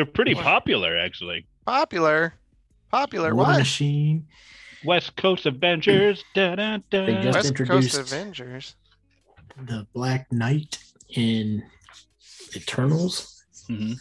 They're pretty popular, actually. Popular, popular. War What? Machine. West Coast Avengers. Da, da, da. They just West introduced- Coast Avengers. The Black Knight in Eternals. Mhm.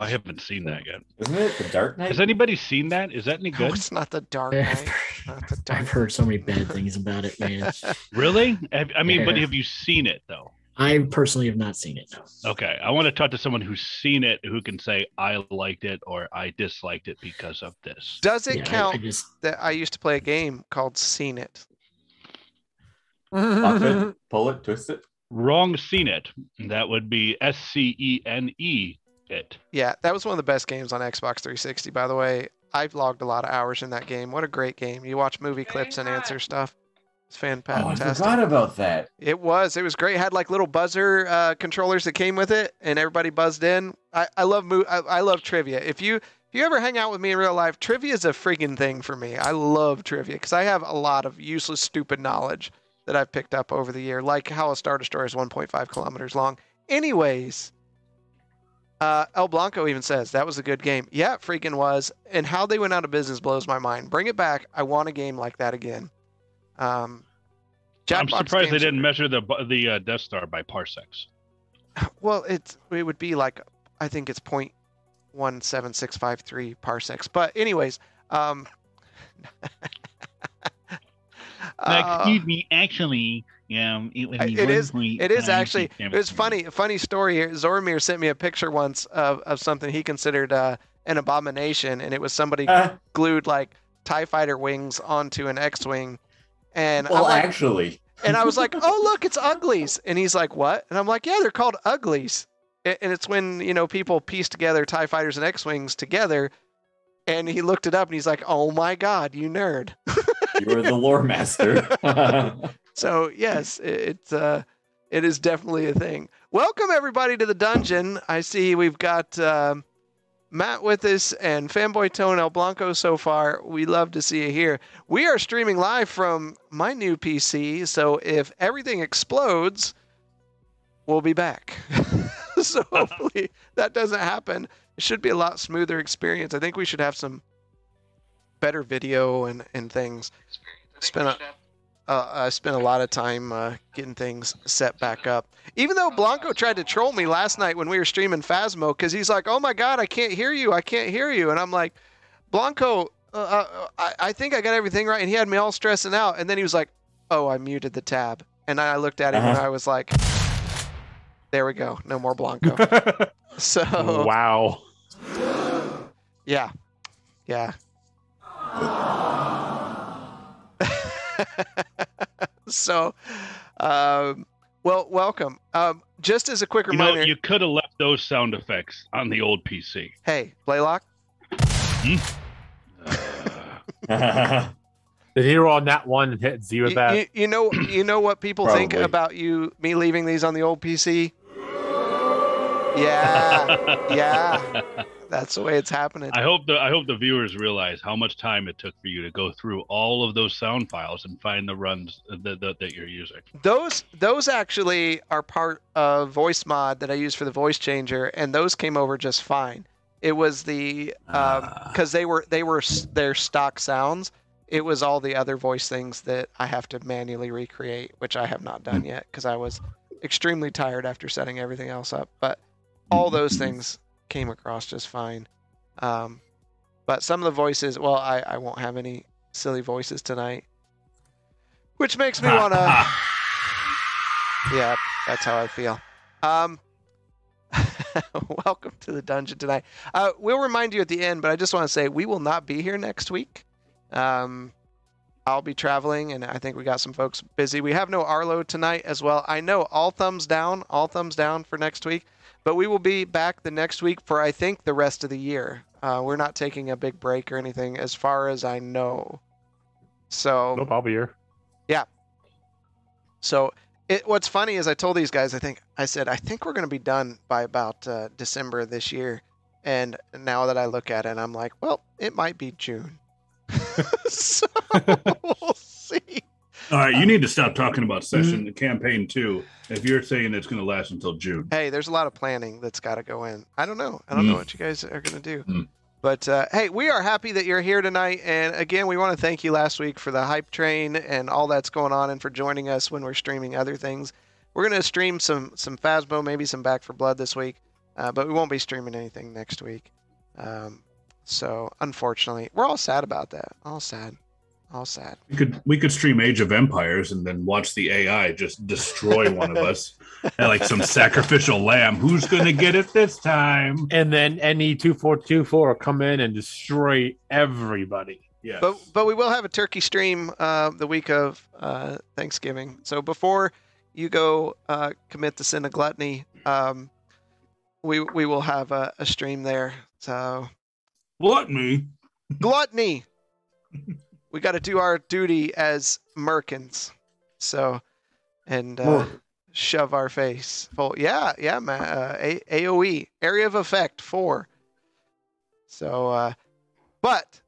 I haven't seen that yet. Isn't it the Dark Knight? Has anybody seen that? Is that any No, good? it's not the Dark Knight. Not the Dark. I've heard so many bad things about it, man. Really? Have- I mean, but have you seen it though? I personally have not seen it. Okay, I want to talk to someone who's seen it, who can say I liked it or I disliked it because of this. Does it Yeah, count I, just that I used to play a game called Seen It? It, pull it, twist it. Wrong, seen it. That would be S C E N E it. Yeah, that was one of the best games on Xbox 360. By the way, I've logged a lot of hours in that game. What a great game! You watch movie clips and answer stuff. It's fantastic. Oh, I forgot about that. It was. It was great. It had like little buzzer uh, controllers that came with it, and everybody buzzed in. I, I love mo- I, I love trivia. If you if you ever hang out with me in real life, trivia is a freaking thing for me. I love trivia because I have a lot of useless, stupid knowledge that I've picked up over the year, like how a star destroyer is 1.5 kilometers long. Anyways, uh, El Blanco even says that was a good game. Yeah, it freaking was. And how they went out of business blows my mind. Bring it back. I want a game like that again. Um, I'm surprised they didn't measure the the uh, Death Star by parsecs. Well, it's it would be like I think it's point one seven six five three parsecs. But anyways, um, uh, Excuse me, actually, um, it, would it is- 1.5 it is actually it was funny. Funny story here. Zormir sent me a picture once of, of something he considered uh, an abomination, and it was somebody Ah, glued like Tie Fighter wings onto an X-wing, and well, like, actually, and I was like, "Oh, look, it's uglies." And he's like, "What?" And I'm like, "Yeah, they're called uglies." And it's when you know people piece together Tie Fighters and X-wings together. And he looked it up, and he's like, "Oh my God, you nerd!" You're the lore master. So yes, it, it's uh, it is definitely a thing. Welcome everybody to the dungeon. I see we've got um, Matt with us and Fanboy Tone El Blanco so far. We love to see you here. We are streaming live from my new PC, so if everything explodes, we'll be back. so hopefully that doesn't happen. It should be a lot smoother experience. I think we should have some better video and, and things. Spend a, uh, I spent a lot of time uh, getting things set back up. Even though Blanco tried to troll me last night when we were streaming Phasmo, because he's like, "Oh my God, I can't hear you! I can't hear you!" And I'm like, "Blanco, uh, uh, I, I think I got everything right." And he had me all stressing out. And then he was like, "Oh, I muted the tab." And I looked at him and Uh-huh. I was like, "There we go, no more Blanco." so wow. yeah, yeah. so, um, well, welcome. Um, just as a quick You know, reminder, you could have left those sound effects on the old PC. hey, Blaylock, Uh, Did he roll that one and hit Z with you, that? you, you know, you know what people think about you, me leaving these on the old PC. Yeah, yeah, that's the way it's happening. I hope the I hope the viewers realize how much time it took for you to go through all of those sound files and find the runs uh, that, that, that you're using. Those those actually are part of Voicemod that I use for the voice changer, and those came over just fine. It was the um, ah. because they were they were their stock sounds. It was all the other voice things that I have to manually recreate, which I have not done mm. yet because I was extremely tired after setting everything else up. But all those things came across just fine. Um, but some of the voices, well, I, I won't have any silly voices tonight, which makes me want to. Yeah, that's how I feel. Um, welcome to the dungeon tonight. Uh, we'll remind you at the end, but I just want to say we will not be here next week. Um, I'll be traveling, and I think we got some folks busy. We have no Arlo tonight as well. I know all thumbs down, all thumbs down for next week, but we will be back the next week for I think the rest of the year. Uh, we're not taking a big break or anything, as far as I know. So Nope, I'll be here. Yeah. So it, what's funny is I told these guys, I think I said I think we're going to be done by about uh, December this year, and now that I look at it, I'm like, well, it might be June. so we'll see. All right, you need to stop talking about session the campaign two. If you're saying it's going to last until June, Hey, there's a lot of planning that's got to go in. I don't know. I don't know Mm. what you guys are going to do. Mm. But uh, hey, we are happy that you're here tonight. And again, we want to thank you last week for the hype train and all that's going on and for joining us when we're streaming other things. We're going to stream some, some Phasmo, maybe some Back 4 Blood this week, uh, but we won't be streaming anything next week. Um, so unfortunately, we're all sad about that. All sad. All sad. we could we could stream Age of Empires and then watch the AI just destroy one of us, And like some sacrificial lamb. Who's going to get it this time? And then NE two four two four come in and destroy everybody. Yeah, But but we will have a turkey stream uh, the week of uh, Thanksgiving. So before you go uh, commit the sin of gluttony, um, we we will have a, a stream there. So gluttony, gluttony, we got to do our duty as Merkins. So and uh, shove our face full. Yeah, yeah, man. Uh, A- AOE area of effect four. So, uh, but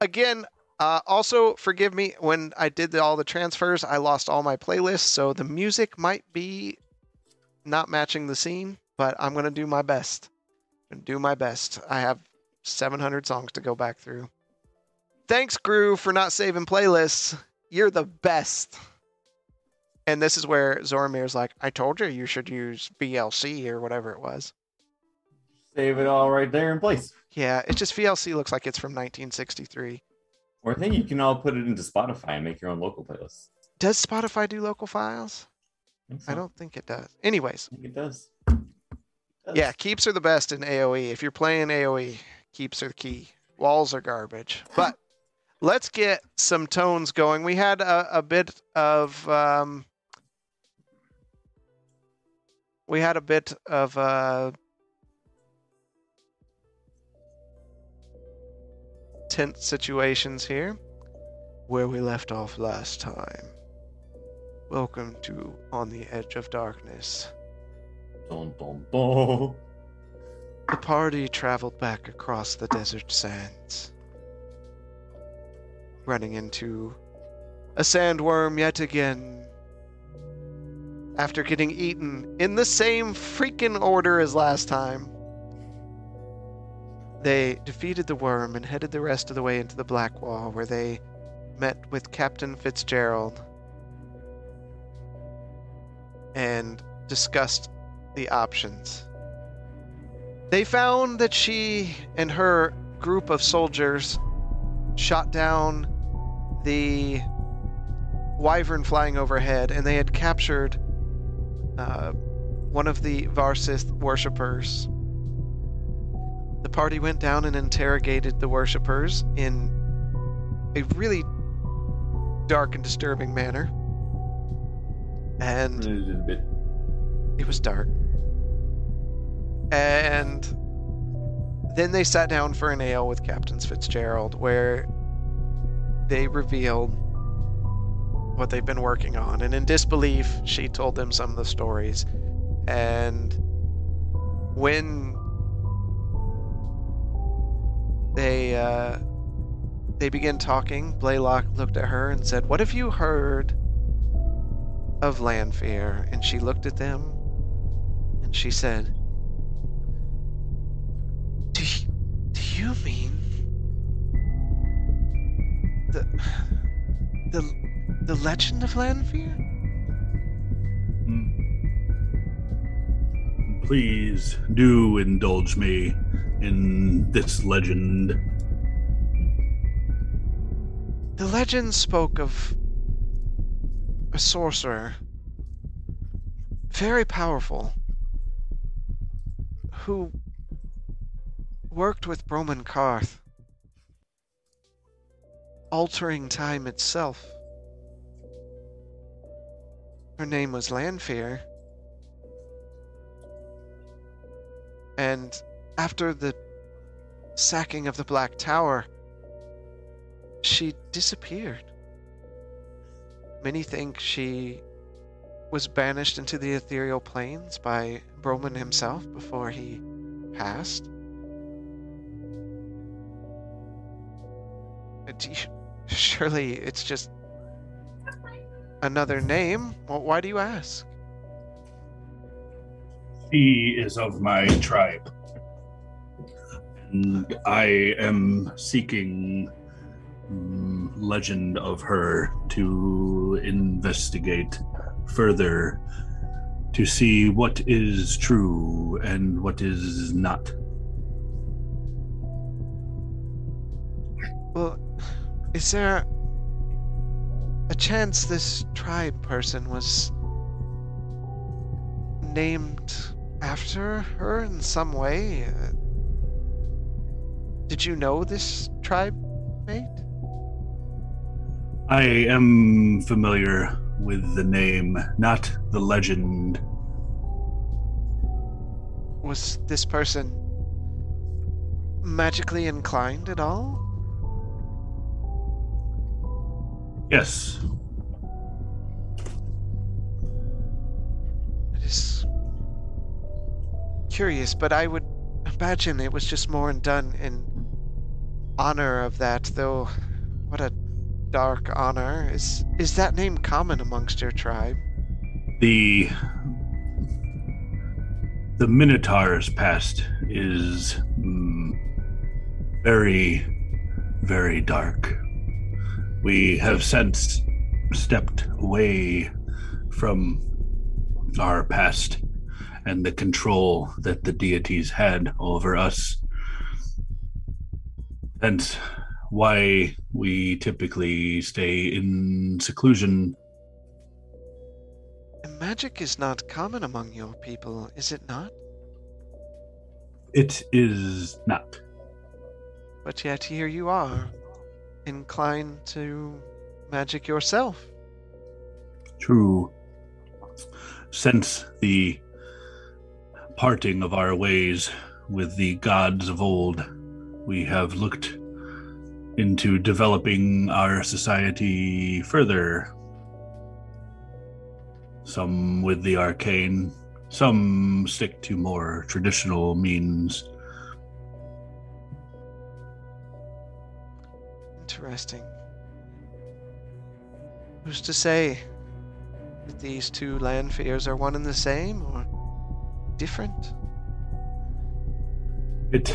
again, uh, also forgive me when I did the, all the transfers. I lost all my playlists, so the music might be not matching the scene. But I'm gonna do my best. Gonna do my best. I have 700 songs to go back through. Thanks, Gru, for not saving playlists. You're the best. And this is where Zoromir's like, I told you you should use VLC or whatever it was. Save it all right there in place. Yeah, it's just VLC looks like it's from 1963. Or I think you can all put it into Spotify and make your own local playlist. Does Spotify do local files? think so. I don't think it does. Anyways, I it does. Does. yeah, keeps are the best in AoE. If you're playing AoE, keeps are the key. Walls are garbage. But let's get some tones going. We had a, a bit of um, we had a bit of uh, tense situations here where we left off last time. Welcome to On the Edge of Darkness. The party traveled back across the desert sands, running into a sandworm yet again. After getting eaten in the same freaking order as last time, they defeated the worm and headed the rest of the way into the Black Wall, where they met with Captain Fitzgerald and discussed the options. They found that she and her group of soldiers shot down the wyvern flying overhead, and they had captured uh, one of the Varsith worshippers. The party went down and interrogated the worshippers in a really dark and disturbing manner. And It is a bit- it was dark. And then they sat down for an ale with Captain Fitzgerald, where they revealed what they've been working on. And in disbelief, she told them some of the stories. And when they uh, they began talking, Blaylock looked at her and said, "What have you heard of Lanfear?" And she looked at them and she said, "Do you, do you mean the the the legend of Lanfear?" Please do indulge me in this legend. The legend spoke of a sorcerer, very powerful, who worked with Broman Karth, altering time itself. Her name was Lanfear. And after the sacking of the Black Tower, she disappeared. Many think she was banished into the ethereal planes by Broman himself before he passed. Do you- Surely it's just another name. Well, why do you ask? She is of my tribe. And I am seeking mm, legend of her to investigate further to see what is true and what is not. Well, is there a chance this tribe person was named after her in some way? Did you know this tribe mate? I am familiar with the name, not the legend. Was this person magically inclined at all? Yes, It is curious, but I would imagine it was just more and done in honor of that, though what a dark honor. Is is that name common amongst your tribe? the the Minotaur's past is mm, very, very dark. We have since stepped away from our past and the control that the deities had over us. Hence, why we typically stay in seclusion magic is not common among your people, is it not? It is not. But yet here you are, inclined to magic yourself. True. Since the parting of our ways with the gods of old, we have looked into developing our society further. Some with the arcane, some stick to more traditional means. Interesting. Who's to say that these two Lanfears are one and the same or different? It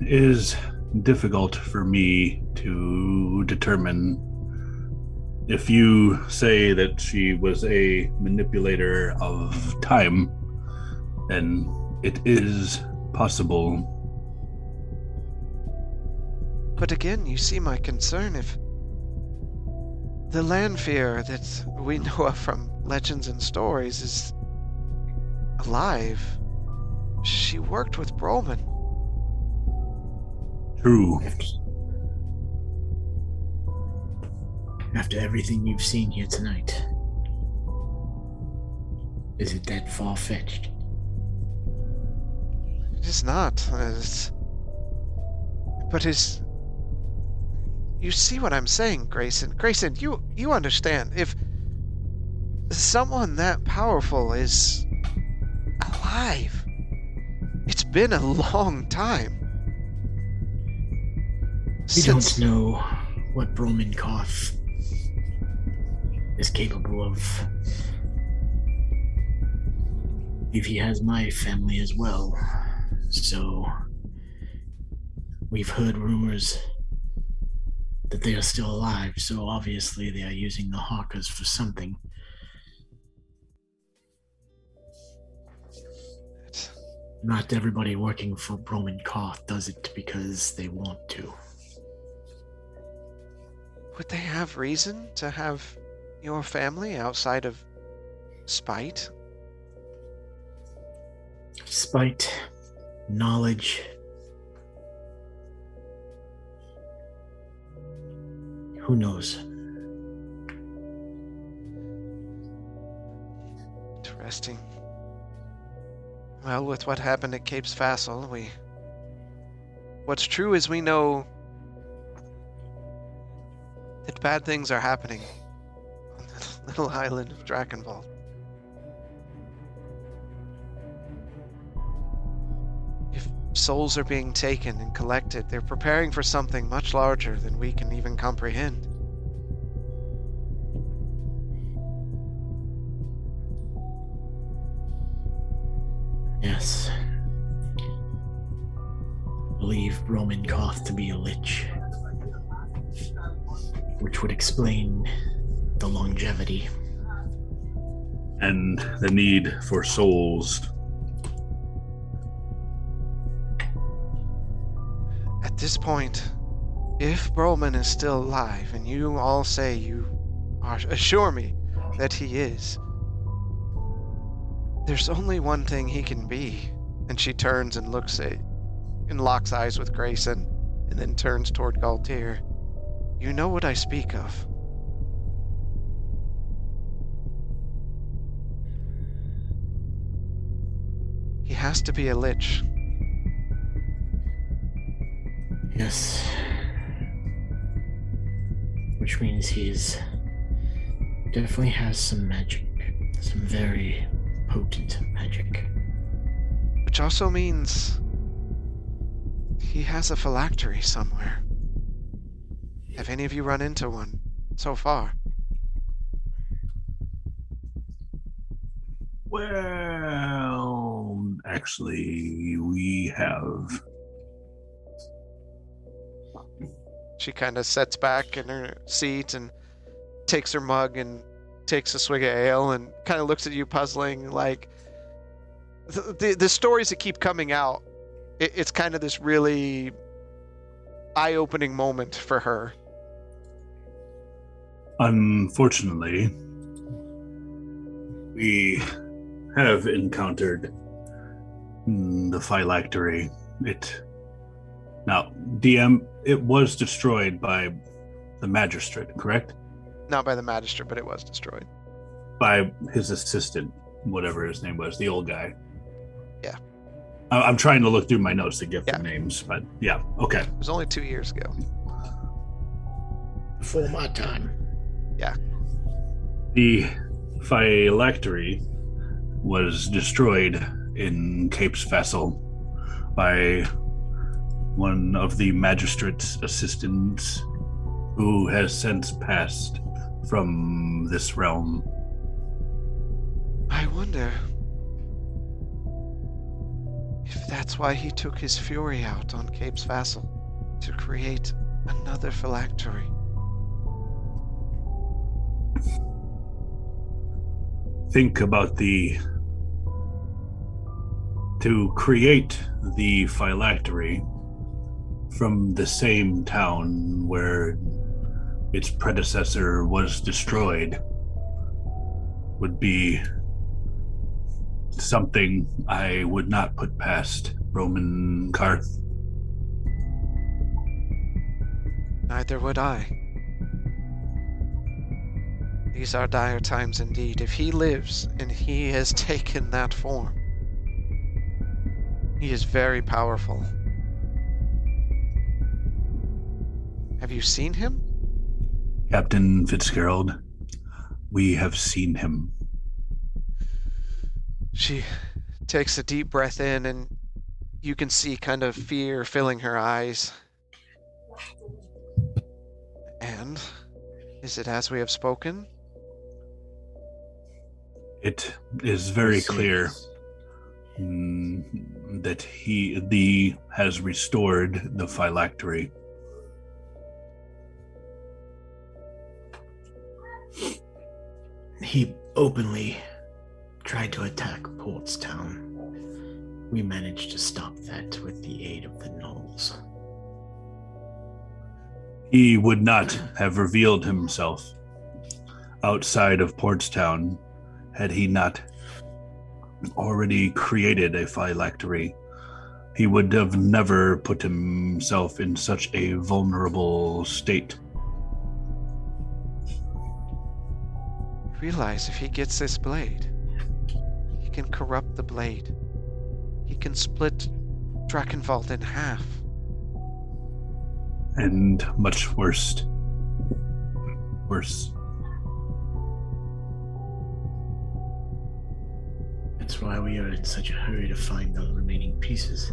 is difficult for me to determine. If you say that she was a manipulator of time, then it is possible. But again, you see my concern if the Lanfear that we know of from legends and stories is alive. She worked with Broman. True. After, everything you've seen here tonight, is it that far fetched? It is not. It's... But is. You see what I'm saying, Grayson? Grayson, you you understand. If someone that powerful is alive, it's been a long time. We Since- don't know what Broman Karth is capable of. If he has my family as well. So we've heard rumors that they are still alive, so obviously they are using the Hawkers for something. Not everybody working for Broman Karth does it because they want to. Would they have reason to have your family outside of spite? spite, knowledge. Who knows? Interesting. Well, with what happened at Cape's Vassal, we. What's true is we know that bad things are happening on the little island of Drakenwald. souls are being taken and collected. They're preparing for something much larger than we can even comprehend. Yes. I believe Broman Karth to be a lich, which would explain the longevity and the need for souls this point, if Broman is still alive, and you all say you are assure me that he is, there's only one thing he can be. And she turns and looks at and locks eyes with Grayson, and then turns toward Galtier. You know what I speak of. He has to be a lich. Yes. Which means he's definitely has some magic. Some very potent magic. Which also means he has a phylactery somewhere. Have any of you run into one so far? Well, actually, we have. She kind of sets back in her seat and takes her mug and takes a swig of ale and kind of looks at you puzzling like the, the, the stories that keep coming out it, it's kind of this really eye-opening moment for her Unfortunately, we have encountered the phylactery. It now DM. It was destroyed by the magistrate, correct? not by the magistrate but it was destroyed By his assistant, whatever his name was, the old guy. Yeah. I- I'm trying to look through my notes to get Yeah. the names, but yeah, okay. it was only two years ago Before my time. Yeah. The phylactery was destroyed in Cape's Vessel by one of the magistrate's assistants who has since passed from this realm. i wonder if that's why he took his fury out on cape's vassal to create another phylactery Think about the. To create the phylactery from the same town where its predecessor was destroyed would be something I would not put past Broman Karth. Neither would I. These are dire times indeed. If he lives and he has taken that form, he is very powerful. Have you seen him? Captain Fitzgerald, we have seen him. She takes a deep breath in, and you can see kind of fear filling her eyes. And is it as we have spoken? It is very clear mm, that he the has restored the phylactery. He openly tried to attack Portstown. We managed to stop that with the aid of the Knolls. He would not have revealed himself outside of Portstown had he not already created a phylactery. He would have never put himself in such a vulnerable state. Realize if he gets this blade, he can corrupt the blade. He can split Drakenwald in half. And much worse. Worse. That's why we are in such a hurry to find the remaining pieces.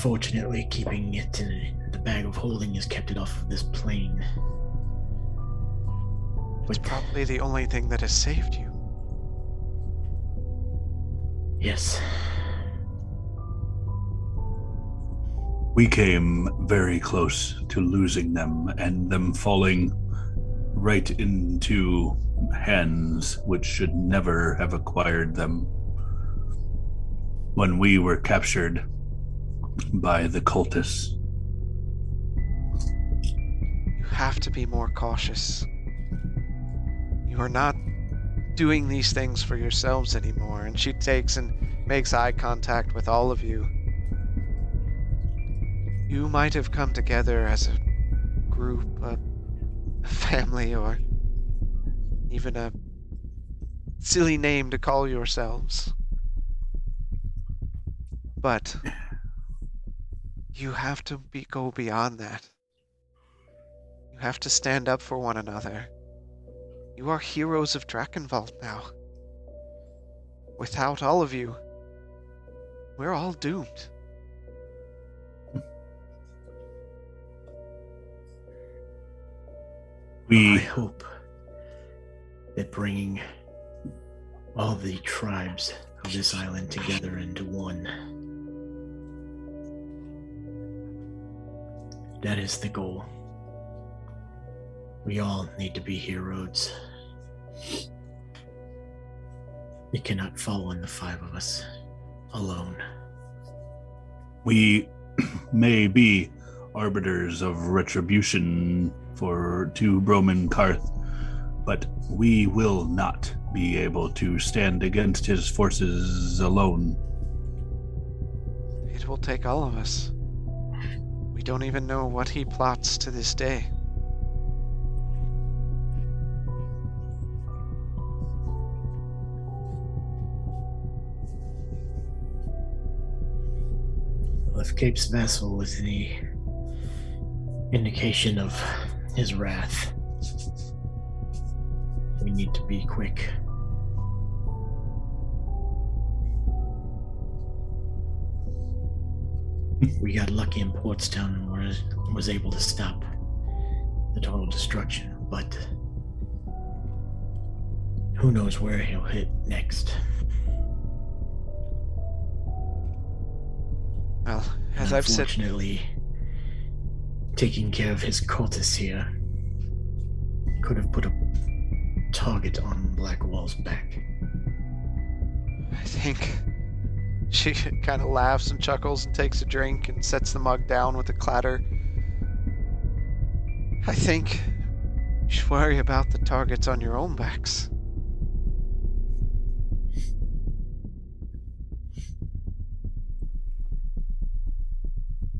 Fortunately, keeping it in the bag of holding has kept it off of this plane. It's But probably the only thing that has saved you. Yes. We came very close to losing them and them falling right into hands which should never have acquired them. When we were captured by the cultists, You have to be more cautious. You are not doing these things for yourselves anymore. And she takes and makes eye contact with all of you. You might have come together as a group, a, family, or even a silly name to call yourselves. But you have to be, go beyond that. You have to stand up for one another. You are heroes of Drakenwald now. Without all of you, we're all doomed. We hope that bringing all the tribes of this island together into one. That is the goal. We all need to be heroes. We cannot fall on the five of us alone. we may be arbiters of retribution for to Broman Karth, but we will not be able to stand against his forces alone. It will take all of us. We don't even know what he plots to this day. If Cape's vessel was any indication of his wrath, we need to be quick. we got lucky in Portstown and was, was able to stop the total destruction, but who knows where he'll hit next. Well, as I've said, unfortunately, taking care of his cultists here could have put a target on Blackwall's back. I think she kind of laughs and chuckles and takes a drink and sets the mug down with a clatter. I think you should worry about the targets on your own backs.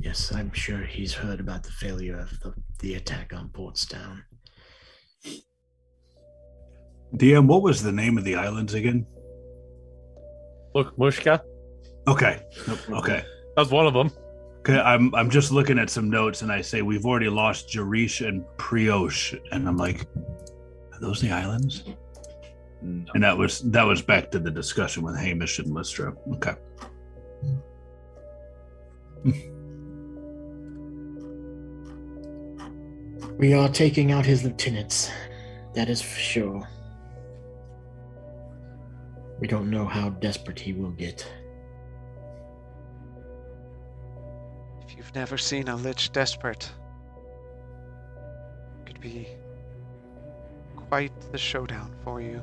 Yes, I'm sure he's heard about the failure of the, the attack on Portstown. DM, what was the name of the islands again? Look, Mushka. Okay. Okay. That was one of them. Okay, I'm I'm just looking at some notes and I say we've already lost Jarish and Prioche, and I'm like, are those the islands? No. And that was that was back to the discussion with Hamish and Lystra. Okay. We are taking out his lieutenants. That is for sure. We don't know how desperate he will get. If you've never seen a lich desperate, it could be quite the showdown for you.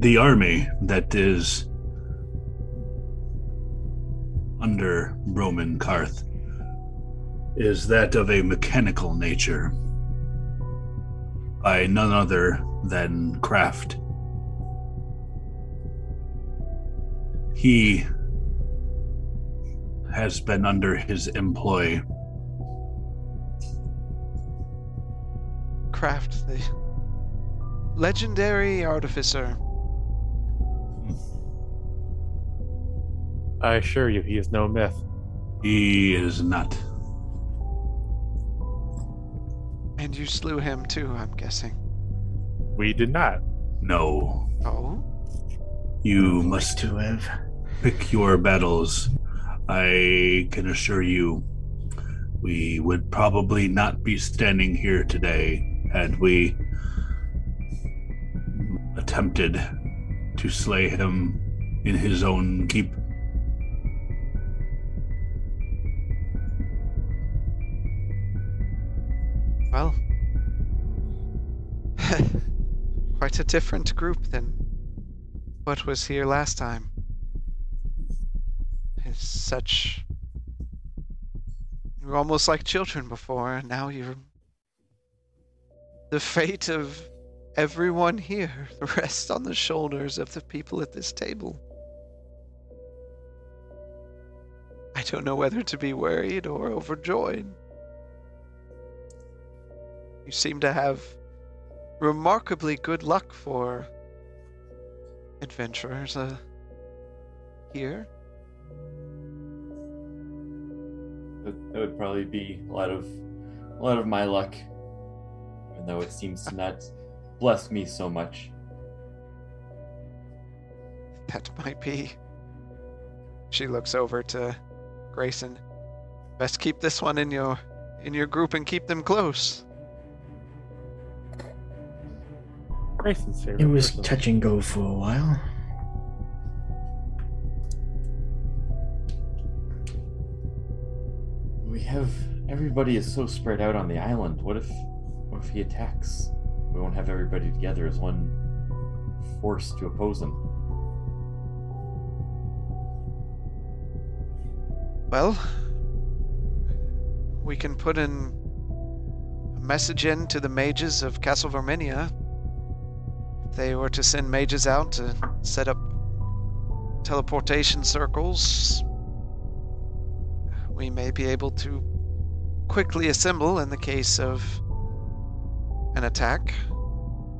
The army that is under Broman Karth is that of a mechanical nature by none other than Kraft. He has been under his employ Craft, the legendary artificer. I assure you, he is no myth. He is not. And you slew him too, I'm guessing. We did not. No. Oh? You must have. pick your battles. I can assure you, we would probably not be standing here today had we attempted to slay him in his own keep. Well, quite a different group than what was here last time. It's such. You were almost like children before, and now you're. The fate of everyone here rests on the shoulders of the people at this table. I don't know whether to be worried or overjoyed. You seem to have remarkably good luck for adventurers uh, here. That, would probably be a lot of a lot of my luck, even though it seems to not bless me so much. That might be. She looks over to Grayson. Best keep this one in your in your group and keep them close. Grayson's favorite It was person. touch and go for a while. We have everybody is so spread out on the island. What if what if he attacks? We won't have everybody together as one force to oppose him. Well, we can put in a message in to the mages of Castle Verminia. If they were to send mages out to set up teleportation circles, we may be able to quickly assemble in the case of an attack.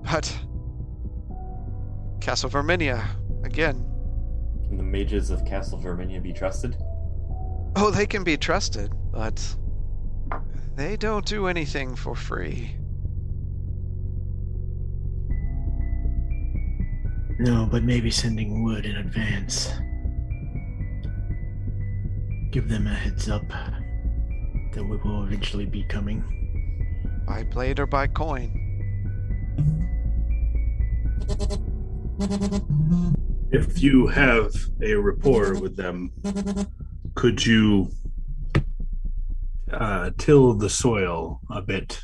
But Castle Verminia, again, Can the mages of Castle Verminia be trusted? Oh, they can be trusted, but they don't do anything for free. No, but maybe sending word in advance. Give them a heads up that we will eventually be coming. By blade or by coin. If you have a rapport with them, could you uh, till the soil a bit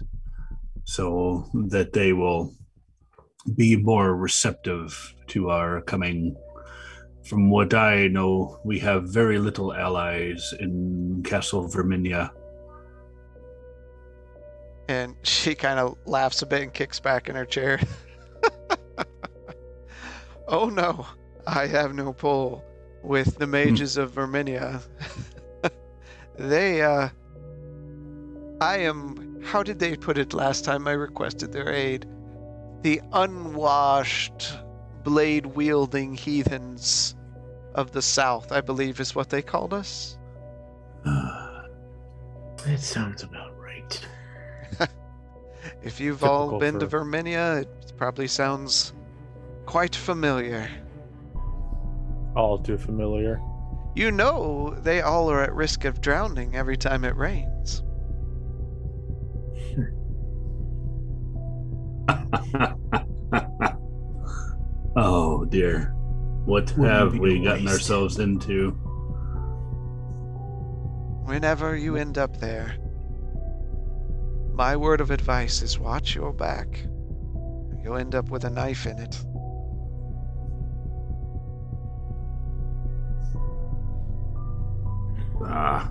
so that they will be more receptive to our coming? From what I know, we have very little allies in Castle Verminia. And she kind of laughs a bit and kicks back in her chair. oh no, I have no pull with the mages of Verminia. they, uh. I am. How did they put it last time I requested their aid? The unwashed, blade wielding heathens of the South, I believe is what they called us. That sounds about right. If you've all Typical been to for- Verminia, it probably sounds quite familiar. All too familiar. You know they all are at risk of drowning every time it rains. oh dear. What Wouldn't have be a we gotten waste. ourselves into? Whenever you end up there, my word of advice is watch your back. You'll end up with a knife in it. Ah.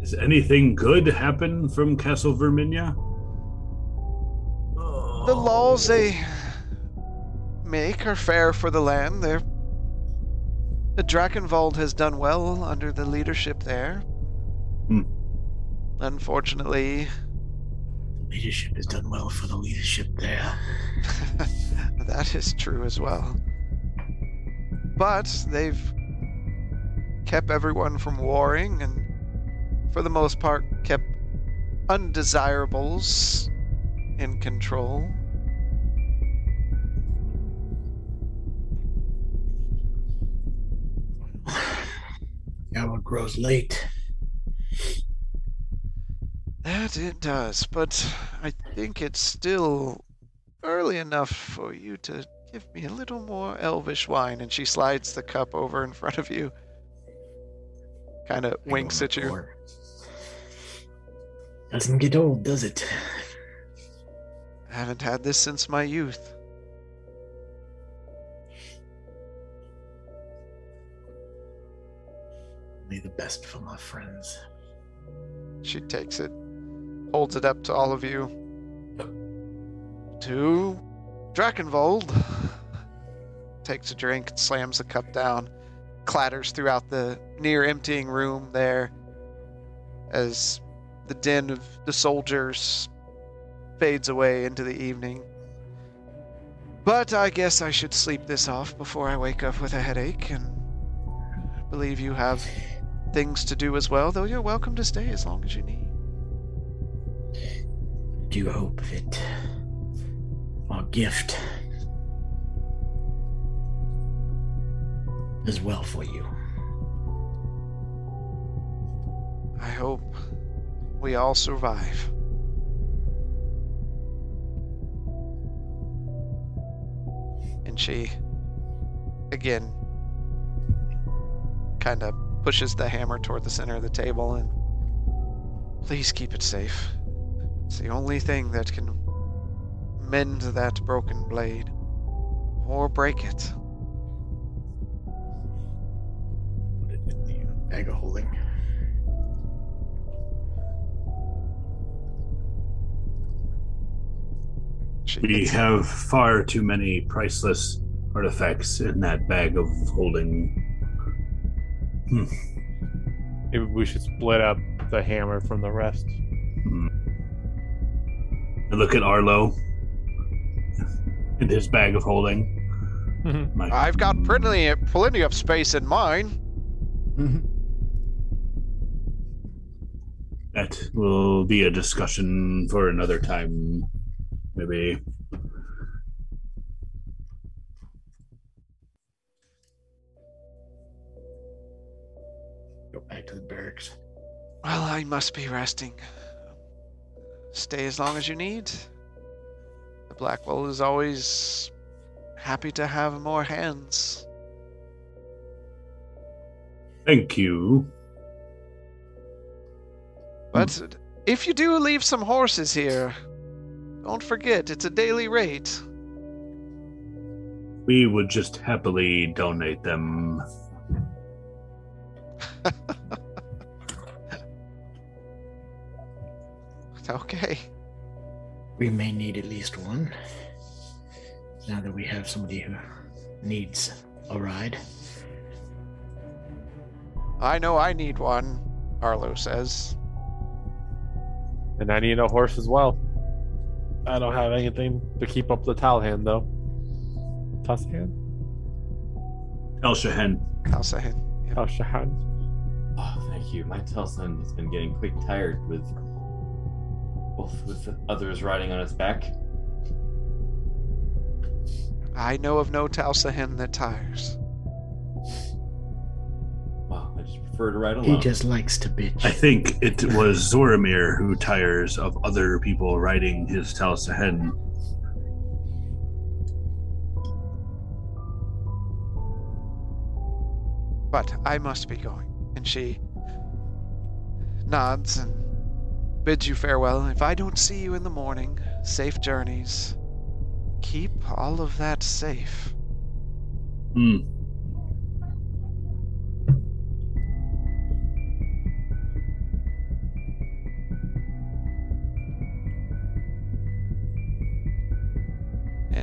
Does anything good happen from Castle Verminia? The laws they make are fair for the land. They're, the Drakenwald has done well under the leadership there. Hmm. Unfortunately, The leadership has done well for the leadership there. that is true as well. But they've kept everyone from warring and, for the most part, kept undesirables in control. Now it grows late. That it does, but I think it's still early enough for you to give me a little more elvish wine. And she slides the cup over in front of you, kind of winks at you. Doesn't get old, does it? I haven't had this since my youth. Only the best for my friends. She takes it, holds it up to all of you. To Drakenvold. Takes a drink, slams the cup down, clatters throughout the near emptying room there as the din of the soldiers fades away into the evening. But I guess I should sleep this off before I wake up with a headache, and I believe you have things to do as well, though you're welcome to stay as long as you need. Do hope that our gift is well for you. I hope we all survive. And she, again, kind of pushes the hammer toward the center of the table and please keep it safe. It's the only thing that can mend that broken blade or break it. Put it in the uh, bag of holding. She We gets- have far too many priceless artifacts in that bag of holding. Hmm. Maybe we should split up the hammer from the rest. Hmm. I look at Arlo and his bag of holding. Mm-hmm. My, I've got plenty, plenty of space in mine. Mm-hmm. that will be a discussion for another time, maybe. Go back to the barracks. Well, I must be resting. Stay as long as you need. The Blackwell is always happy to have more hands. Thank you. But if you do leave some horses here, don't forget it's a daily rate. We would just happily donate them. Okay. We may need at least one. Now that we have somebody who needs a ride. I know I need one, Arlo says. And I need a horse as well. I don't have anything to keep up the Talhan though. Tashan? El Shahen. Kalsahin. Yep. Tashan. Oh, thank you. My Telson has been getting quite tired with both with others riding on its back. I know of no Talsahin that tires. Well, I prefer to ride alone. He just likes to bitch. I think it was Zoramir who tires of other people riding his Talsahen. But I must be going. And she nods and bids you farewell. If I don't see you in the morning, safe journeys. Keep all of that safe. Hmm.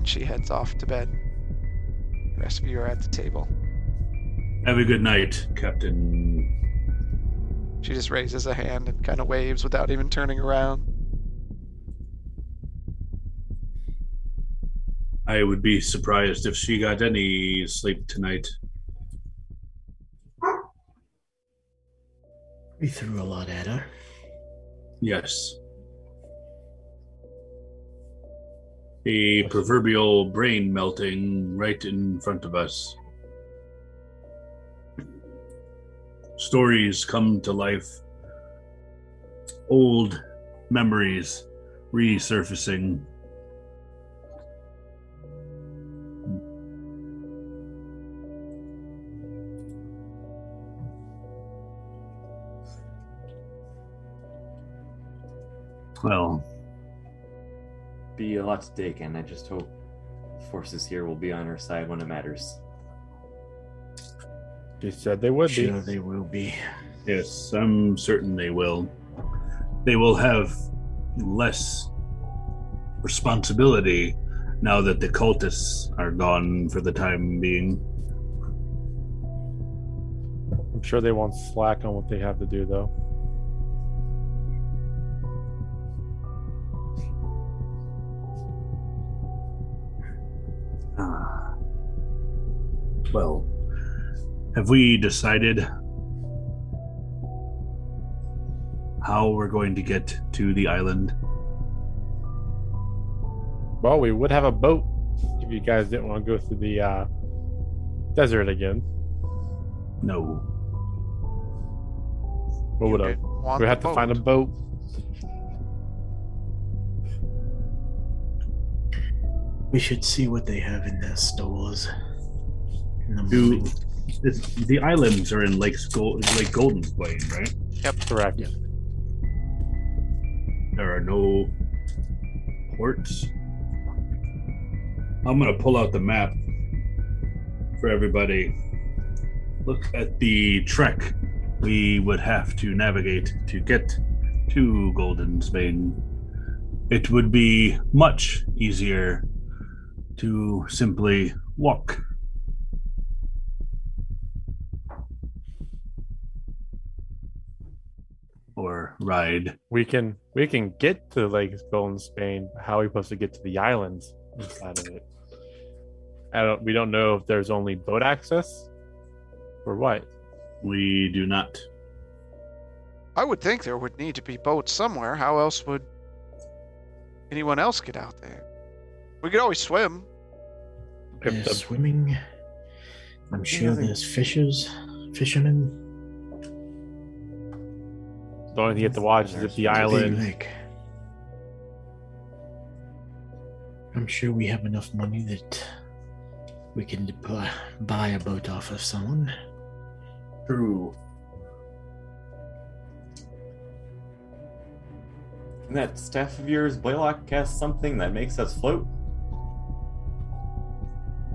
She heads off to bed. The rest of you are at the table. Have a good night, Captain. She just raises a hand and kind of waves without even turning around. I would be surprised if she got any sleep tonight. we threw a lot at her. Yes. A proverbial brain melting right in front of us. Stories come to life. Old memories resurfacing. Well, Be a lot to take in. I just hope the forces here will be on our side when it matters. They said they would Sure, be. they will be. yes, I'm certain they will. They will have less responsibility now that the cultists are gone for the time being. I'm sure they won't slack on what they have to do, though. Ah. Well, have we decided how we're going to get to the island? Well, we would have a boat if you guys didn't want to go through the uh, desert again. No. What would You have? didn't want We have to find a boat. We should see what they have in their stores. In the Do morning. it's, the islands are in Lake Gold, Lake Golden Plain, right? Yep, Correct. Yeah. There are no ports. I'm gonna pull out the map for everybody. Look at the trek we would have to navigate to get to Golden Spain. It would be much easier to simply walk. Or ride. We can we can get to Lake Golden Spain. How are we supposed to get to the islands inside of it? I don't. We don't know if there's only boat access, or what. We do not. I would think there would need to be boats somewhere. How else would anyone else get out there? We could always swim. If There's the, swimming. I'm sure doesn't- there's fishers, fishermen. the only thing you have to watch is if the island. lake. I'm sure we have enough money that we can deploy, buy a boat off of someone. True. Can that staff of yours, Blaylock, cast something that makes us float?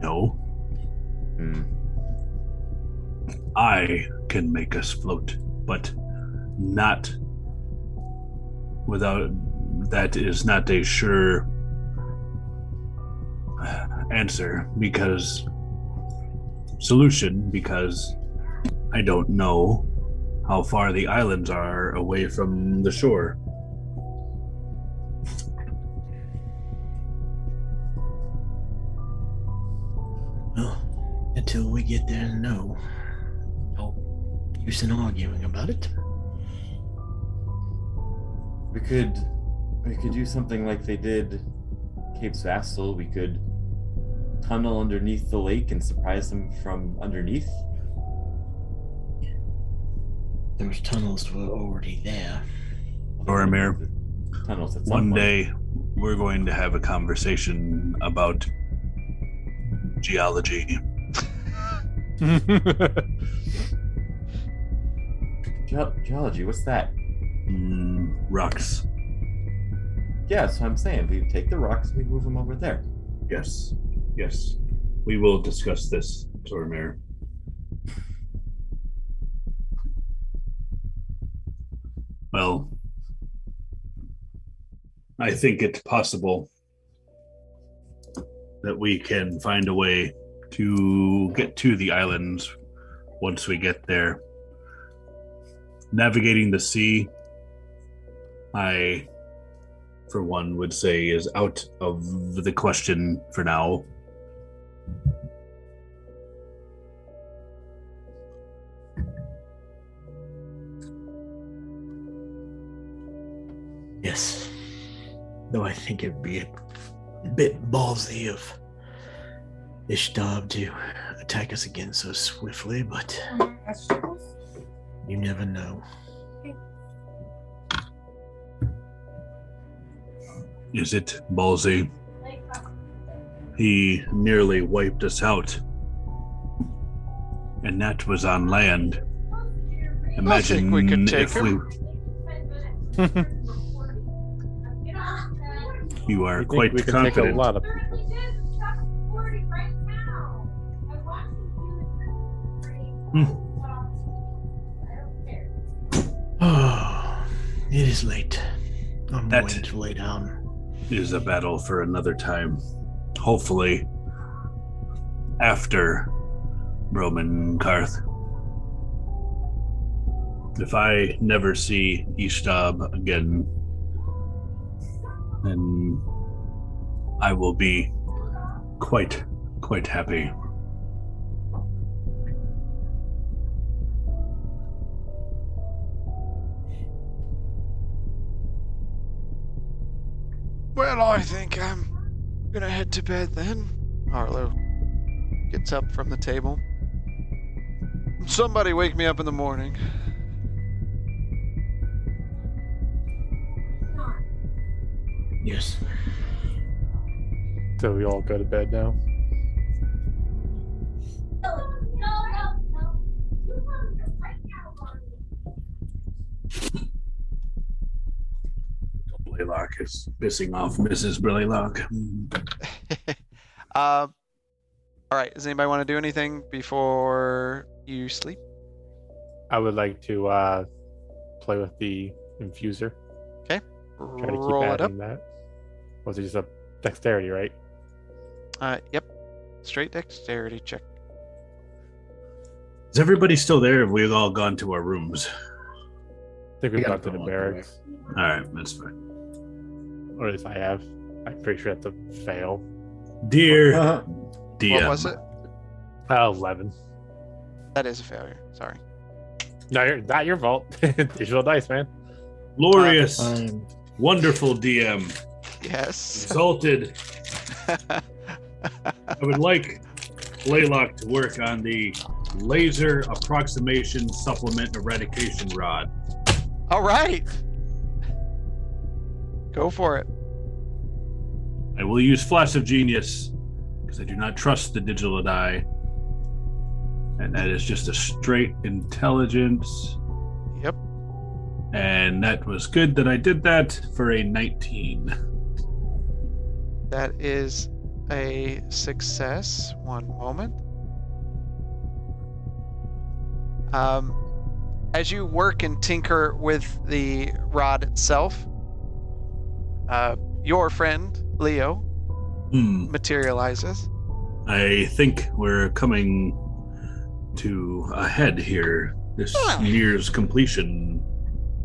No, Hmm. I can make us float, but not without. That is not a sure answer because solution because I don't know how far the islands are away from the shore. Until we get there and know, no use in arguing about it. We could we could do something like they did Cape Vassal. We could tunnel underneath the lake and surprise them from underneath. Those tunnels were already there. Boromir, Tunnels at some One point. day we're going to have a conversation about geology. Ge- geology, what's that? Mm, rocks. Yeah, what I'm saying. We take the rocks and we move them over there. Yes. Yes. We will discuss this, Tormir. Well, I think it's possible that we can find a way to get to the islands once we get there. Navigating the sea, I, for one, would say is out of the question for now. Yes. Though I think it'd be a bit ballsy of Ishtab to attack us again so swiftly, but you never know. is it, Ballsy? He nearly wiped us out. And that was on land. Imagine we could take if him. we. You are I think quite we can confident. take a lot of people. Oh, it is late. I'm That- going to lay down. is a battle for another time. Hopefully, after Broman Karth. If I never see Ishtab again, then I will be quite, quite happy. Well, I think I'm gonna head to bed then. Harlow gets up from the table. Somebody wake me up in the morning. Yes. So we all go to bed now. Blaylock is pissing off Mrs. Blaylock. uh, all right. Does anybody want to do anything before you sleep? I would like to uh, play with the infuser. Okay. Try to keep Roll it up. that. Was it just a dexterity, right? Uh, yep. Straight dexterity check. Is everybody still there? Have we all gone to our rooms? I think we've gotta gone to go the on the barracks. All right, that's fine. Or if I have. I'm pretty sure that's a fail. Dear Uh, DM, What was it? Uh, 11. That is a failure. Sorry. No, you're, not your fault. Digital dice, man. glorious, I'm wonderful DM, Yes. exalted. I would like Blaylock to work on the laser approximation supplement eradication rod. All right. Go for it. I will use Flash of Genius because I do not trust the digital die. And that is just a straight intelligence. Yep. And that was good that I did that for a 19. That is a success. One moment. Um, as you work and tinker with the rod itself, uh, your friend Leo Hmm. materializes. I think we're coming to a head here. This Ah. nears completion.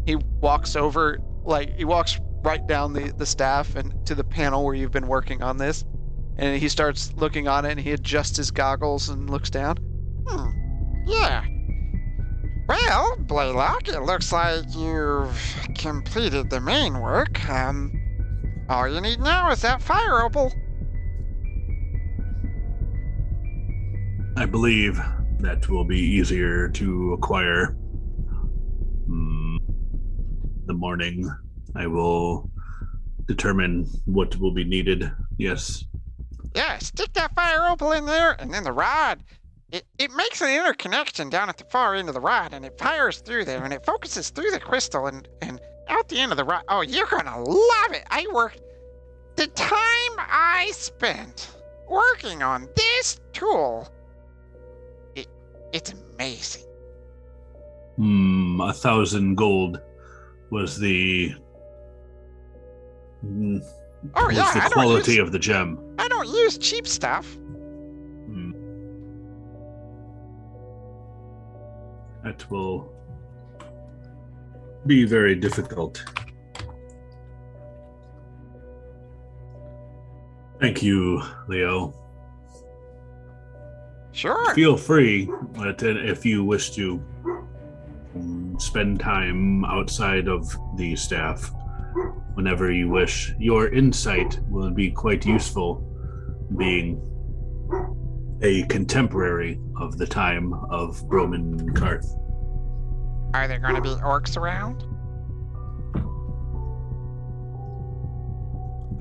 He walks over, like he walks right down the the staff and to the panel where you've been working on this, and he starts looking on it. and He adjusts his goggles and looks down. Hmm. Yeah. Well, Blaylock, it looks like you've completed the main work. Um, all you need now is that fire opal. I believe that will be easier to acquire. Hmm. The morning, I will determine what will be needed. Yes. Yeah, stick that fire opal in there, and then the rod. It, it makes an interconnection down at the far end of the rod, and it fires through there, and it focuses through the crystal and, and out the end of the rod. Oh, you're gonna love it! I worked. The time I spent working on this tool, it, it's amazing. Hmm. A thousand gold was the. Oh, was yeah, the quality use- of the gem. I don't use cheap stuff. Hmm. That will be very difficult. Thank you, Leo. Sure. Feel free uh, if you wish to spend time outside of the staff whenever you wish. Your insight will be quite useful, being a contemporary of the time of Broman Karth. Are there gonna be orcs around?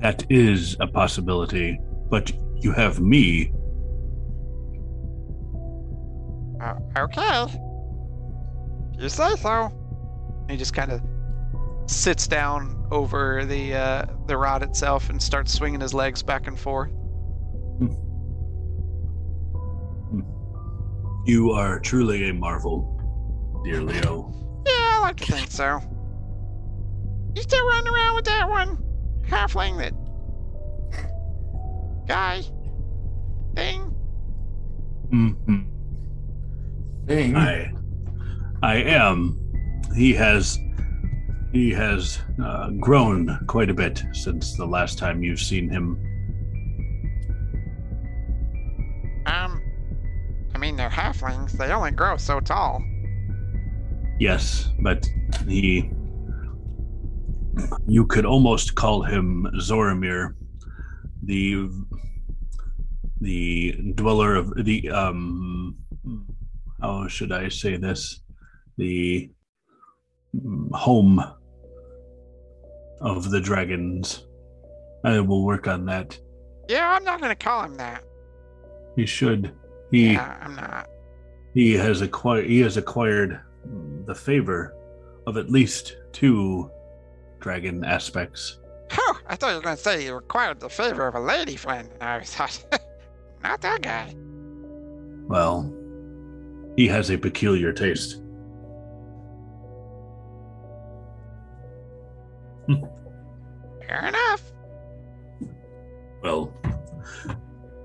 That is a possibility, but you have me. Uh, okay. You say so. He just kind of sits down over the uh, the rod itself and starts swinging his legs back and forth. You are truly a marvel, dear Leo. Yeah, I like to think so. You still running around with that one halfling that guy thing? hmm Thing. I, I am. He has, he has uh, grown quite a bit since the last time you've seen him. Um, I mean they're halflings. They only grow so tall. Yes, but he. You could almost call him Zoramir, the the dweller of the um. How should I say this? The home of the dragons. I will work on that. Yeah, I'm not gonna call him that. He should. He Yeah, I'm not. he has acquired he has acquired the favor of at least two dragon aspects. Oh, I thought you were gonna say you required the favor of a lady friend. I thought, not that guy. Well, he has a peculiar taste. Fair enough. Well,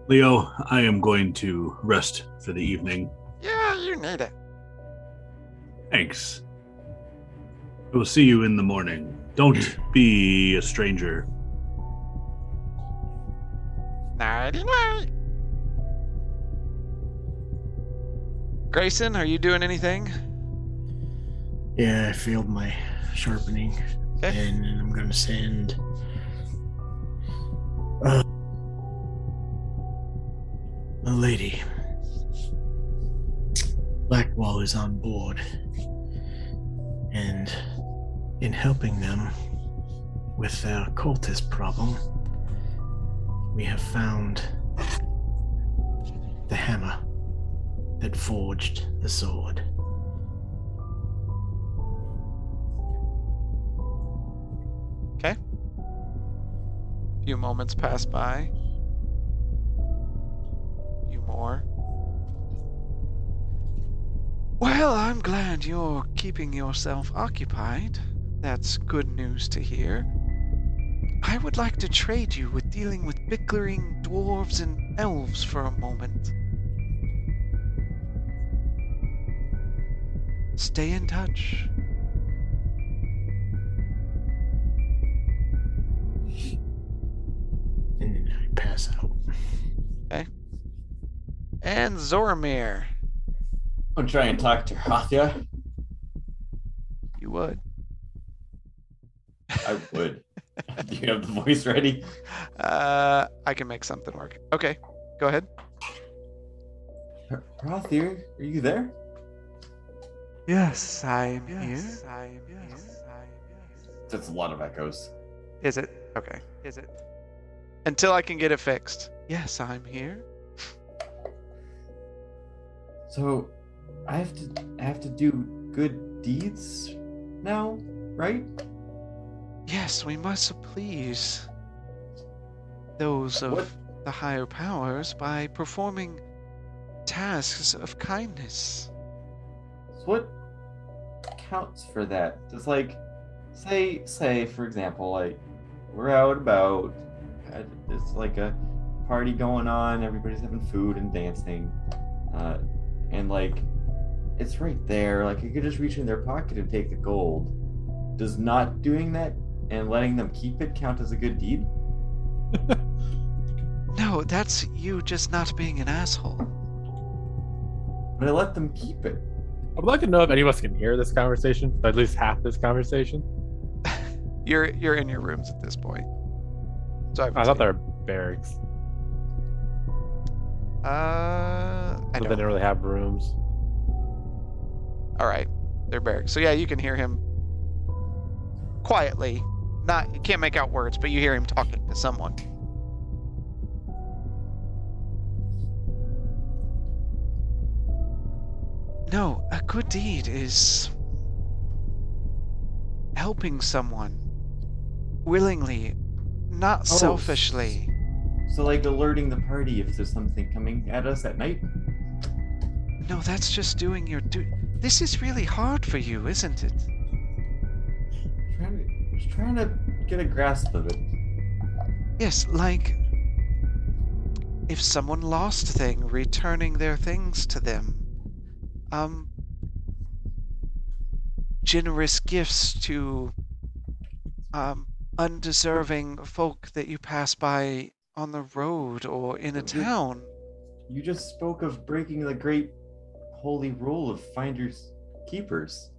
Leo, I am going to rest for the evening. Yeah, you need it. Thanks. I will see you in the morning. Don't be a stranger. Nighty night. Grayson, are you doing anything? Yeah, I failed my sharpening. Okay. And I'm gonna send uh, a lady. Blackwall is on board. And in helping them with their cultist problem, we have found the hammer that forged the sword. Okay. A few moments pass by. A few more. Well, I'm glad you're keeping yourself occupied. That's good news to hear. I would like to trade you with dealing with bickering dwarves and elves for a moment. Stay in touch. And then I pass out. Okay. And Zoramir, I'm trying to talk to Rathia. you would. I would. Do you have the voice ready? Uh, I can make something work. Okay, go ahead. Rathia, are you there? Yes, I am here. Yes, I am yes. That's a lot of echoes. Is it? Okay. Is it? Until I can get it fixed. Yes, I'm here. So, I have to I have to do good deeds now, right? Yes, we must please those of What? the higher powers by performing tasks of kindness. So what counts for that? Does like say say for example like we're out about there's like a party going on, everybody's having food and dancing, uh, and like it's right there. Like you could just reach in their pocket and take the gold. Does not doing that and letting them keep it count as a good deed? No, that's you just not being an asshole. But I let them keep it. I would like to know if any of us can hear this conversation, at least half this conversation. You're you're in your rooms at this point. So I, I thought they were barracks. Uh, I But they don't. didn't really have rooms. All right, they're barracks. So yeah, you can hear him quietly Not you can't make out words, but you hear him talking to someone. No, a good deed is helping someone willingly, not Oh. selfishly. So like alerting the party if there's something coming at us at night. No, that's just doing your do. This is really hard for you, isn't it? Trying to, just trying to get a grasp of it. Yes, like if someone lost a thing, returning their things to them. Um generous gifts to um undeserving folk that you pass by on the road or in a town. You just spoke of breaking the great holy rule of finders keepers.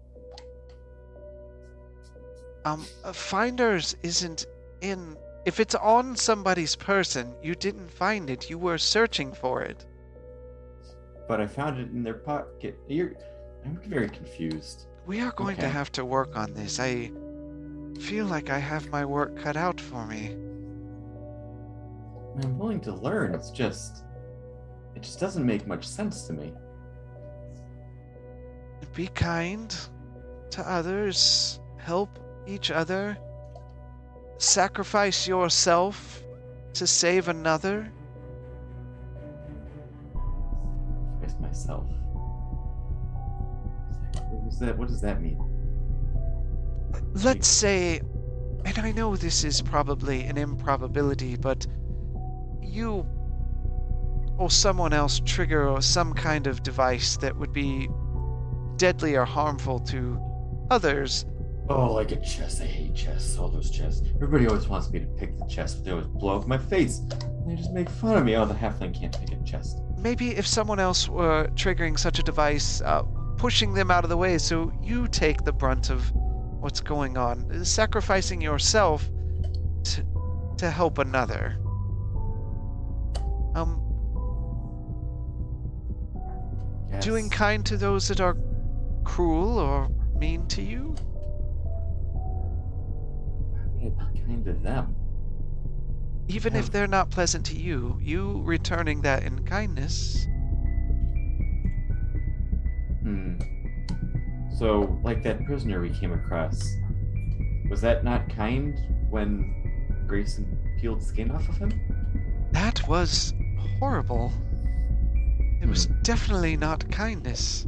Um uh, finders isn't in if it's on somebody's person, you didn't find it, you were searching for it. But I found it in their pocket. You're, I'm very confused. We are going to have to work on this. I feel like I have my work cut out for me. I'm willing to learn. It's just, it just doesn't make much sense to me. Be kind to others, help each other, sacrifice yourself to save another. Sacrifice myself. What does that? What does that mean? Let's say, and I know this is probably an improbability, but you or someone else trigger some kind of device that would be deadly or harmful to others Oh, like a chest. I hate chests. All those chests. Everybody always wants me to pick the chest, but they always blow up my face. They just make fun of me. Oh, the halfling can't pick a chest. maybe if someone else were triggering such a device, uh, pushing them out of the way so you take the brunt of what's going on, sacrificing yourself to, to help another. Um, Yes. doing kind to those that are cruel or mean to you? Yeah, kind of them. Even if they're not pleasant to you, you returning that in kindness. Hmm. So, like that prisoner we came across, was that not kind when Grayson peeled skin off of him? That was horrible. It was definitely not kindness.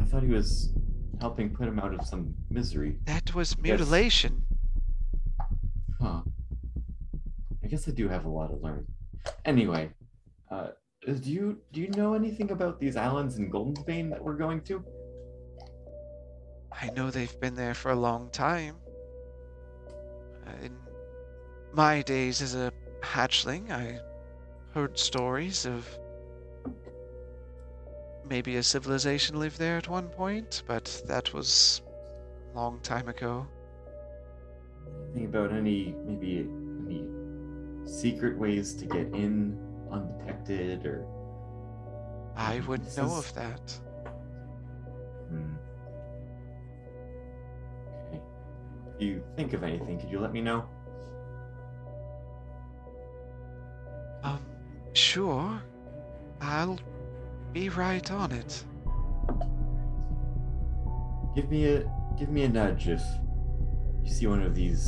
I thought he was helping put him out of some misery. That was mutilation. Huh. I guess I do have a lot to learn. Anyway, uh, do you do you know anything about these islands in Golden Vein that we're going to? I know they've been there for a long time. Uh, In my days as a hatchling, I heard stories of maybe a civilization lived there at one point, but that was a long time ago. Anything about any maybe any secret ways to get in undetected or? I wouldn't This know is- of that. Hmm. Okay. If you think of anything, could you let me know? Um, sure. I'll be right on it. Give me a give me a nudge if you see one of these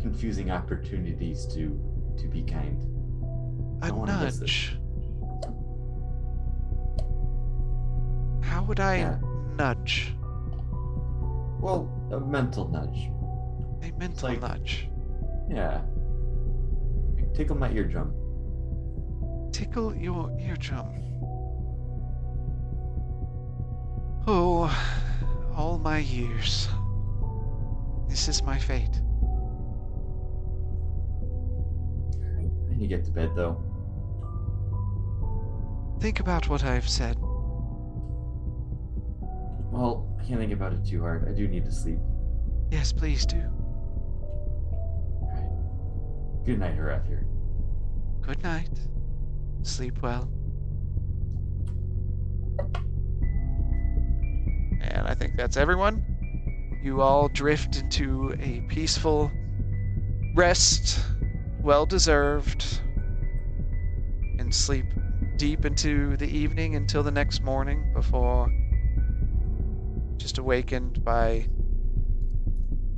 confusing opportunities to to be kind. A miss it. nudge. How would I Yeah. nudge? Well, a mental nudge. A mental like- nudge. Yeah. Tickle my eardrum. Tickle your eardrum. Oh, all my years. This is my fate. I need to get to bed though. Think about what I've said. Well, I can't think about it too hard. I do need to sleep. Yes, please do. Good night, Harathir. Good night. Sleep well. Think that's everyone. you all drift into a peaceful rest, well deserved, and sleep deep into the evening until the next morning before just awakened by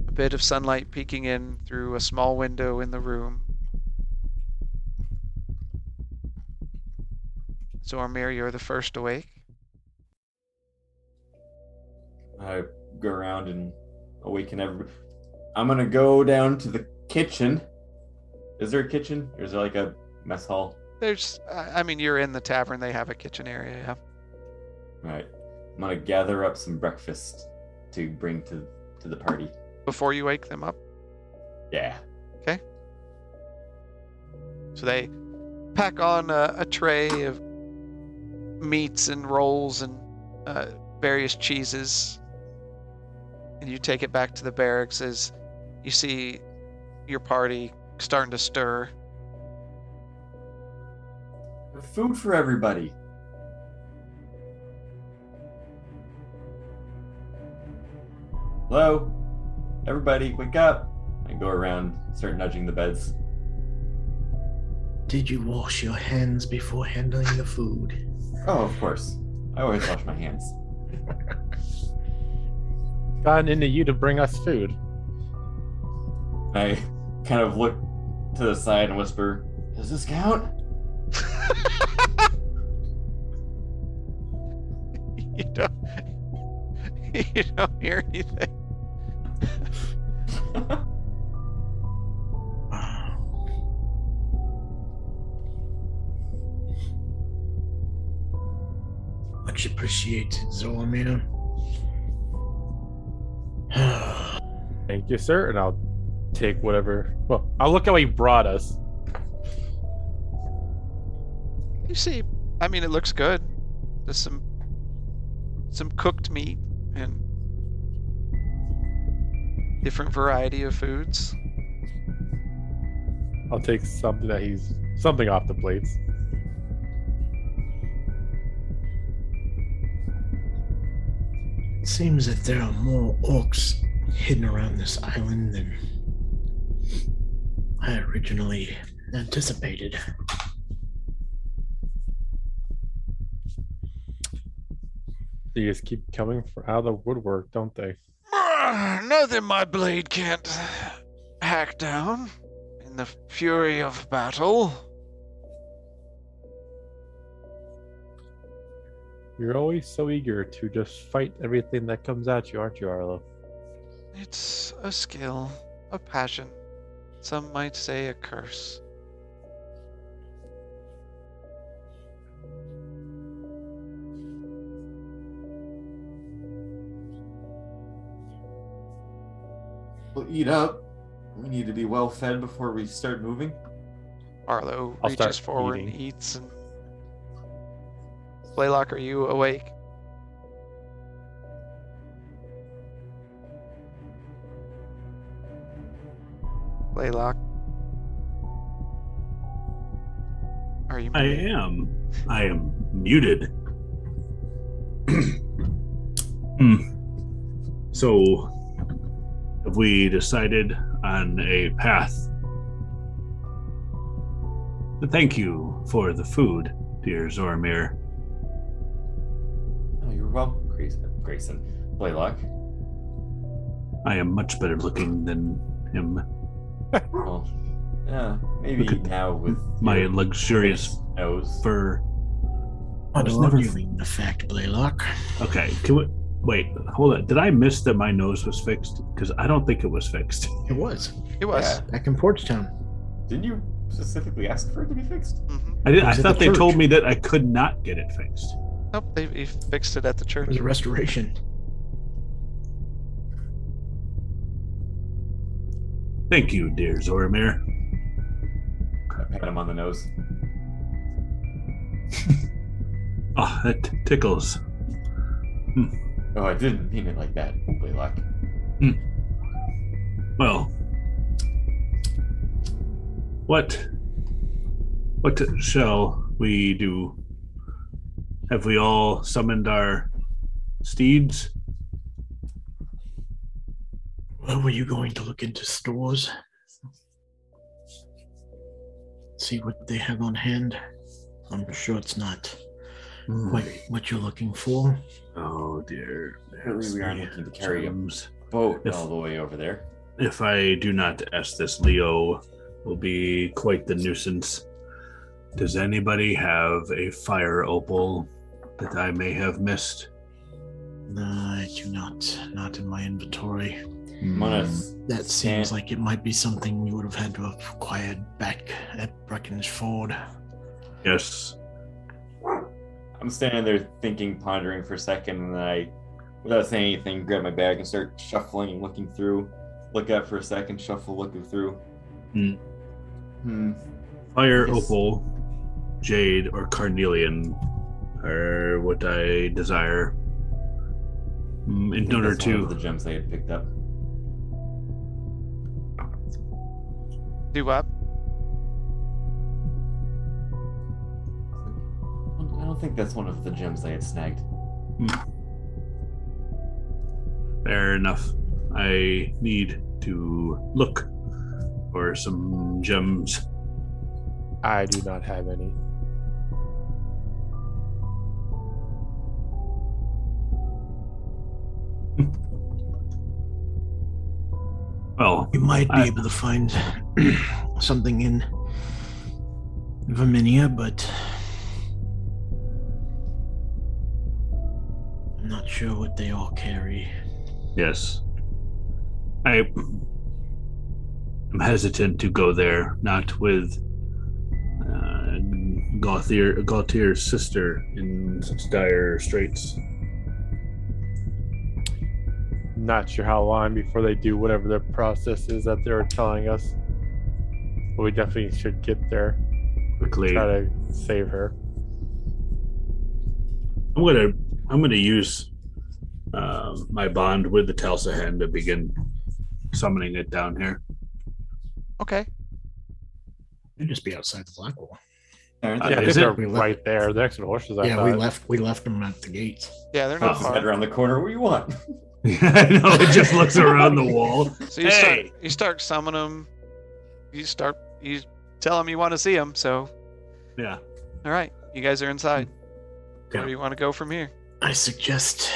a bit of sunlight peeking in through a small window in the room. Zoramir, you're the first awake. I go around and awaken everybody. I'm gonna go down to the kitchen. Is there a kitchen? Or is there like a mess hall? There's, I mean, you're in the tavern. They have a kitchen area. Yeah. Right. I'm gonna gather up some breakfast to bring to to the party. Before you wake them up, Yeah. Okay. So they pack on a, a tray of meats and rolls and uh, various cheeses, and you take it back to the barracks as you see your party starting to stir. Food for everybody. Hello? Everybody, wake up. I go around, start nudging the beds. Did you wash your hands before handling the food? Oh, of course. I always wash my hands. Gotten into you to bring us food. I kind of look to the side and whisper, Does this count? you don't. You don't hear anything. Much appreciated, Zoramir. Thank you, sir. And I'll take whatever. Well, I'll look at what he brought us. You see, I mean, it looks good. There's some some cooked meat and different variety of foods. I'll take something that he's something off the plates. It seems that there are more orcs hidden around this island than I originally anticipated. They just keep coming for out of the woodwork, don't they? Ah, Nothing my blade can't hack down in the fury of battle. You're always so eager to just fight everything that comes at you, aren't you, Arlo? It's a skill, a passion. Some might say a curse. We'll eat up. We need to be well fed before we start moving. Arlo I'll reaches start forward and eats. And Blaylock, are you awake? Blaylock, are you? I muted? am. I am muted. Hmm. So, have we decided on a path? Thank you for the food, dear Zoramir. You're welcome, Grayson. Grayson. Blaylock. I am much better looking than him. Well, yeah, maybe Look now with My your luxurious nose. fur. I was don't never- arguing the fact, Blaylock. Okay, can we wait? Hold on. Did I miss that my nose was fixed? Because I don't think it was fixed. It was It was. Yeah. back in Portstown. Didn't you specifically ask for it to be fixed? Mhm. I did. It I thought the they told me that I could not get it fixed. Nope, they, they fixed it at the church. It church. was a restoration. Thank you, dear Zoramir. I pat him on the nose. Oh, that t- tickles. Hmm. Oh, I didn't mean it like that, Blaylock. Hmm. Well, what what shall we do? Have we all summoned our steeds? Well, were you going to look into stores? See what they have on hand? I'm sure it's not Hmm. quite what you're looking for. Oh dear. Apparently we aren't looking to the carry 'em. gems. Boat If- all the way over there. If I do not ask this, Leo will be quite the nuisance. Does anybody have a fire opal that I may have missed? No, I do not. Not in my inventory. I'm gonna Hmm. That seems like it might be something you would have had to have acquired back at Brecken's Ford. Yes. I'm standing there thinking, pondering for a second, and then I, without saying anything, grab my bag and start shuffling and looking through. Look up for a second, shuffle, looking through. Hmm. Hmm. Fire opal, jade, or carnelian are what I desire. Mm, In order that's one of to the gems I had picked up. Do what? I don't think that's one of the gems I had snagged. Fair enough. I need to look for some gems. I do not have any. Well, You might be I- able to find something in Verminia, but I'm not sure what they all carry. yes. I am hesitant to go there, not with uh, Gauthier, Gautier's sister in such dire straits. Not sure how long before they do whatever their process is that they're telling us. But we definitely should get there. Quickly, Try to save her. I'm gonna I'm gonna use uh, my bond with the Telsa hand to begin summoning it down here. Okay. You'd just be outside the Blackwall. Aren't Uh, Yeah, I is think they're it? We left- right there. They're next to the horses. I yeah, we left. We left them at the gates. Yeah, they're not Oh, far. head around the corner. What do you want? I know it just looks around the wall. So you Hey! start you start summoning them. You start you tell them you want to see them. So Yeah. all right, you guys are inside. Yeah. Where do you want to go from here? I suggest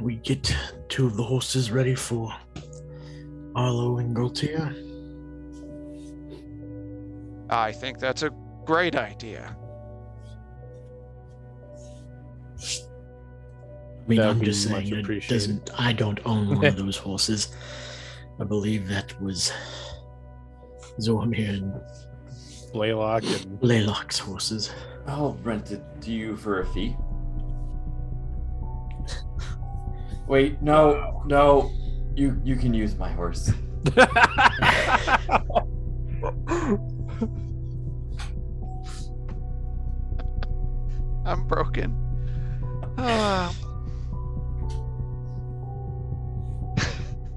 we get two of the horses ready for Arlo and Gaultier. I think that's a great idea. I mean, That'd I'm just saying, it doesn't. I don't own one of those horses. I believe that was Zoramir and Blaylock and Laylock's horses. I'll rent it to you for a fee. Wait, no, no. You you can use my horse. I'm broken. Ah,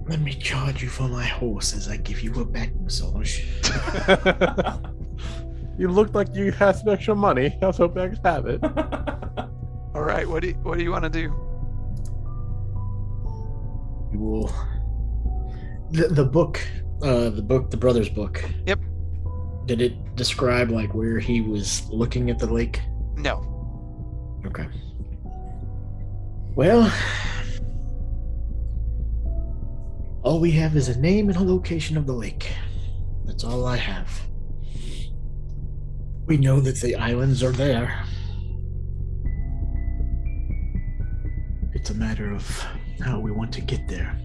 Let me charge you for my horses. I give you a back massage. you looked like you had some extra money. I was hoping I could have it. all right. What do you, what do you want to do? You will. The the book, uh, the book, the brothers' book. Yep. Did it describe like where he was looking at the lake? No. Okay. Well, all we have is a name and a location of the lake. That's all I have. We know that the islands are there. It's a matter of how we want to get there.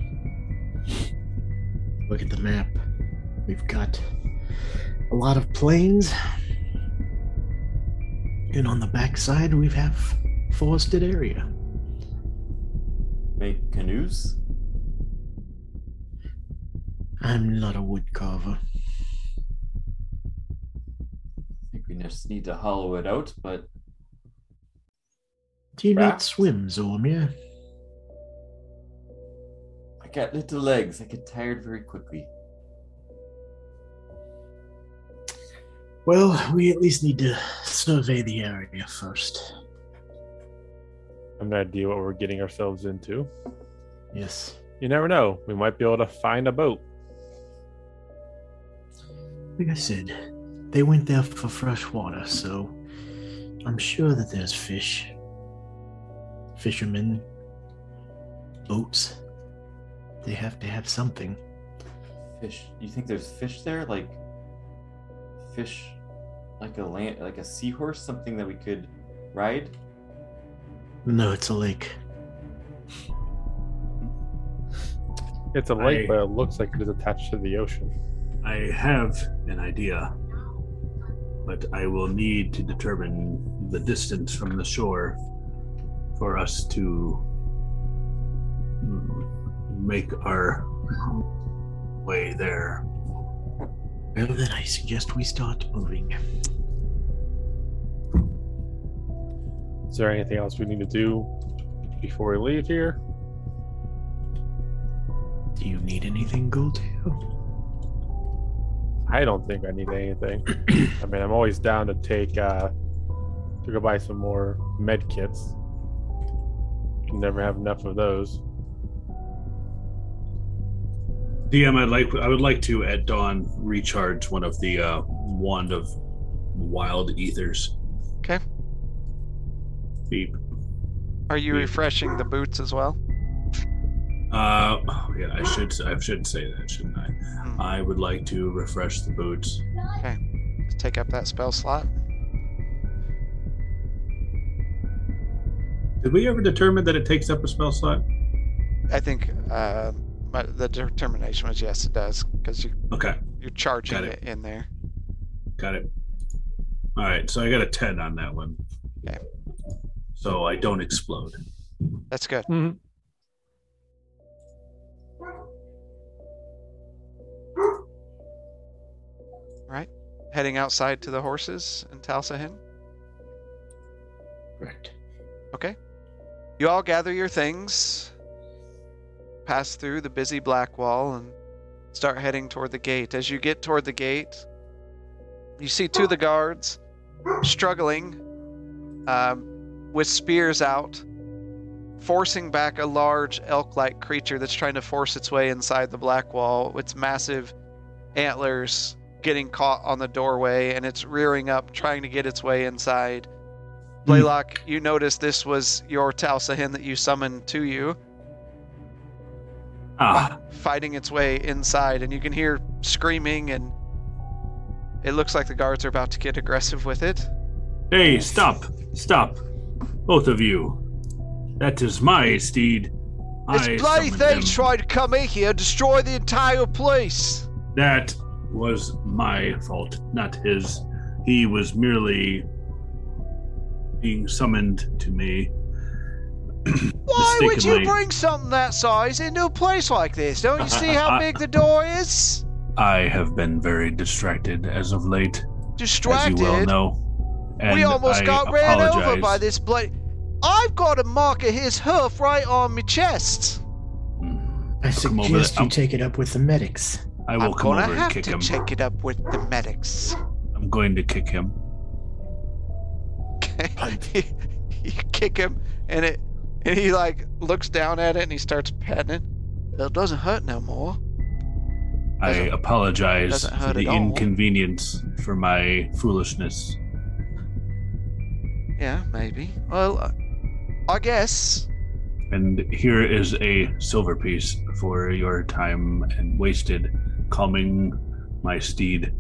Look at the map. We've got a lot of plains. And on the backside, we have forested area. Make canoes? I'm not a wood carver. I think we just need to hollow it out, but Do you need Rafts? swim, Zoramir? I got little legs. I get tired very quickly. Well, we at least need to survey the area first. I'm no idea what we're getting ourselves into. Yes, You never know. We might be able to find a boat. Like I said, they went there for fresh water, so I'm sure that there's fish, fishermen, boats. They have to have something. Fish. You think there's fish there? Like fish, like a land, like a seahorse, something that we could ride? No, it's a lake. It's a lake, I- but it looks like it is attached to the ocean. I have an idea, but I will need to determine the distance from the shore for us to mm, make our way there. Well, then I suggest we start moving. Is there anything else we need to do before we leave here? Do you need anything, Goldtail? I don't think I need anything. I mean, I'm always down to take uh to go buy some more med kits. Can never have enough of those. DM, I'd like I would like to at dawn recharge one of the uh, wand of wild ethers. Okay. Beep. Are you Yeah. refreshing the boots as well? Uh, oh, yeah, I should I should say that, shouldn't I? Hmm. I would like to refresh the boots. Just take up that spell slot. Did we ever determine that it takes up a spell slot? I think uh, my, the determination was yes, it does, because you, Okay, you're charging Got it. it. in there. got it. All right, so I got a ten on that one. Okay. So I don't explode. That's good. Mhm. Heading outside to the horses in Talsahin. Correct. Okay. You all gather your things, pass through the busy black wall, and start heading toward the gate. As you get toward the gate, you see two of the guards struggling um, with spears out, forcing back a large elk like creature that's trying to force its way inside the black wall. Its massive antlers getting caught on the doorway, and it's rearing up, trying to get its way inside. Blaylock, you notice this was your Talsahin that you summoned to you, Ah, fighting its way inside, and you can hear screaming, and it looks like the guards are about to get aggressive with it. hey, stop, stop, both of you. That is my steed. It's Blade summoned they him. tried to come in here and destroy the entire place. That was my fault, not his. He was merely being summoned to me. Why would you bring something that size into a place like this? Don't you see how big the door is? I have been very distracted as of late, Distracted. as you well know. And we almost I got ran over by this blade. I've got a mark of his hoof right on my chest. Mm, I suggest you take it up with the medics. I will I'm come over and have kick to him. check it up with the medics. I'm going to kick him. you, you kick him, and it, and he like looks down at it, and he starts petting it. It doesn't hurt no more. I Doesn't- apologize doesn't for the all. inconvenience for my foolishness. Yeah, maybe. Well, uh, I guess. And here is a silver piece for your time and wasted calming my steed.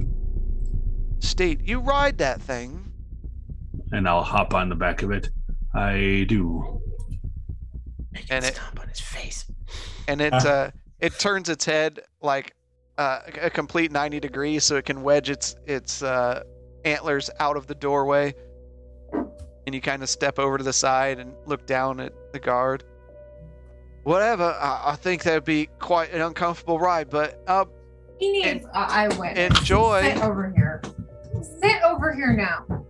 Steve, you ride that thing. And I'll hop on the back of it. I do. Make And it it- stomp on his face. and it Ah. uh, it turns its head like uh, a complete 90 degrees so it can wedge its its uh, antlers out of the doorway and you kind of step over to the side and look down at the guard whatever i, I think that'd be quite an uncomfortable ride but uh, He needs. uh, I went. enjoy. Sit over here. Sit over here now.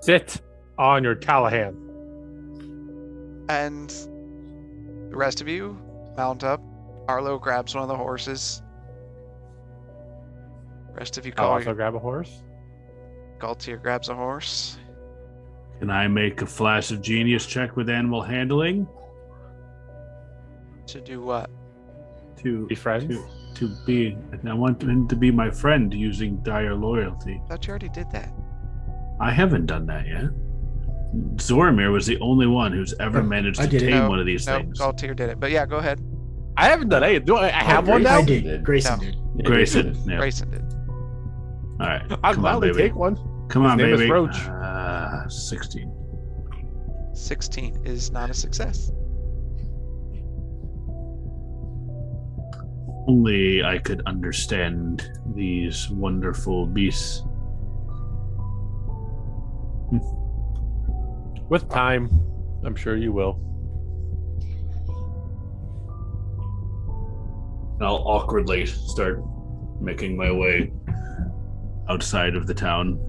Sit on your Callahan. and the rest of you mount up arlo grabs one of the horses rest of you I'll call also grab a horse. Galtier grabs a horse Can I make a flash of genius check with animal handling? To do what? To Be friends. to to be. I want him to be my friend using dire loyalty. I thought you already did that. I haven't done that yet. Zoramir was the only one who's ever Oh, managed to tame No, one of these No, things. Galtier did it. But yeah, go ahead. I haven't done it. Do I, I have one Grace now? I did. did. Grayson No. did. Yeah, Grayson. Yeah. Grayson did. All right. I'll Come on, gladly baby. take one. Come on, His name is baby. Roach. Uh, 16. 16 is not a success. Only I could understand these wonderful beasts. With time, I'm sure you will. I'll awkwardly start making my way outside of the town.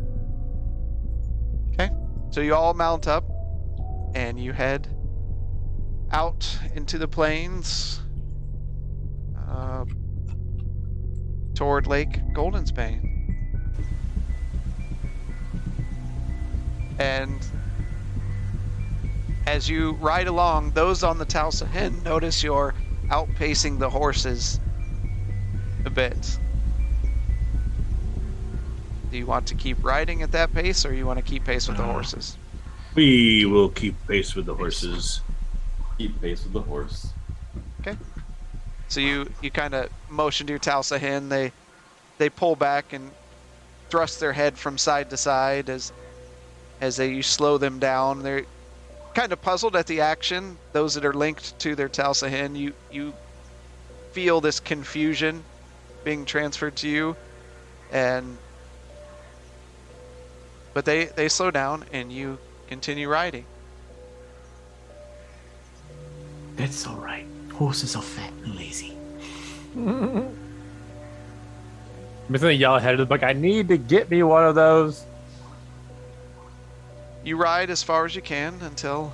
Okay. So you all mount up and you head out into the plains uh, toward Lake Goldensbane. And as you ride along, those on the Tausa Hen notice you're outpacing the horses a bit. Do you want to keep riding at that pace, or you want to keep pace with the Uh, horses? We will keep pace with the horses. Keep pace with the horse. So you you kind of motion to your Tausa Hen. They they pull back and thrust their head from side to side as as they you slow them down. They're kind of puzzled at the action. Those that are linked to their Tausa Hen, you you feel this confusion being transferred to you, and but they they slow down and you continue riding. That's all right. Horses are fat and lazy. I'm just gonna yell ahead of the book. I need to get me one of those. You ride as far as you can until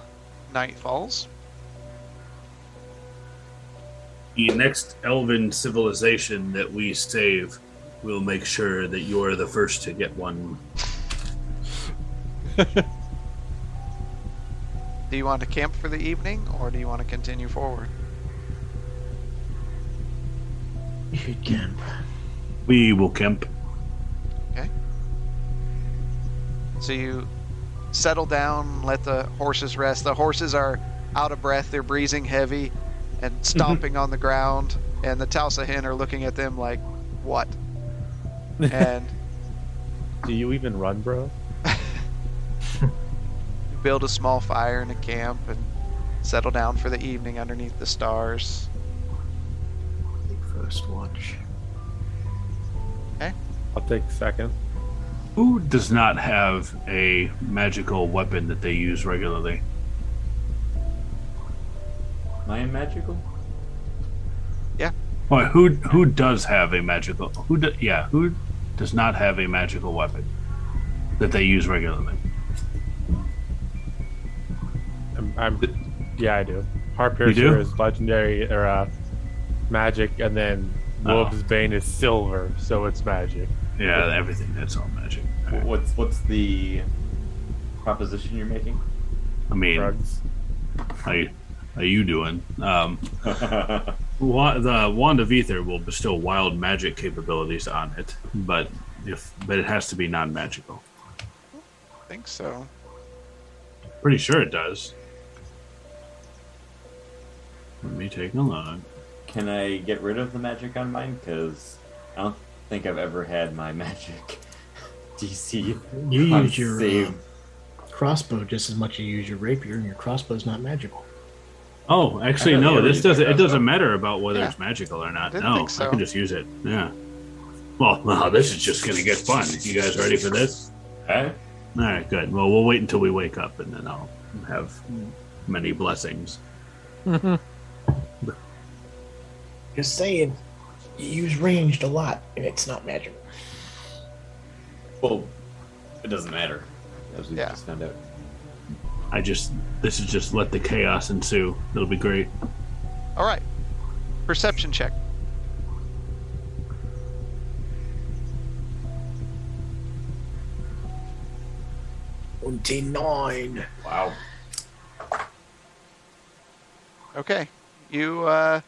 night falls. The next elven civilization that we save will make sure that you're the first to get one. Do you want to camp for the evening or do you want to continue forward? You should camp. We will camp. Okay. So you settle down, let the horses rest. The horses are out of breath, they're breathing heavy and mm-hmm. stomping on the ground, and the Tausa hen are looking at them like, what? And Do you even run, bro? you build a small fire in a camp and settle down for the evening underneath the stars. Take first watch. I'll take second. Who does not have a magical weapon that they use regularly? Am I magical? Yeah. Well, who who does have a magical? Who do, yeah? Who does not have a magical weapon that they use regularly? I'm, I'm yeah, I do. Heart You piercer is legendary or uh, magic, and then Oh. Wolf's Bane is silver, so it's magic. Yeah, everything that's all magic. Wh- What's what's the proposition you're making? I mean, Drugs. how you, how you doing? Um, wa- the wand of ether will bestow wild magic capabilities on it, but if but it has to be non-magical. I think so. Pretty sure it does. Let me take a look. Can I get rid of the magic on mine? Because I don't think I've ever had my magic DC. You on use your save. uh, crossbow just as much as you use your rapier, and your crossbow is not magical. Oh, actually, no. This doesn't. It doesn't matter about whether Yeah. it's magical or not. Didn't No, so. I can just use it. Yeah. Well, well, this is just gonna get fun. You guys ready for this? Okay. All right, good. Well, we'll wait until we wake up, and then I'll have many blessings. Just saying, you use ranged a lot, and it's not magic. Well, it doesn't matter. As we Yeah. just found out. I just this is just let the chaos ensue. It'll be great. All right. Perception check. Twenty-nine. Wow. Okay. you uh,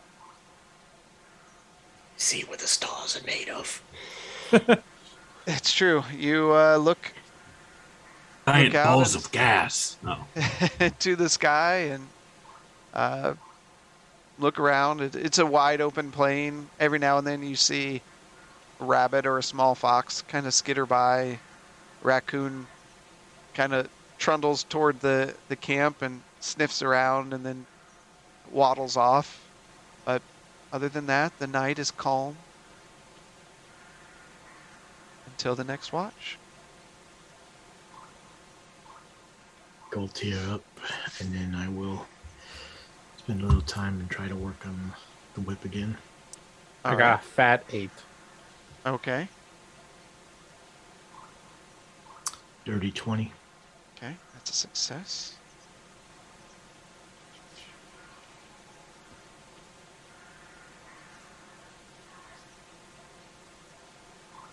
See what the stars are made of. it's true. You uh, look Giant out balls and- of gas. No. to the sky and uh, look around. It, it's a wide open plain. Every now and then you see a rabbit or a small fox kind of skitter by. Raccoon kind of trundles toward the, the camp and sniffs around and then waddles off. But other than that, the night is calm until the next watch. Go tear up, and then I will spend a little time and try to work on the whip again. I All got a fat eight. Okay. Dirty 20. Okay, that's a success.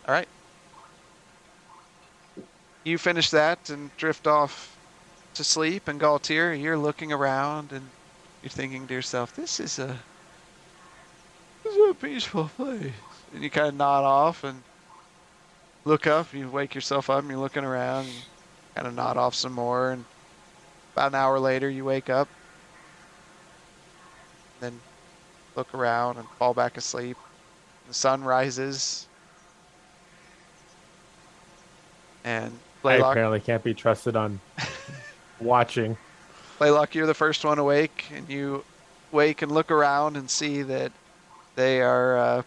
All right. You finish that and drift off to sleep, and Galtier, you're looking around and you're thinking to yourself, "This is a this is a peaceful place." And you kind of nod off and look up. You wake yourself up, and you're looking around. And kind of nod off some more and about an hour later you wake up then look around and fall back asleep the sun rises and I apparently can't be trusted on watching. Blaylock, you're the first one awake and you wake and look around and see that they are uh,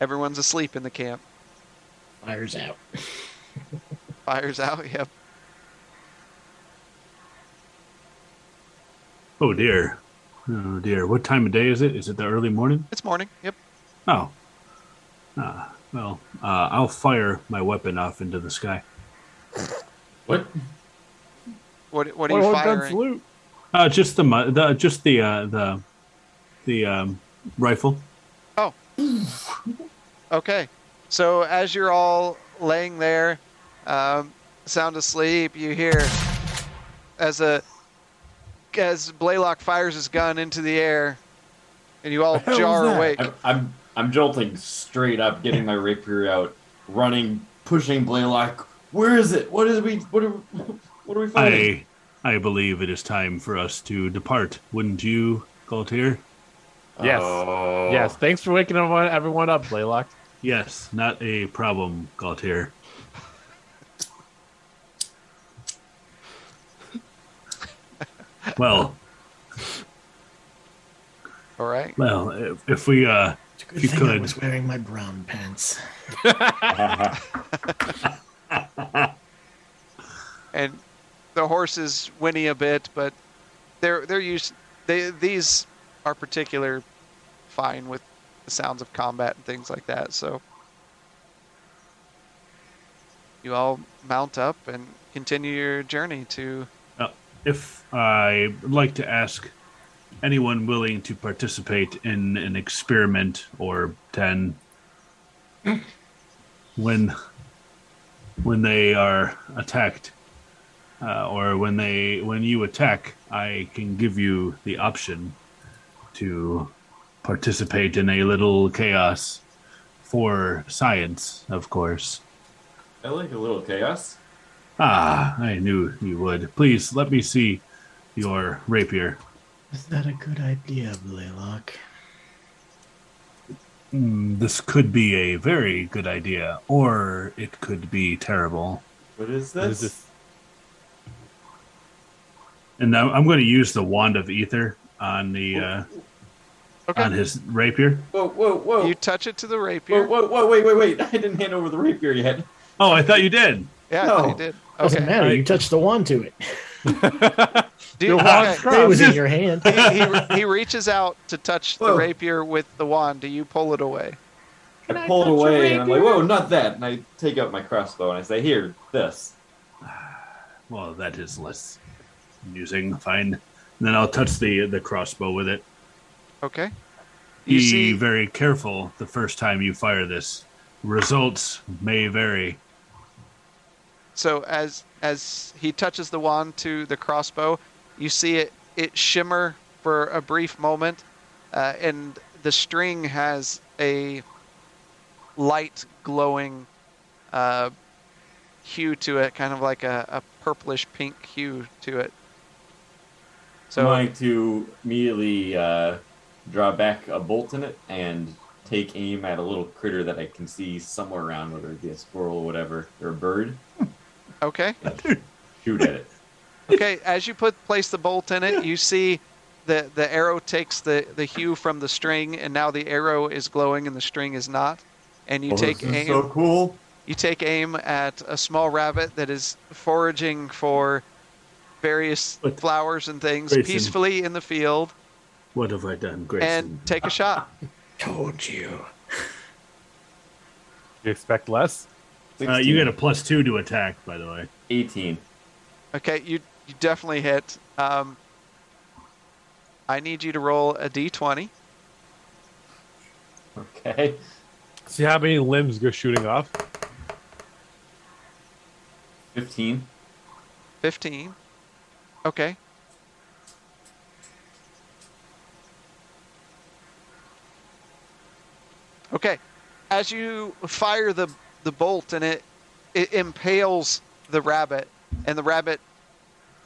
everyone's asleep in the camp Fires out. fires out yep Oh dear. Oh dear. What time of day is it? Is it the early morning? it's morning yep Oh. Ah, well, uh, I'll fire my weapon off into the sky. What? what, what are you firing salute. Uh, just the the just the uh, the the um, rifle. Oh. okay. So as you're all laying there, um, sound asleep, you hear as a as Blaylock fires his gun into the air, and you all The hell was jar awake. I'm, I'm I'm jolting straight up, getting my rapier out, running, pushing Blaylock. Where is it? What is we? What are? What are we fighting? I I believe it is time for us to depart. Wouldn't you, Galtier? Yes. Oh. Yes. Thanks for waking everyone, everyone up, Blaylock. Yes, not a problem, Galtier. Well, All right. well, if, if we uh, It's a good You thing I could. was wearing my brown pants. And the horses whinny a bit, but they're they're used. They these are particular fine with the sounds of combat and things like that. So you all mount up and continue your journey to if I would like to ask anyone willing to participate in an experiment or 10 when when they are attacked uh, or when they when you attack I can give you the option to participate in a little chaos for science of course I like a little chaos. ah I knew you would please let me see your rapier Is that a good idea, Blaylock? Hmm, this could be a very good idea, or it could be terrible. What is this? is this? And now I'm going to use the wand of ether on the uh, okay. on his rapier. Whoa, whoa, whoa. You touch it to the rapier. whoa, whoa, wait, wait, wait. I didn't hand over the rapier yet. Oh, I thought you did. Yeah, I No. thought you did. Doesn't Okay. matter. You touched the wand to it. Do you- Your okay. wand's. It was in your hand. he, he, he reaches out to touch the rapier with the wand. Do you pull it away? Can I I pulled touch away and I'm like, whoa, not that. And I take out my crossbow and I say, here, this. Well, that is less amusing. Fine. And then I'll touch the the crossbow with it. Okay. You Be see, very careful the first time you fire this. Results may vary. so as as he touches the wand to the crossbow, you see it it shimmer for a brief moment, uh, and the string has a light glowing uh, hue to it, kind of like a, a purplish pink hue to it. So I'm going to immediately uh, draw back a bolt in it and take aim at a little critter that I can see somewhere around, whether it be a squirrel or whatever, or a bird. Okay. Shoot at it. Okay, as you put place the bolt in it, you see the the arrow takes the the hue from the string, and now the arrow is glowing and the string is not. And you Oh, take this is aim. so cool. You take aim at a small rabbit that is foraging for various But- flowers and things Grayson. peacefully in the field, What have I done, Grayson? and take a shot. Told you. You expect less? Uh, you get a plus two to attack, by the way. 18. Okay, you you definitely hit. Um, I need you to roll a d20. Okay. See how many limbs go shooting off? 15. 15. Okay. Okay. As you fire the the bolt and it it impales the rabbit and the rabbit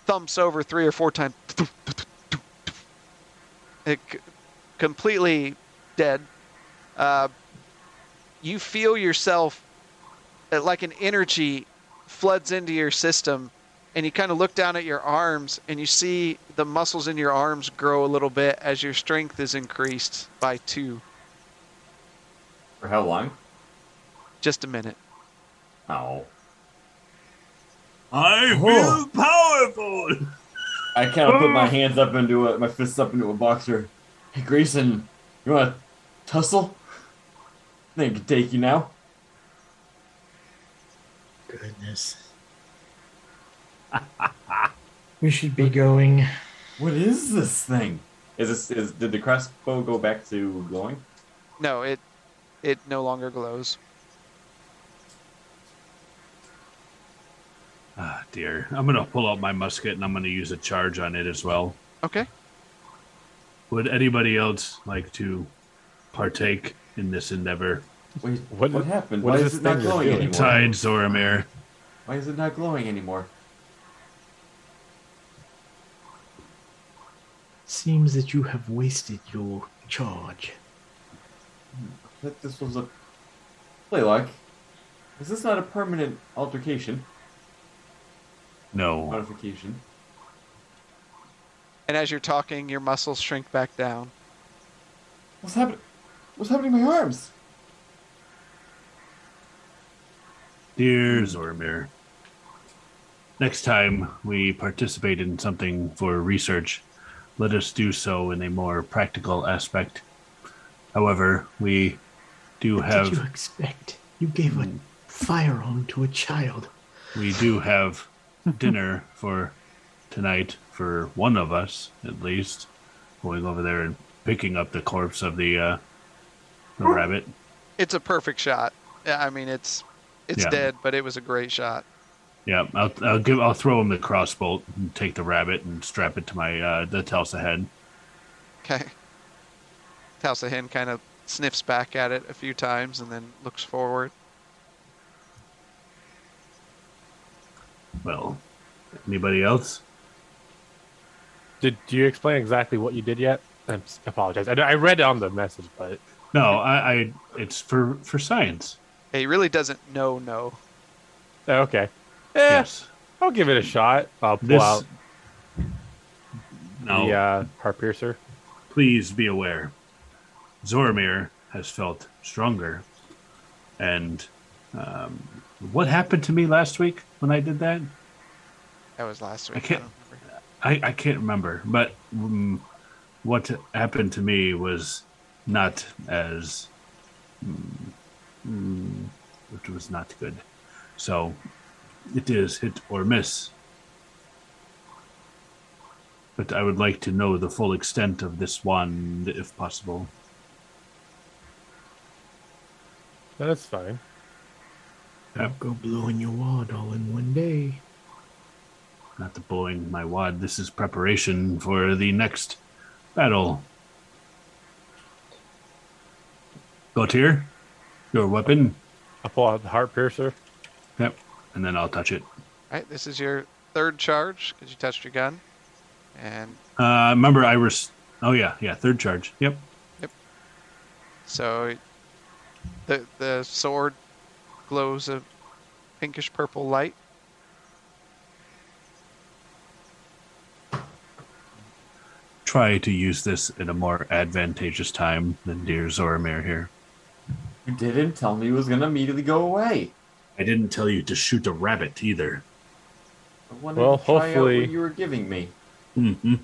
thumps over three or four times. It completely dead. Uh, you feel yourself uh, like an energy floods into your system and you kind of look down at your arms and you see the muscles in your arms grow a little bit as your strength is increased by two. For how long? Just a minute. Oh. I feel powerful. I kind of put my oh. hands up into it, my fists up into a boxer. Hey, Grayson, you want to tussle? I think I can take you now. Goodness. we should be going. What is this thing? Is this is did the crossbow go back to glowing? No, it it no longer glows. Ah, dear. I'm gonna pull out my musket and I'm gonna use a charge on it as well. Okay. Would anybody else like to partake in this endeavor? Wait, What- what, happened? what Why is is it not glowing doing? anymore? Tide Zoramir. Why is it not glowing anymore? Seems that you have wasted your charge. I thought this was a playlock. Is this not a permanent altercation No. modification? And as you're talking, your muscles shrink back down. What's happening? What's happening to my arms? Dear Zoramir. Next time we participate in something for research, let us do so in a more practical aspect. However, we do What have did you expect? You gave a firearm to a child. we do have dinner for tonight for one of us at least going over there and picking up the corpse of the uh the rabbit It's a perfect shot. Yeah, I mean it's it's Yeah. dead, but it was a great shot. yeah i'll, I'll give i'll throw him the crossbow and take the rabbit and strap it to my uh the telsa head Okay. Hen kind of sniffs back at it a few times and then looks forward. Well anybody else Did do you explain exactly what you did yet? I apologize. I, I read it on the message, but no i i it's for for science He really doesn't know no. oh, okay. Yeah, yes I'll give it a shot. I'll pull this out no the uh, heart piercer. please be aware Zoramir has felt stronger. And um, what happened to me last week when I did that? That was last week. I can't- don't. I, I can't remember. But um, what happened to me was not as. Mm, mm, it was not good. So it is hit or miss. But I would like to know the full extent of this wand, if possible. That's fine. Yep. Go blowing your wad all in one day. Not the blowing my wad. This is preparation for the next battle. Gautier, your weapon. I pull out the heart piercer. Yep. And then I'll touch it. All right, this is your third charge because you touched your gun, and Uh, remember, I was. Oh yeah, yeah. Third charge. Yep. Yep. so the the sword glows a pinkish purple light. Try to use this in a more advantageous time than dear Zoramir here. You didn't tell me it was gonna immediately go away. I didn't tell you to shoot a rabbit either. I wanted Well, to try out hopefully- what you were giving me. hmm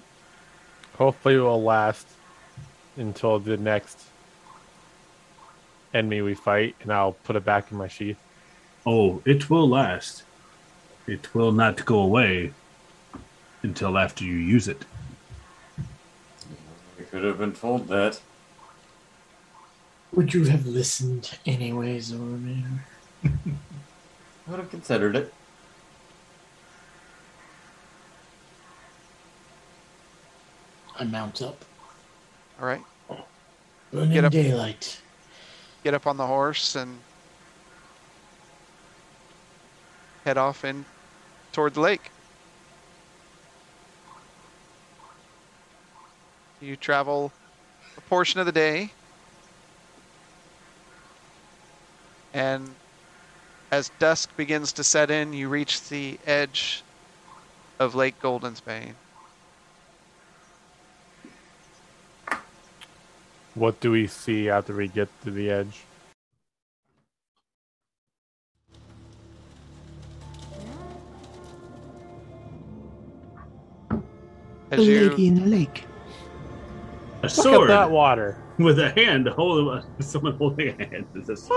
Hopefully, it will last until the next enemy we fight, and I'll put it back in my sheath. Oh, it will last. It will not go away until after you use it. I could have been told that. Would you have listened anyways, Orman? I would have considered it. I mount up. All right, Burning Get up. daylight. Get up on the horse and head off in toward the lake. You travel a portion of the day, and as dusk begins to set in, you reach the edge of Lake Goldensbane. What do we see after we get to the edge? A you lady in the lake. A Look sword at that water. with a hand. Hold someone holding a hand. Is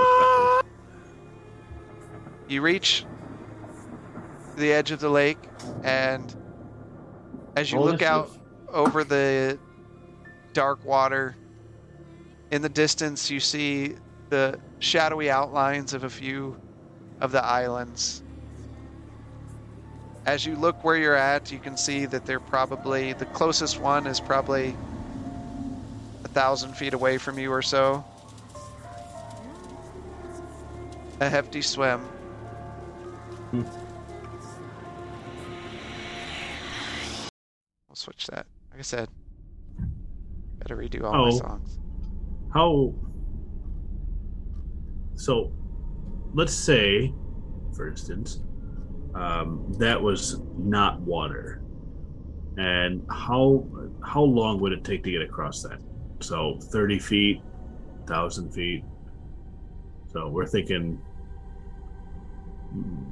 you reach the edge of the lake, and as you Roll look out over the dark water, in the distance you see the shadowy outlines of a few of the islands. As you look where you're at, you can see that they're probably the closest one is probably a thousand feet away from you or so. A hefty swim. Hmm. We'll switch that. Like I said, gotta redo all my Oh. songs. How? So, let's say, for instance, um, that was not water, and how how long would it take to get across that? So, thirty feet, thousand feet. So we're thinking hmm,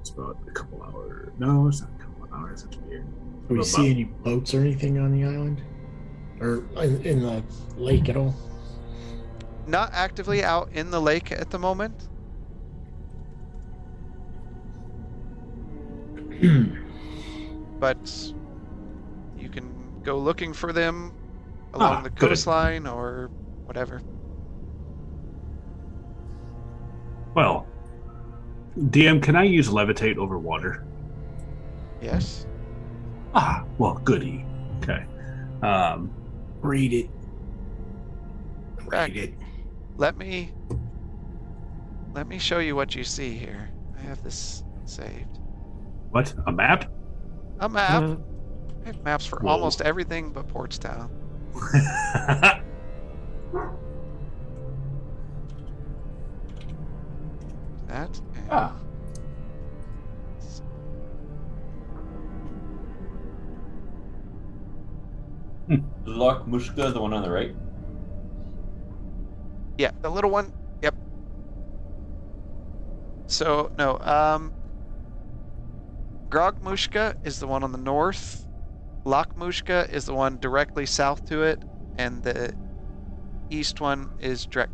it's about a couple hours. No, it's not a couple of hours. It's weird. Do we About- see any boats or anything on the island? Or in, in the lake at all? Not actively out in the lake at the moment. but you can go looking for them along Ah, the good. coastline or whatever. Well, DM, can I use levitate over water? Yes. Ah, well, goody. Okay. Um, Read it. Read it. Let me let me show you what you see here. I have this saved. what? A map? A map. Uh, I have maps for Whoa. almost everything but Portstown. That and Ah, Loch Mushka, the one on the right. Yeah, the little one. Yep. So no, um, Grogmushka is the one on the north. Lochmushka is the one directly south to it, and the east one is Drek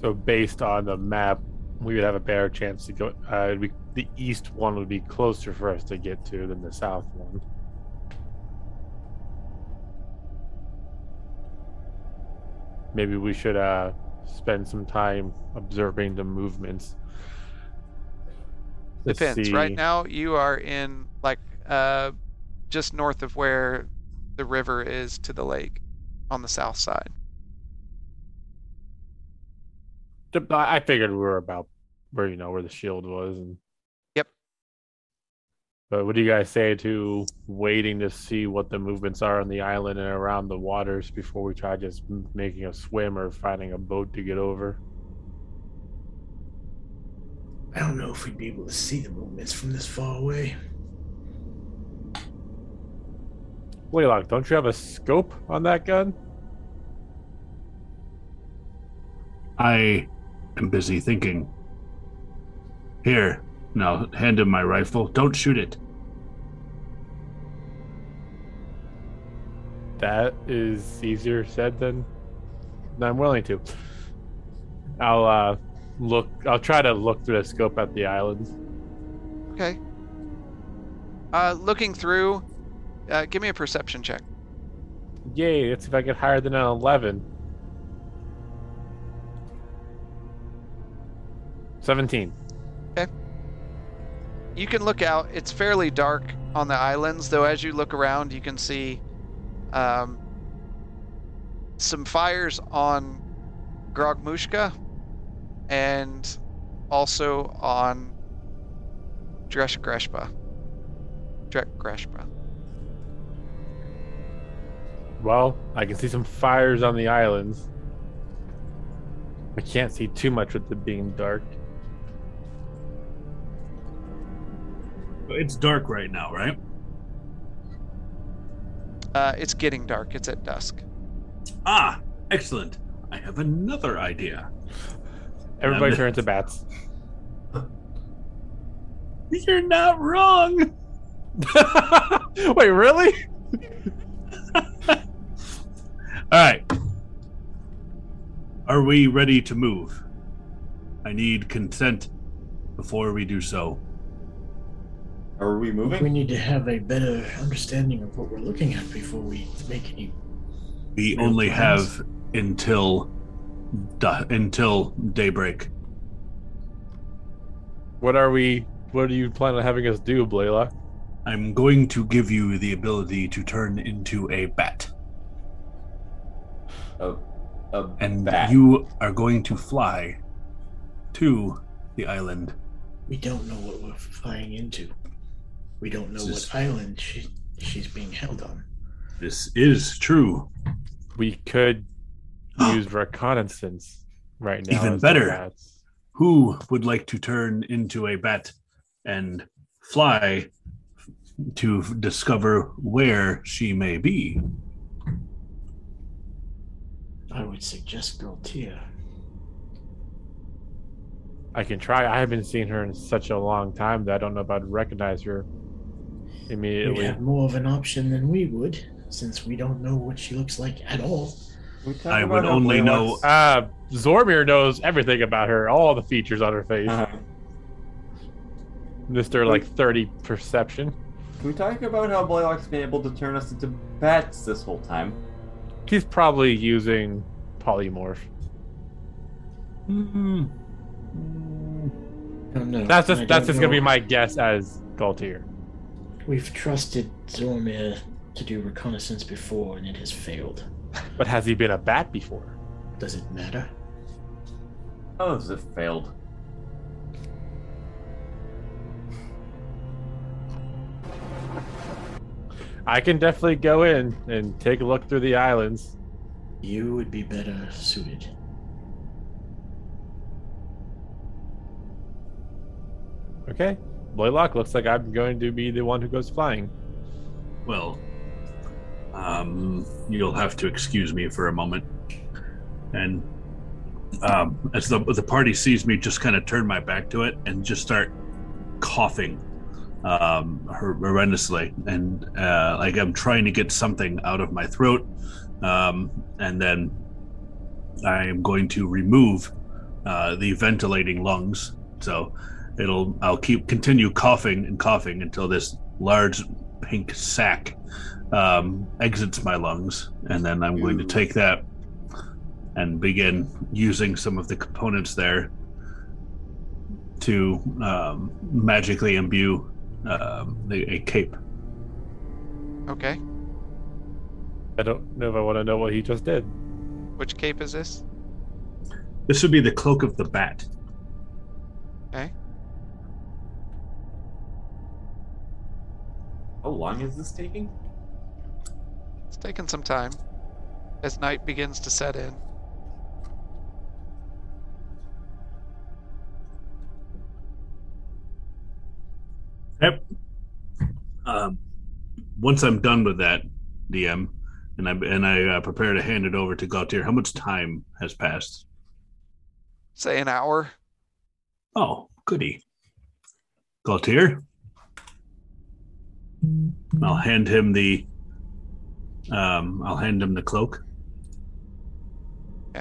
So based on the map, we would have a better chance to go. Uh, we, the east one would be closer for us to get to than the south one. maybe we should uh spend some time observing the movements. Depends. Right now, you are in like uh, just north of where the river is to the lake, on the south side. I I figured we were about where you know where the shield was and Yep. But what do you guys say to waiting to see what the movements are on the island and around the waters before we try just making a swim or finding a boat to get over? I don't know if we'd be able to see the movements from this far away. Wait, Blaylock, don't you have a scope on that gun? I am busy thinking. Here, now hand him my rifle. Don't shoot it. That is easier said than than I'm willing to. I'll uh look I'll try to look through the scope at the islands. Okay. Uh, looking through, uh, give me a perception check. Yay, let's see if I get higher than an eleven. Seventeen. Okay. You can look out. It's fairly dark on the islands, though. As you look around, you can see um, some fires on Grogmushka and also on Dresh Greshpa. Drek Greshpa. Well, I can see some fires on the islands. I can't see too much with it being dark. It's dark right now, right? Uh, it's getting dark. It's at dusk. Ah, excellent. I have another idea. Everybody turns to bats. You're not wrong. Wait, really? All right. Are we ready to move? I need consent before we do so. Are we moving? We need to have a better understanding of what we're looking at before we make any. We only plans? have until da- until daybreak. What are we? What do you plan on having us do, Blaylock? I'm going to give you the ability to turn into a bat, A, a and bat. you are going to fly to the island. We don't know what we're flying into. We don't know This is- what island she, she's being held on. This is true. We could use reconnaissance right now. Even better. Who would like to turn into a bat and fly to discover where she may be? I would suggest Galtier. I can try. I haven't seen her in such a long time that I don't know if I'd recognize her You immediately. have more of an option than we would, since we don't know what she looks like at all. Can we talk I would how only know- Blaylock's- Uh, Zoramir knows everything about her, all the features on her face. Uh-huh. Mister like thirty perception. Can we talk about how Blaylock's been able to turn us into bats this whole time? He's probably using polymorph. Hmm. I don't know. That's just that's just gonna be my guess as Galtier. We've trusted Zoramir to do reconnaissance before, and it has failed. But has he been a bat before? Does it matter? Oh, has it failed? I can definitely go in and take a look through the islands. You would be better suited. Okay. Blaylock looks like I'm going to be the one who goes flying. Well, um, you'll have to excuse me for a moment. And um, as the the party sees me, just kind of turn my back to it and just start coughing um, horrendously, and uh, like I'm trying to get something out of my throat, um, and then I am going to remove uh, the ventilating lungs. So it'll I'll keep continue coughing and coughing until this large pink sack um, exits my lungs, and then I'm going to take that and begin using some of the components there to um, magically imbue um, a, a cape. Okay. I don't know if I want to know what he just did. Which cape is this? This would be the cloak of the bat. Okay. How long is this taking? It's taking some time as night begins to set in. Yep. Um, once I'm done with that, DM, and I and I uh, prepare to hand it over to Gautier, how much time has passed? Say an hour. Oh, goody. Gautier, I'll hand him the. Um, I'll hand him the cloak.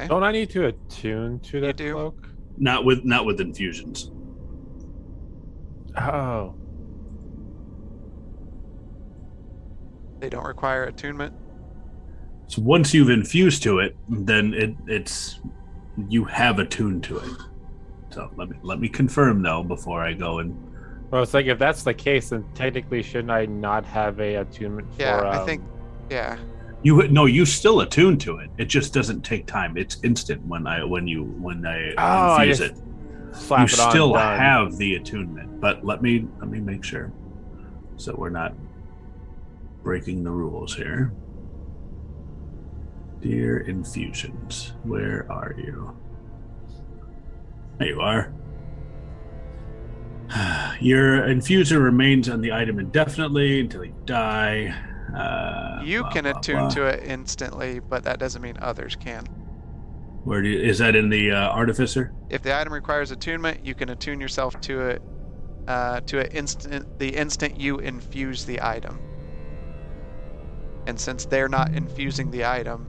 Don't I need to attune to that do. cloak? Not with not with infusions. Oh. They don't require attunement. So once you've infused to it, then it it's you have attuned to it. So let me let me confirm though before I go and Well, it's like if that's the case, then technically shouldn't I not have a attunement for? Yeah, um, I think. Yeah. you no you still attune to it. It just doesn't take time. It's instant when I when you when I Oh, I infuse just it. slap you it still done. have the attunement, but let me let me make sure so we're not breaking the rules here. Dear infusions, where are you? There you are. Your infuser remains on the item indefinitely until you die. Uh, You blah, can blah, attune blah. to it instantly, but that doesn't mean others can. Where do you, is that in the uh, artificer? If the item requires attunement, you can attune yourself to it uh, to it instant the instant you infuse the item. And since they're not infusing the item,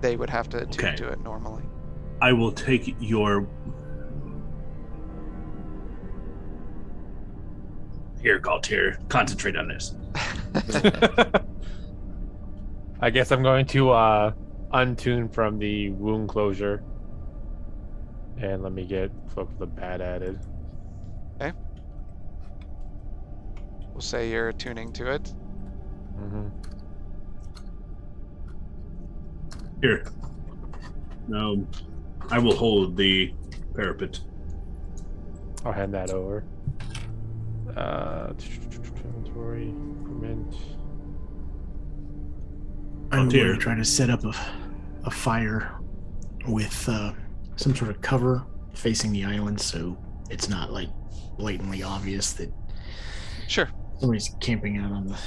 they would have to attune Okay. to it normally. I will take your. Here, Galtier, concentrate on this. I guess I'm going to uh untune from the wound closure. And let me get Cloak of the Bat added. Okay. We'll say you're attuning to it. Mm-hmm. Here. No, I will hold the periapt. I'll hand that over. Uh, inventory, equipment. I'm dear. going to try to set up a, a fire with uh, some sort of cover facing the island so it's not like blatantly obvious that Sure. somebody's camping out on the,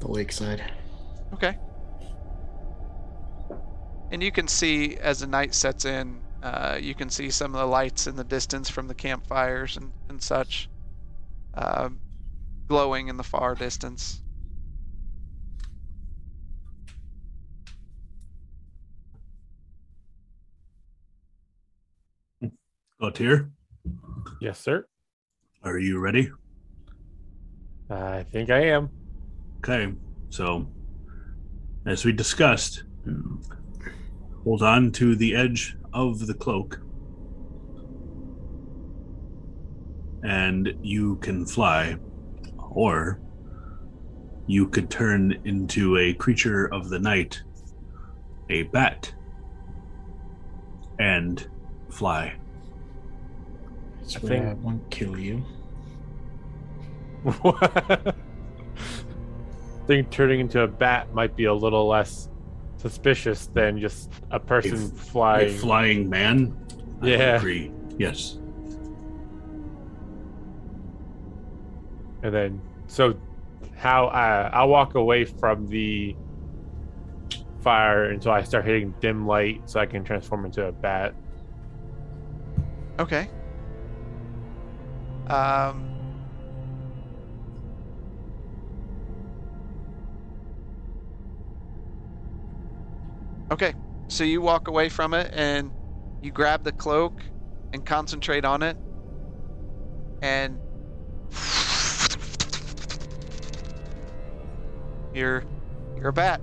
the lakeside. Okay. And you can see as the night sets in, uh, you can see some of the lights in the distance from the campfires and, and such, um, glowing in the far distance. Galtier, Yes, sir. are you ready? I think I am. Okay, so as we discussed, hold on to the edge of the cloak, and you can fly, or you could turn into a creature of the night, a bat, and fly. I I swear think- I won't kill you. I think turning into a bat might be a little less suspicious than just a person A flying. A flying man? I Yeah. agree. Yes. And then, so how I I'll walk away from the fire until I start hitting dim light, so I can transform into a bat. Okay. Um, okay, so you walk away from it and you grab the cloak and concentrate on it, and you're you're a bat.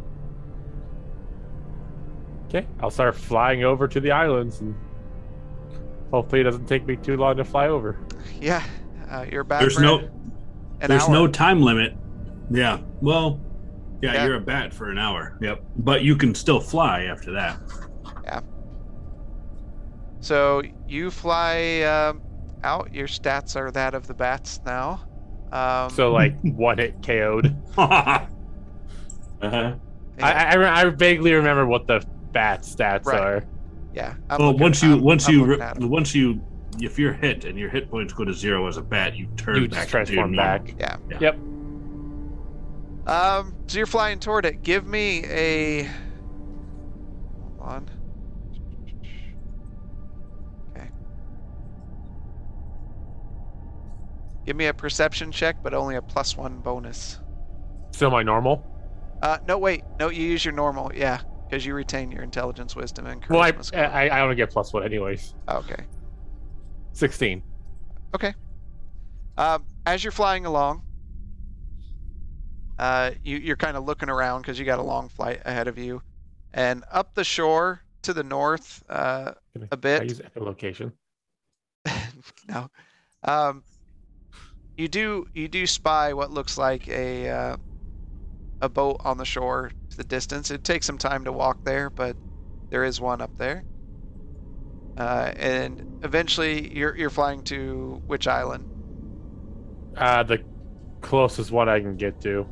Okay, I'll start flying over to the islands, and hopefully it doesn't take me too long to fly over. Yeah, uh, you're a bat. There's no there's hour. no time limit. Yeah. Well, yeah, Yeah. you're a bat for an hour. Yep. But you can still fly after that. Yeah. So you fly um, out. Your stats are that of the bats now. Um, So like one hit KO'd. uh-huh. yeah, I, I I vaguely remember what the bat stats Right. are. yeah. I'm Well, looking- once you I'm- once I'm you re- once you if you're hit and your hit points go to zero as a bat, you turn You back just transform into your back. Yeah. Yeah. Yep. Um, so you're flying toward it. Give me a. Hold on. Okay. Give me a perception check, but only a plus one bonus. Still my normal. Uh, no, wait. No, you use your normal. Yeah, because you retain your intelligence, wisdom, and charisma Well, I, score. I I only get plus one anyways. okay. Sixteen. Okay. Um, as you're flying along, uh, you, you're kind of looking around because you got a long flight ahead of you, and up the shore to the north, uh, Can I- A bit. I use echolocation. no, um, you do you do spy what looks like a uh, a boat on the shore to the distance. It takes some time to walk there, but there is one up there. Uh, and eventually, you're you're flying to which island? Uh, the closest one I can get to.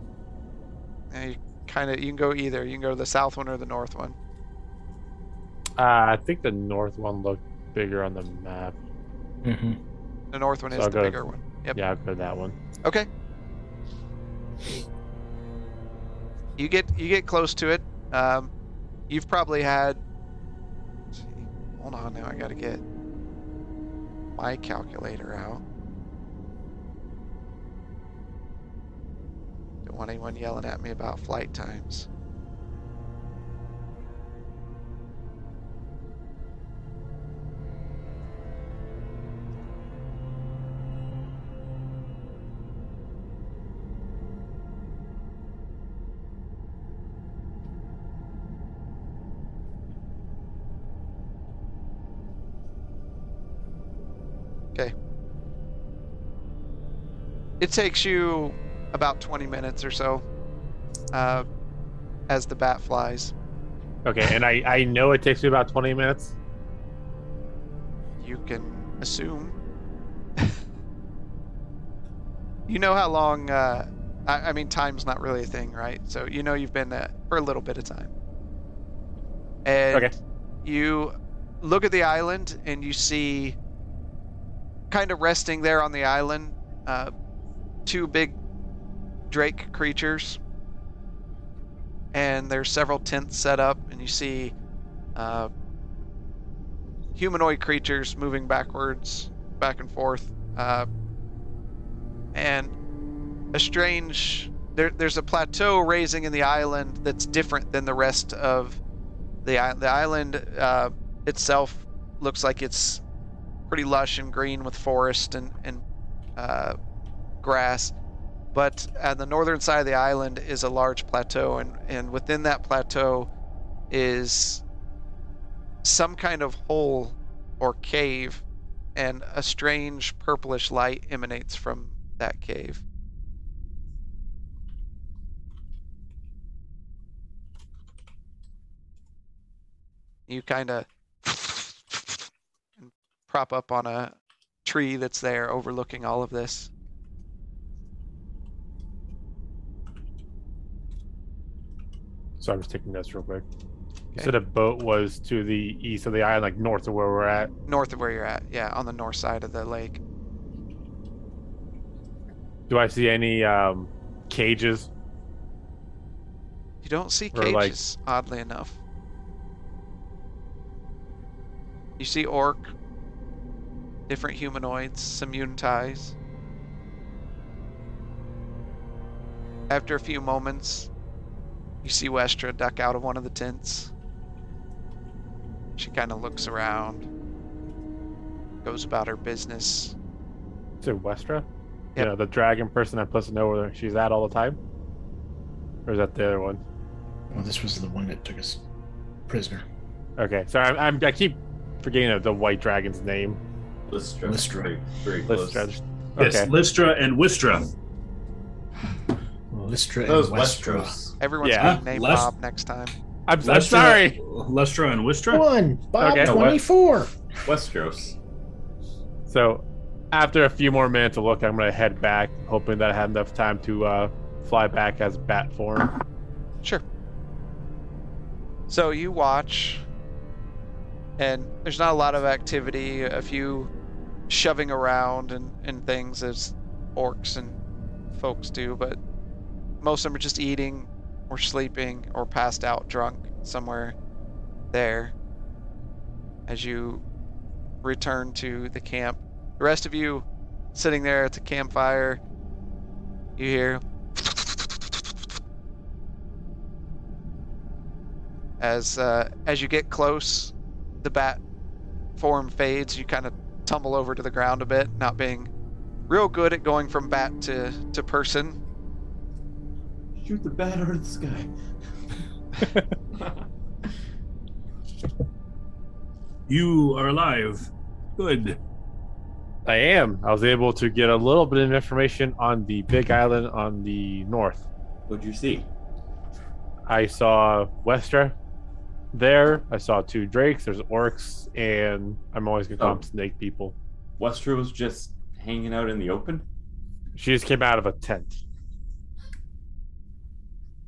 Uh, you kind of you can go either. You can go to the south one or the north one. Uh, I think the north one looked bigger on the map. Mm-hmm. The north one So is I'll the go- bigger one. Yep. Yeah, I'll go to that one. Okay. You get you get close to it. Um, you've probably had. see, hold on, now I got to get my calculator out. Don't want anyone yelling at me about flight times. It takes you about 20 minutes or so uh, as the bat flies. Okay, and I I know it takes me about twenty minutes. You can assume. you know how long. Uh, I, I mean, time's not really a thing, right? So you know you've been there for a little bit of time. And Okay. you look at the island and you see, kind of resting there on the island, uh, two big drake creatures. And there's several tents set up, and you see uh, humanoid creatures moving backwards, back and forth, uh, and a strange. There, there's a plateau raising in the island that's different than the rest of the the island uh, itself. Looks like it's pretty lush and green with forest and and uh, grass, but on the northern side of the island is a large plateau, and and within that plateau is some kind of hole or cave, and a strange purplish light emanates from that cave. You kind of prop up on a tree that's there overlooking all of this. So I'm just taking this real quick. Okay. So the boat was to the east of the island, like north of where we're at. North of where you're at, yeah, on the north side of the lake. Do I see any um, cages? You don't see Or, like- cages, oddly enough. You see orc, different humanoids, some unities. After a few moments, you see Westra duck out of one of the tents. She kind of looks around, goes about her business. Is it Westra? Yep. You know, the dragon person I'm supposed to know where she's at all the time? Or is that the other one? Well, this was the one that took us prisoner. Okay, sorry, I'm, I'm I keep forgetting the, the white dragon's name. Lystra. Lystra. Very, very close. Lystra. Yes, Okay. Lystra and Wistra. Lystra That and Westra. Westeros. Everyone's Yeah. getting name Les- Bob next time. I'm, I'm Lystra- sorry. Lystra and Wistra. One, Bob Okay. twenty four. Westeros. So, after a few more minutes of look, I'm gonna head back, hoping that I have enough time to uh, fly back as bat form. Sure. So you watch, and there's not a lot of activity. A few shoving around and, and things as orcs and folks do, but most of them are just eating or sleeping or passed out drunk somewhere there as you return to the camp. The rest of you sitting there at the campfire, you hear as uh, as you get close, the bat form fades. You kind of tumble over to the ground a bit, not being real good at going from bat to, to person. Shoot the bat out of the sky. You are alive. Good. I am. I was able to get a little bit of information on the big island on the north. What'd you see? I saw Westra there. I saw two drakes. There's orcs, and I'm always gonna call them Oh. snake people. Westeros was just hanging out in the open? She just came out of a tent.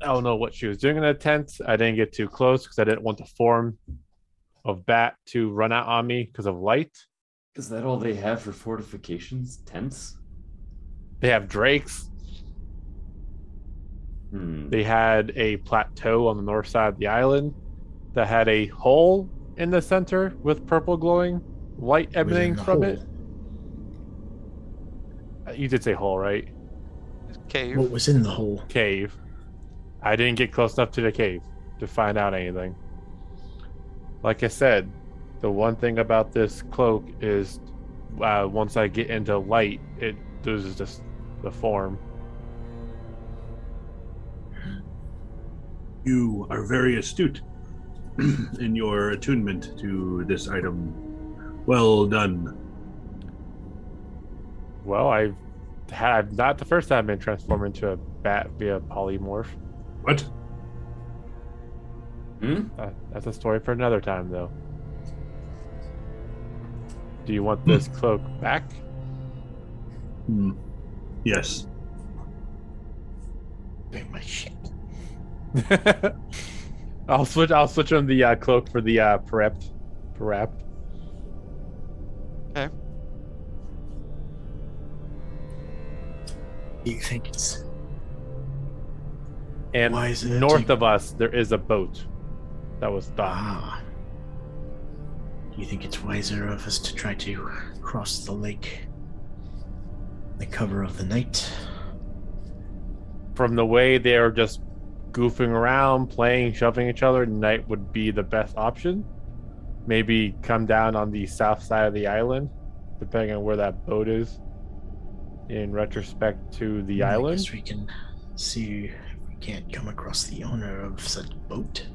I don't know what she was doing in a tent. I didn't get too close because I didn't want the form of bat to run out on me because of light. Is that all they have for fortifications? Tents? They have drakes. Hmm. They had a plateau on the north side of the island that had a hole in the center with purple glowing light emanating from it. Uh, You did say hole, right? Cave. What was in the hole? Cave. I didn't get close enough to the cave to find out anything. Like I said, the one thing about this cloak is uh, once I get into light, it loses just the form. You are very astute in your attunement to this item. Well done. Well, I've had not the first time I've been transformed into a bat via polymorph. What? Hmm? Uh, that's a story for another time, though. Do you want this cloak back? Hmm. Yes. Pay my shit. I'll switch. I'll switch on the uh, cloak for the uh, prepped, prepped. Do you think it's And north take- of us, there is a boat that was docked. ah? Do you think it's wiser of us to try to cross the lake, in the cover of the night? From the way they are just goofing around, playing, shoving each other, night would be the best option. Maybe come down on the south side of the island, depending on where that boat is. In retrospect to the I island, guess we can see can't come across the owner of such boat.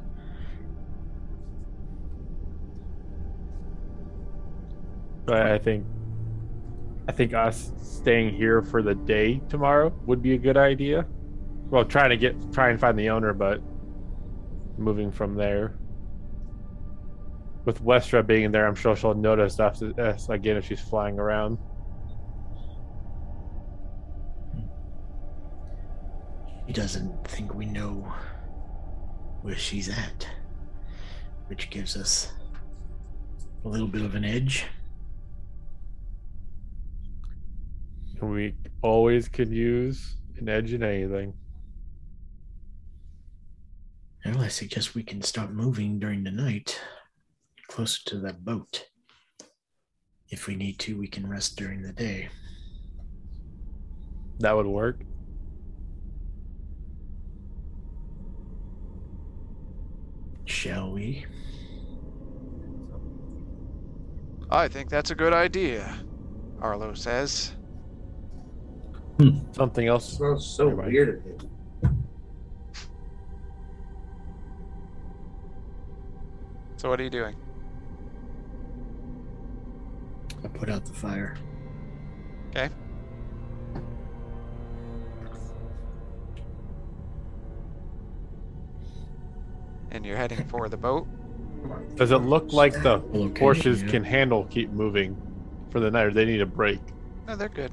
but I think, I think us staying here for the day tomorrow would be a good idea. Well, trying to get try and find the owner, but moving from there. With Westra being there, I'm sure she'll notice us, us again if she's flying around. He doesn't think we know where she's at, which gives us a little bit of an edge. We always could use an edge in anything. Well, I suggest we can start moving during the night, closer to that boat. If we need to, we can rest during the day. That would work. Shall we? I think that's a good idea, Arlo says. Hmm. Something else. smells so Everybody. weird. So what are you doing? I put out the fire. Okay. And you're heading for the boat. Does it look like the Location, horses yeah. can handle keep moving for the night, or they need a break? No, they're good.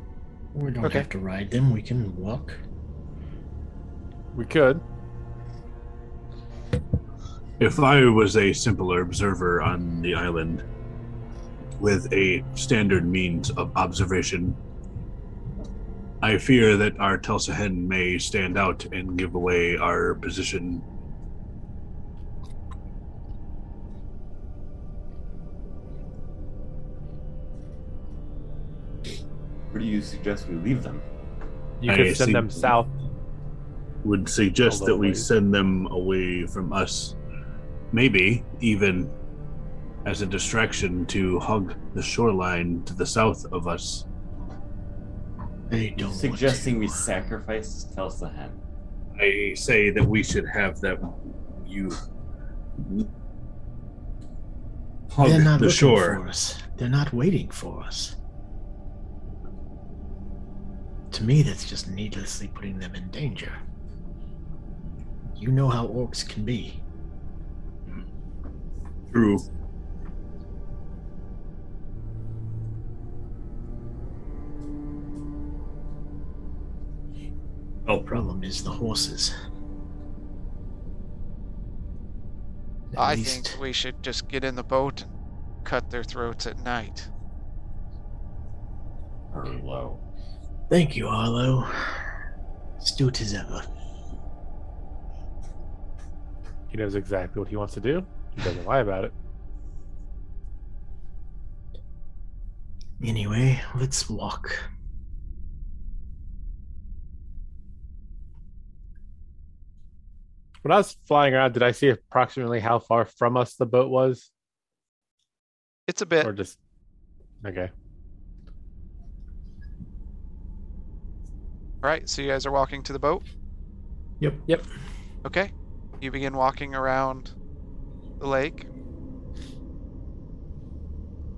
We don't Okay. have to ride them. We can walk. We could. If I was a simpler observer on the island with a standard means of observation, I fear that our Telsahen may stand out and give away our position. Where do you suggest we leave them? You I could send them south. Would suggest that we Although- send them away from us, maybe even as a distraction to hug the shoreline to the south of us. I don't. Suggesting we want to. sacrifice Telsahen. I say that we should have them you hug They're not the shore. for us. They're not waiting for us. To me, that's just needlessly putting them in danger. You know how orcs can be. True. The problem is the horses. At I least- think we should just get in the boat and cut their throats at night. Or low. Thank you, Arlo. Astute as ever. He knows exactly what he wants to do. He doesn't lie about it. Anyway, let's walk. When I was flying around, did I see approximately how far from us the boat was, It's a bit. or just okay? All right, so you guys are walking to the boat. Yep. Yep. Okay. You begin walking around the lake.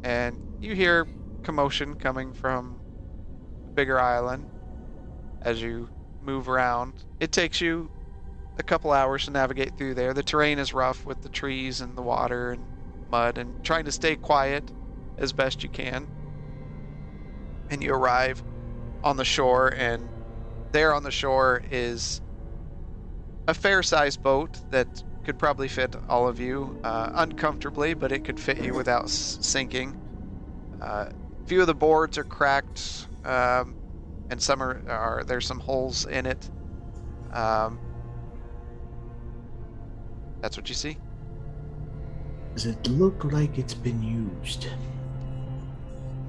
And you hear commotion coming from the bigger island as you move around. It takes you a couple hours to navigate through there. The terrain is rough with the trees and the water and mud and trying to stay quiet as best you can. And you arrive on the shore and there on the shore is a fair sized boat that could probably fit all of you uh, uncomfortably, but it could fit you without s- sinking. Uh, a few of the boards are cracked, um, and some are, are there's some holes in it. Um, that's what you see. Does it look like it's been used?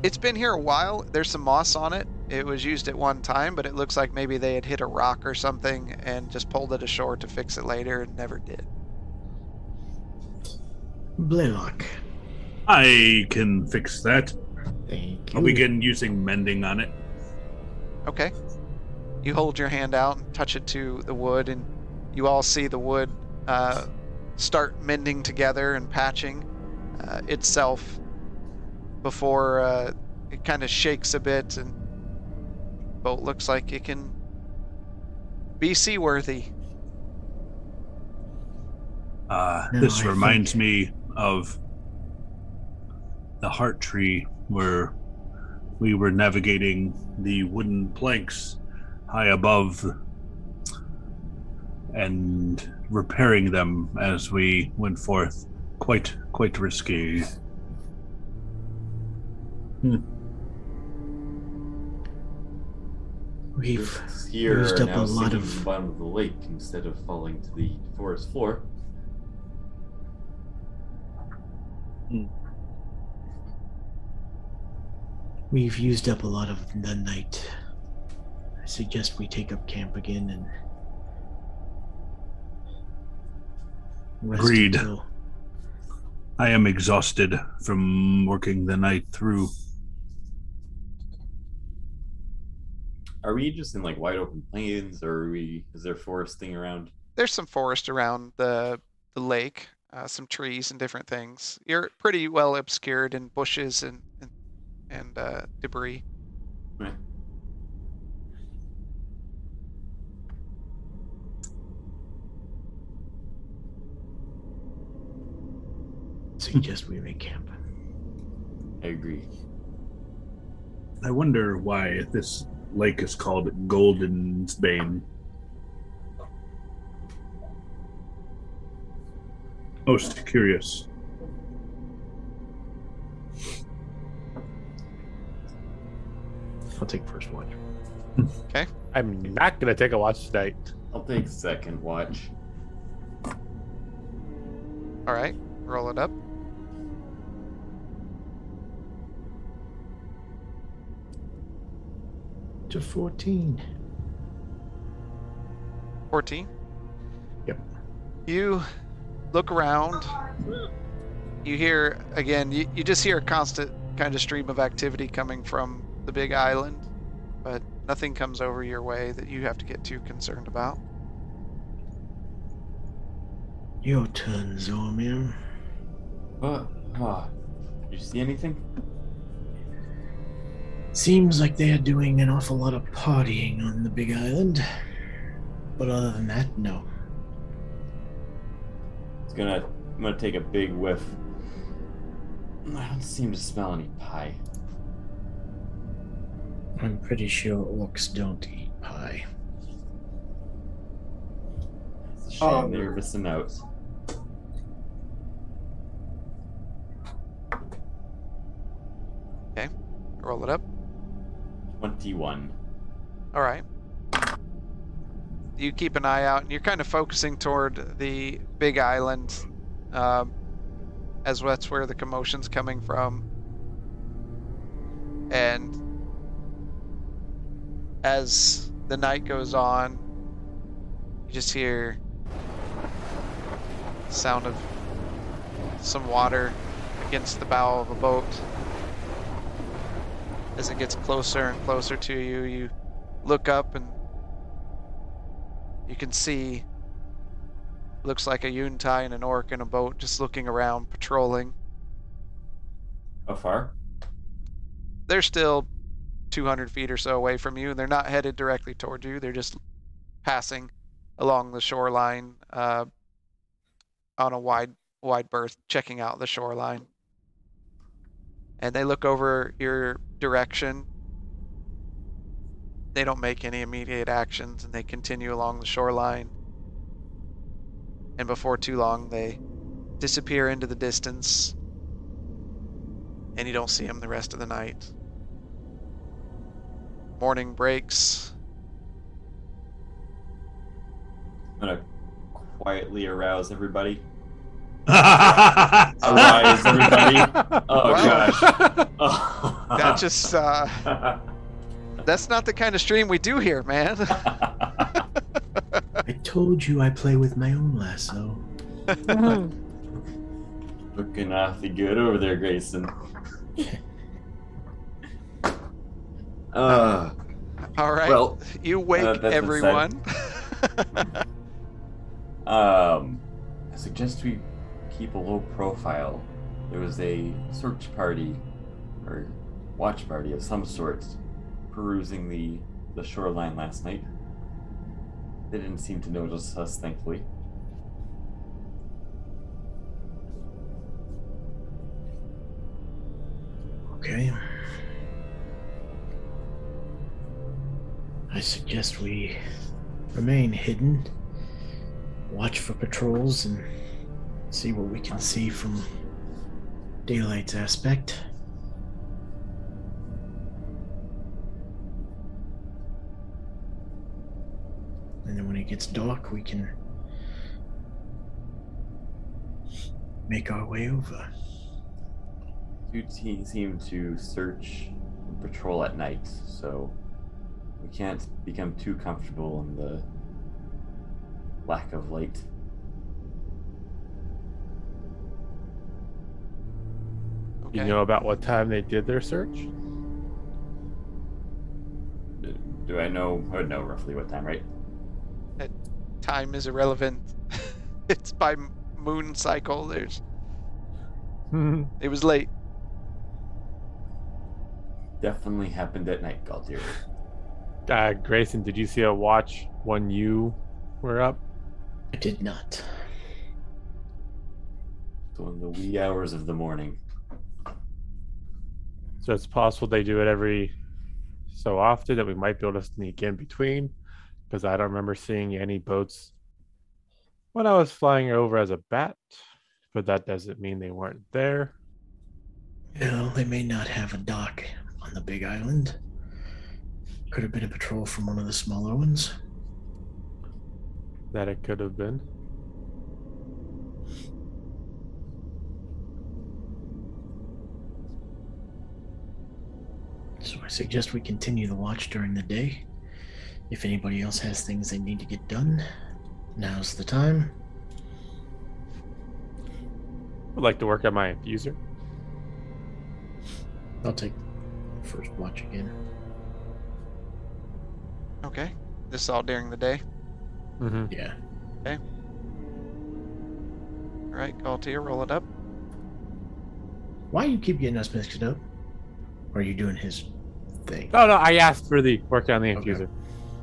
It's been here a while. There's some moss on it. It was used at one time, but it looks like maybe they had hit a rock or something and just pulled it ashore to fix it later and never did. Blaylock. I can fix that. Thank you. I'll begin using mending on it. Okay. You hold your hand out and touch it to the wood, and you all see the wood uh, start mending together and patching uh, itself before uh, it kind of shakes a bit, and boat looks like it can be seaworthy. Uh, No, this I reminds think- me of the heart tree where we were navigating the wooden planks high above and repairing them as we went forth. Quite, quite risky. We've This here used up a lot of- the bottom of the lake instead of falling to the forest floor. Hmm. we've used up a lot of the night. I suggest we take up camp again and rest Agreed. until I am exhausted from working the night through. Are we just in like wide open plains, or are we? Is there foresting around? There's some forest around the the lake. uh, some trees and different things. You're pretty well obscured in bushes and and, and uh, debris. Right. Suggest we make camp. I agree. I wonder why this lake is called Golden's Bane. Most curious. I'll take first watch. Okay. I'm not gonna take a watch tonight. I'll take second watch. All right, roll it up. To 14. 14. Yep. You look around. You hear, again, you, you just hear a constant kind of stream of activity coming from the big island, but nothing comes over your way that you have to get too concerned about. Your turn, Zoramir. What? Oh, did you see anything? Seems like they are doing an awful lot of partying on the big island. But other than that, no. It's gonna. I'm gonna take a big whiff. I don't seem to smell any pie. I'm pretty sure orcs don't eat pie. It's a oh. shame Oh. they were missing out. Okay, roll it up. Twenty-one. All right. You keep an eye out, and you're kind of focusing toward the big island, um, as that's where the commotion's coming from. And as the night goes on, you just hear sound of some water against the bow of a boat. As it gets closer and closer to you, you look up and you can see looks like a yuan-ti and an orc in a boat just looking around patrolling. How far? They're still 200 feet or so away from you, and they're not headed directly toward you. They're just passing along the shoreline uh, on a wide wide berth, checking out the shoreline. And they look over your direction. They don't make any immediate actions, and they continue along the shoreline. And before too long, they disappear into the distance, and you don't see them the rest of the night. Morning breaks. I'm gonna quietly arouse everybody. Arise, Arise, everybody! Oh Wow. gosh. Oh. That just, uh, that's not the kind of stream we do here, man. I told you I play with my own lasso. Looking awfully good over there, Grayson. Uh, All right. well, you wake uh, everyone. um, I suggest we keep a low profile. There was a search party or watch party of some sort perusing the, the shoreline last night. They didn't seem to notice us, thankfully. Okay. I suggest we remain hidden, watch for patrols, and see what we can see from daylight's aspect. And then when it gets dark, we can make our way over. You seem to search and patrol at night, so we can't become too comfortable in the lack of light. You know about what time they did their search? Do I know? I would know roughly what time, right? Time is irrelevant. it's by moon cycle. There's it was late. Definitely happened at night, Galtier. uh, Grayson, did you see a watch when you were up? I did not. So in the wee hours of the morning. So it's possible they do it every so often that we might be able to sneak in between because I don't remember seeing any boats when I was flying over as a bat, but that doesn't mean they weren't there. You know, they may not have a dock on the big island. Could have been a patrol from one of the smaller ones. That it could have been. So I suggest we continue the watch during the day. If anybody else has things they need to get done, now's the time. I would like to work on my infuser. I'll take first watch again. Okay. This is all during the day. Mm-hmm. Yeah. Okay. All right, Galtier, roll it up. Why you keep getting us mixed up? Or are you doing his thing? Oh no, I asked for the work on the Okay. infuser.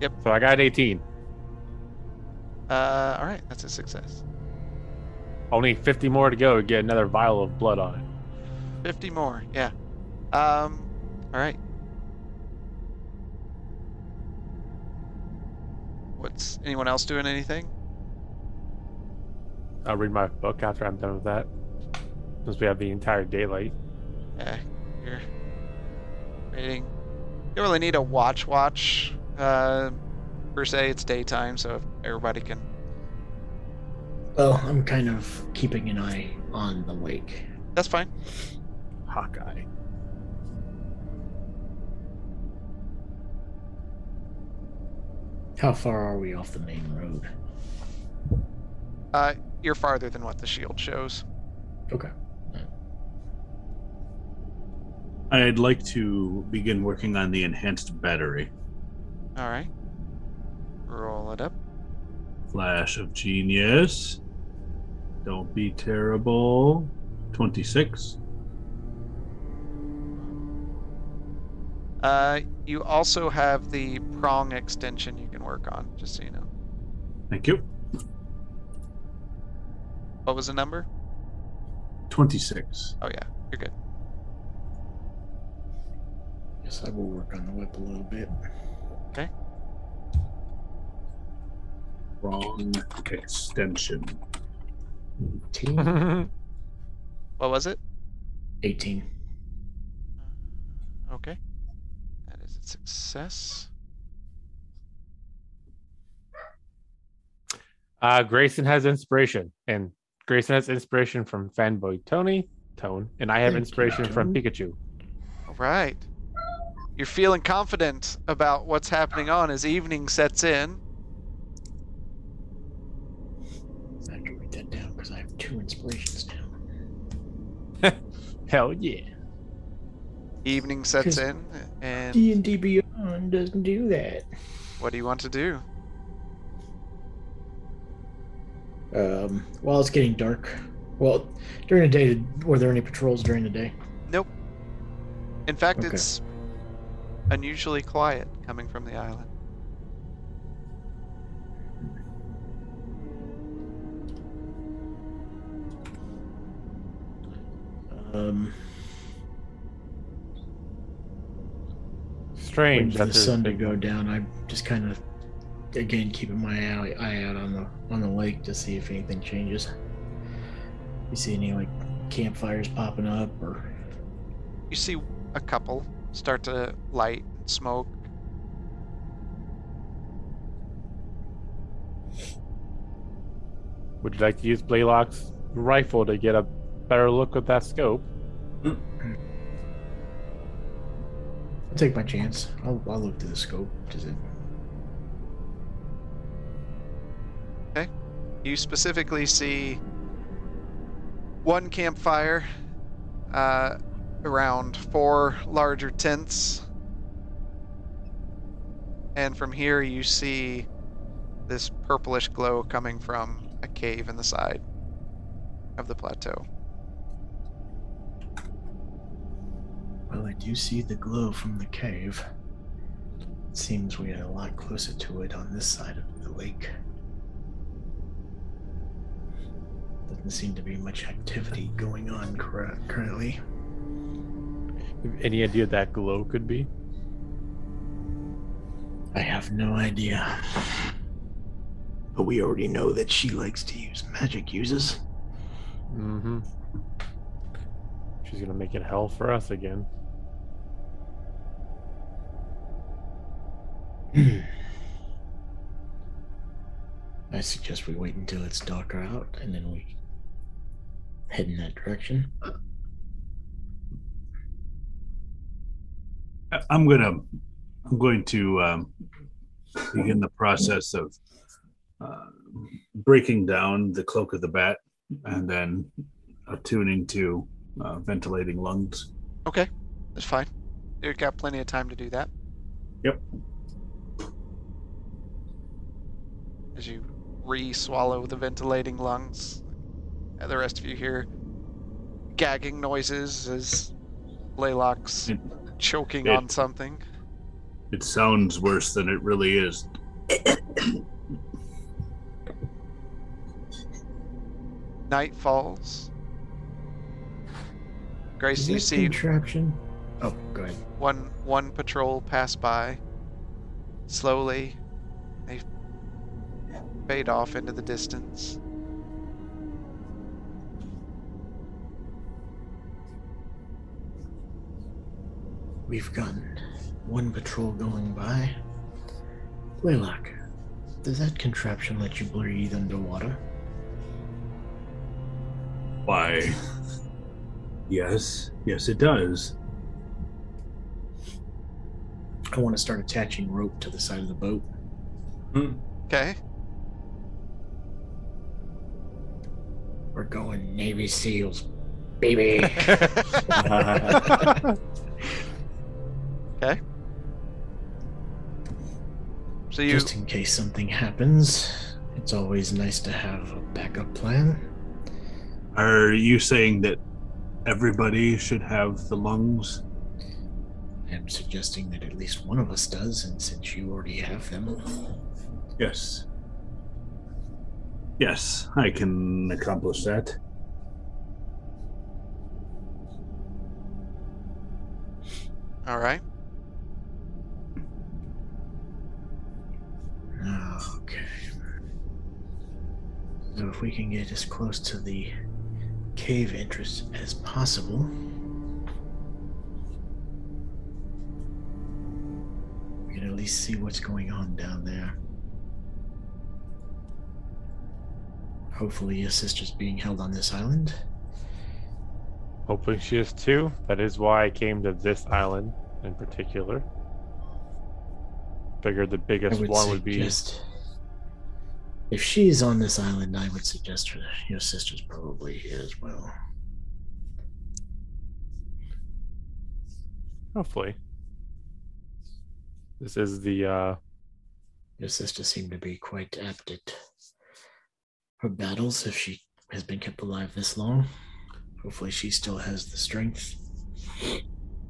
Yep. So I got 18. Uh, all right, that's a success. Only 50 more to go to get another vial of blood on it. 50 more, yeah. Um, all right. What's anyone else doing anything? I'll read my book after I'm done with that. Since we have the entire daylight. Yeah, you're waiting. You don't really need a watch watch, uh, per se. It's daytime, so everybody can. Well, I'm kind of keeping an eye on the lake. That's fine. Hawkeye. How far are we off the main road? Uh, you're farther than what the shield shows. Okay. I'd like to begin working on the enhanced battery. All right. Roll it up. Flash of genius. Don't be terrible. 26. Uh, you also have the prong extension you can work on, just so you know. Thank you. What was the number? 26. Oh yeah, you're good. Yes, I will work on the whip a little bit. Okay. Wrong extension. 18. What was it? 18. Okay. That is a success. Uh, Grayson has inspiration, and Grayson has inspiration from fanboy Tony Tone, and I have Thank you, inspiration from Pikachu. All right. You're feeling confident about what's happening on as evening sets in. I have to write that down because I have two inspirations now. Hell yeah! Evening sets in, and D and D Beyond doesn't do that. what do you want to do? Um, while it's getting dark. Well, during the day, were there any patrols during the day? Nope. In fact, Okay. it's unusually quiet coming from the island. Um, Strange waiting for that the sun to go down. I'm just kind of, again, keeping my eye, eye out on the on the lake to see if anything changes. You see any like campfires popping up or? You see a couple start to light and smoke. Would you like to use Blaylock's rifle to get a better look with that scope? I'll take my chance. I'll, I'll look through the scope. Does it? Okay. You specifically see one campfire, uh, around four larger tents, and from here you see this purplish glow coming from a cave in the side. of the plateau. Well, I do see the glow from the cave. It seems we are a lot closer to it on this side of the lake. Doesn't seem to be much activity going on currently. Any idea that glow could be? I have no idea. But we already know that she likes to use magic uses. Mm-hmm. She's gonna make it hell for us again. I suggest we wait until it's darker out and then we head in that direction. I'm gonna, I'm going to um, begin the process of uh, breaking down the cloak of the bat and then attuning to uh, ventilating lungs. Okay, that's fine. You've got plenty of time to do that. Yep. As you re-swallow the ventilating lungs, and the rest of you hear gagging noises as Blaylock's choking it- on something. It sounds worse than it really is. Night falls. Grace, Is you see contraption? Oh, go ahead. one one patrol pass by slowly they fade off into the distance We've got one patrol going by. Blaylock, does that contraption let you breathe underwater? Why? Yes, yes, it does. I want to start attaching rope to the side of the boat. Hmm. okay We're going Navy SEALs, baby. okay so you Just in case something happens, it's always nice to have a backup plan. Are you saying that everybody should have the lungs? I'm suggesting that at least one of us does, and since you already have them, Yes. Yes, I can accomplish that. all right Okay. So if we can get as close to the cave entrance as possible. We can at least see what's going on down there. Hopefully your sister's being held on this island. Hopefully she is too. That is why I came to this island in particular. Figured the biggest would one would be if she's on this island, I would suggest her your sister's probably here as well. hopefully. This is the uh Your sister seemed to be quite apt at her battles if she has been kept alive this long. Hopefully, she still has the strength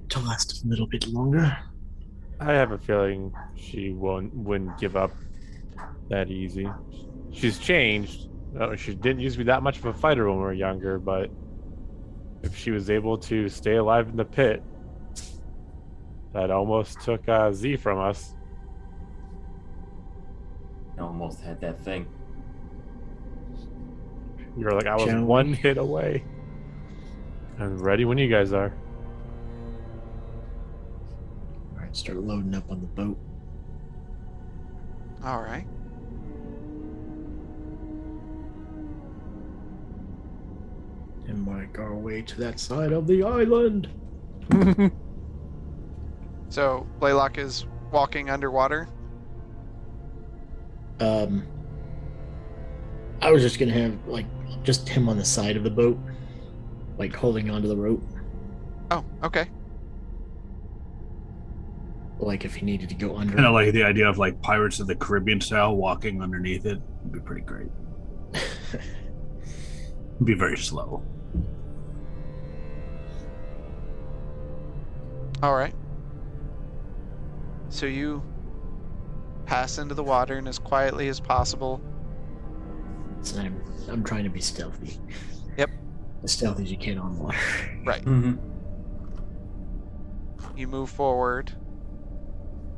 to last a little bit longer. I have a feeling she won't wouldn't give up that easy. She's changed. Uh, she didn't used to be that much of a fighter when we were younger, but if she was able to stay alive in the pit, that almost took uh, Z from us. Almost had that thing. You were like, I was Shall one hit away. I'm ready when you guys are. Start loading up on the boat. all right and make our way to that side of the island. so blaylock is walking underwater Um, I was just gonna have like just him on the side of the boat, like holding onto the rope, oh okay like if he needed to go under. Kind of like the idea of like Pirates of the Caribbean style walking underneath it would be pretty great. Be very slow. All right. So you pass into the water and as quietly as possible. So I'm, I'm trying to be stealthy. Yep. As stealthy as you can on water. Right. Mm-hmm. You move forward,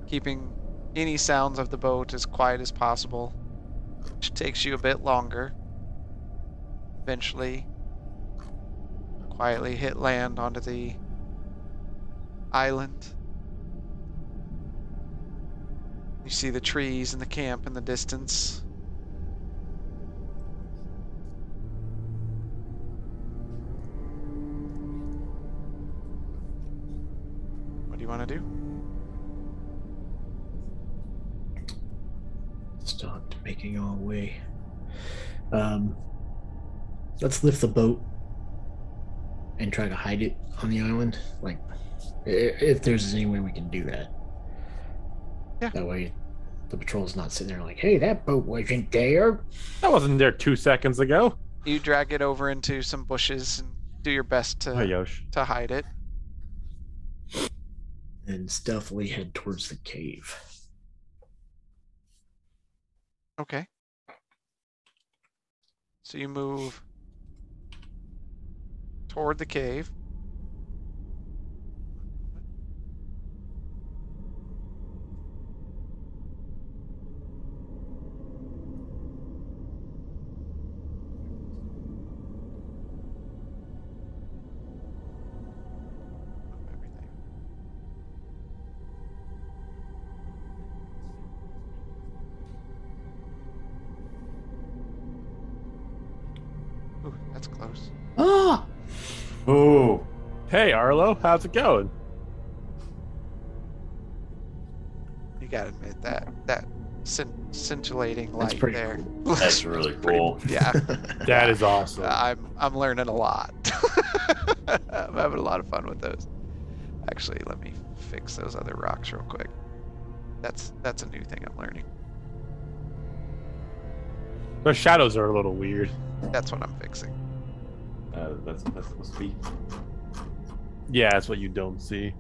keeping any sounds of the boat as quiet as possible, which takes you a bit longer. Eventually, quietly hit land onto the island. You see the trees and the camp in the distance. What do you want to do? Stopped making our way. Um, let's lift the boat and try to hide it on the island. Like, if there's any way we can do that. Yeah. That way, the patrol's not sitting there like, "Hey, that boat wasn't there." I wasn't there two seconds ago. You drag it over into some bushes and do your best to Hi, Yosh. to hide it. And stealthily head towards the cave. Okay. So you move toward the cave. Hey, Arlo, how's it going? You gotta admit that that scin- scintillating That's light pretty there. That's really cool. Yeah, That is awesome. I'm I'm learning a lot. I'm having a lot of fun with those. Actually, let me fix those other rocks real quick. That's that's a new thing I'm learning. The shadows are a little weird. That's what I'm fixing. Uh, that's that's supposed to be. Yeah, that's what you don't see.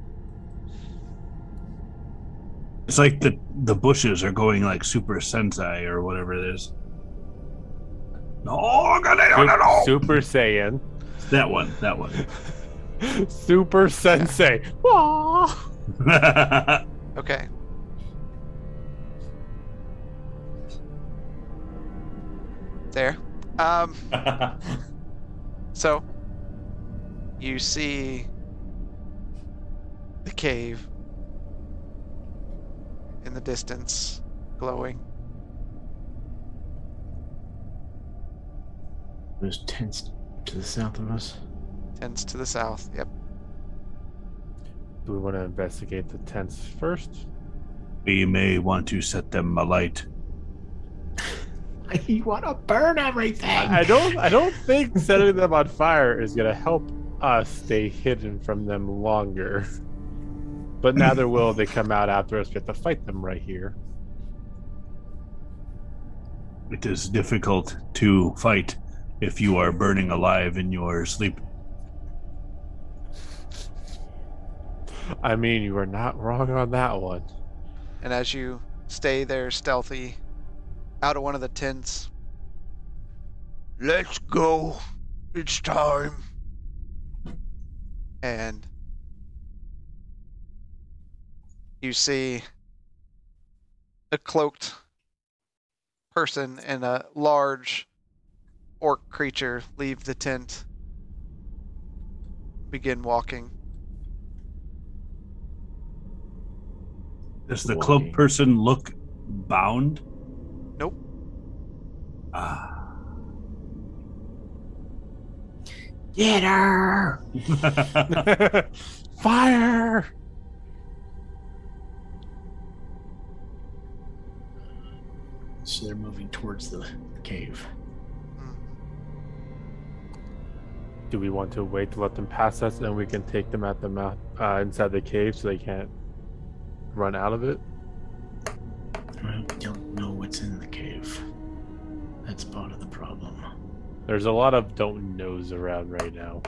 It's like the the bushes are going like Super Sentai or whatever it is. No, no, no, no, no. Super Saiyan. That one. That one. Super Sensei. Wah! Okay. There. Um. So, you see the cave in the distance glowing. Those tents to the south of us. Tents to the south. Yep. Do we want to investigate the tents first? we may want to set them alight. You want to burn everything? I I don't. I don't think setting them on fire is gonna help us stay hidden from them longer. But neither will they come out after us. We have to fight them right here. It is difficult to fight if you are burning alive in your sleep. I mean, you are not wrong on that one. And as you stay there stealthy, out of one of the tents, let's go. It's time. And you see a cloaked person and a large orc creature leave the tent, begin walking. Does the cloaked person look bound? Nope. Ah. Get her! Fire! So they're moving towards the cave. Mm. Do we want to wait to let them pass us, and we can take them at the mouth uh, inside the cave, so they can't run out of it? I don't know what's in the cave. That's part of the problem. There's a lot of don't knows around right now.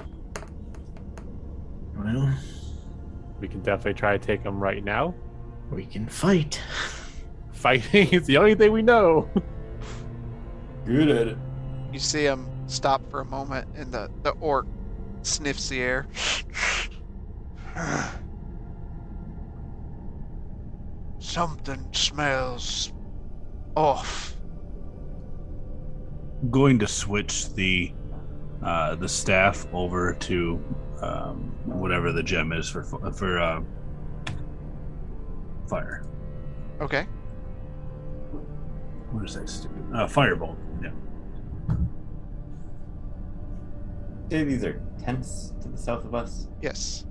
Well, We can definitely try to take them right now. we can fight. Fighting is the only thing we know. Good at it. You see him stop for a moment, and the, the orc sniffs the air. Something smells off. Going to switch the uh, the staff over to um, whatever the gem is for for uh, fire. Okay. What is that stupid? Uh, firebolt. Yeah. Say these are tents to the south of us. Yes.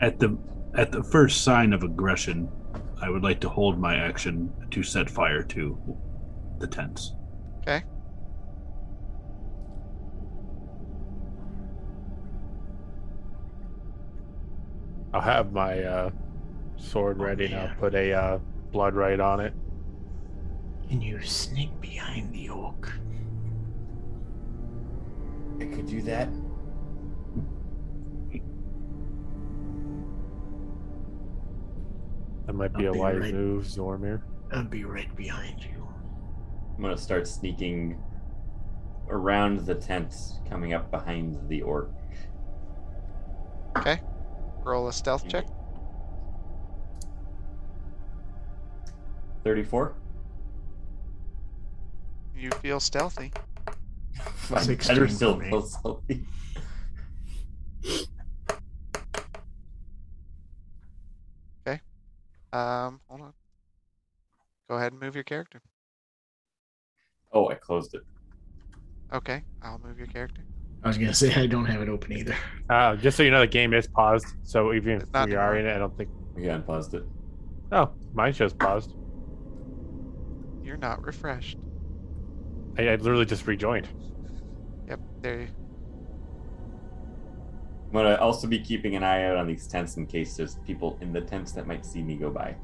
At the at the first sign of aggression, I would like to hold my action to set fire to the tents. Okay. I'll have my uh, sword Oh, ready and. I'll put a uh, blood right on it. Can you sneak behind the orc. I could do that. That might be I'll a be wise right- move, Zoramir. I'll be right behind you. I'm gonna start sneaking around the tent, coming up behind the orc. Okay. Roll a stealth check. Thirty-four. You feel stealthy. My Sixteen better for still me. feels healthy. Um, hold on. Go ahead and move your character. Oh, I closed it. Okay, I'll move your character. I was gonna say I don't have it open either. Uh, just so you know, the game is paused. So even if we are in it, I don't think. Okay, I unpaused it. Oh, mine shows paused. You're not refreshed. I, I literally just rejoined. Yep, there. You... I'm gonna also be keeping an eye out on these tents in case there's people in the tents that might see me go by.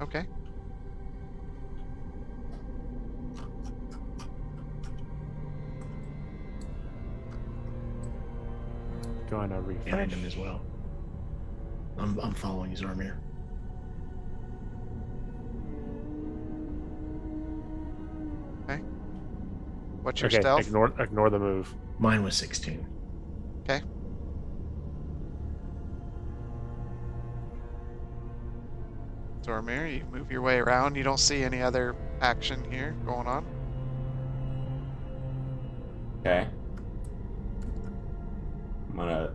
Okay. Going to refresh. Behind him as well. I'm, I'm following Zoramir. What's your Okay, stealth? ignore ignore the move. Mine was 16. Zoramir, you move your way around. You don't see any other action here going on. Okay. I'm gonna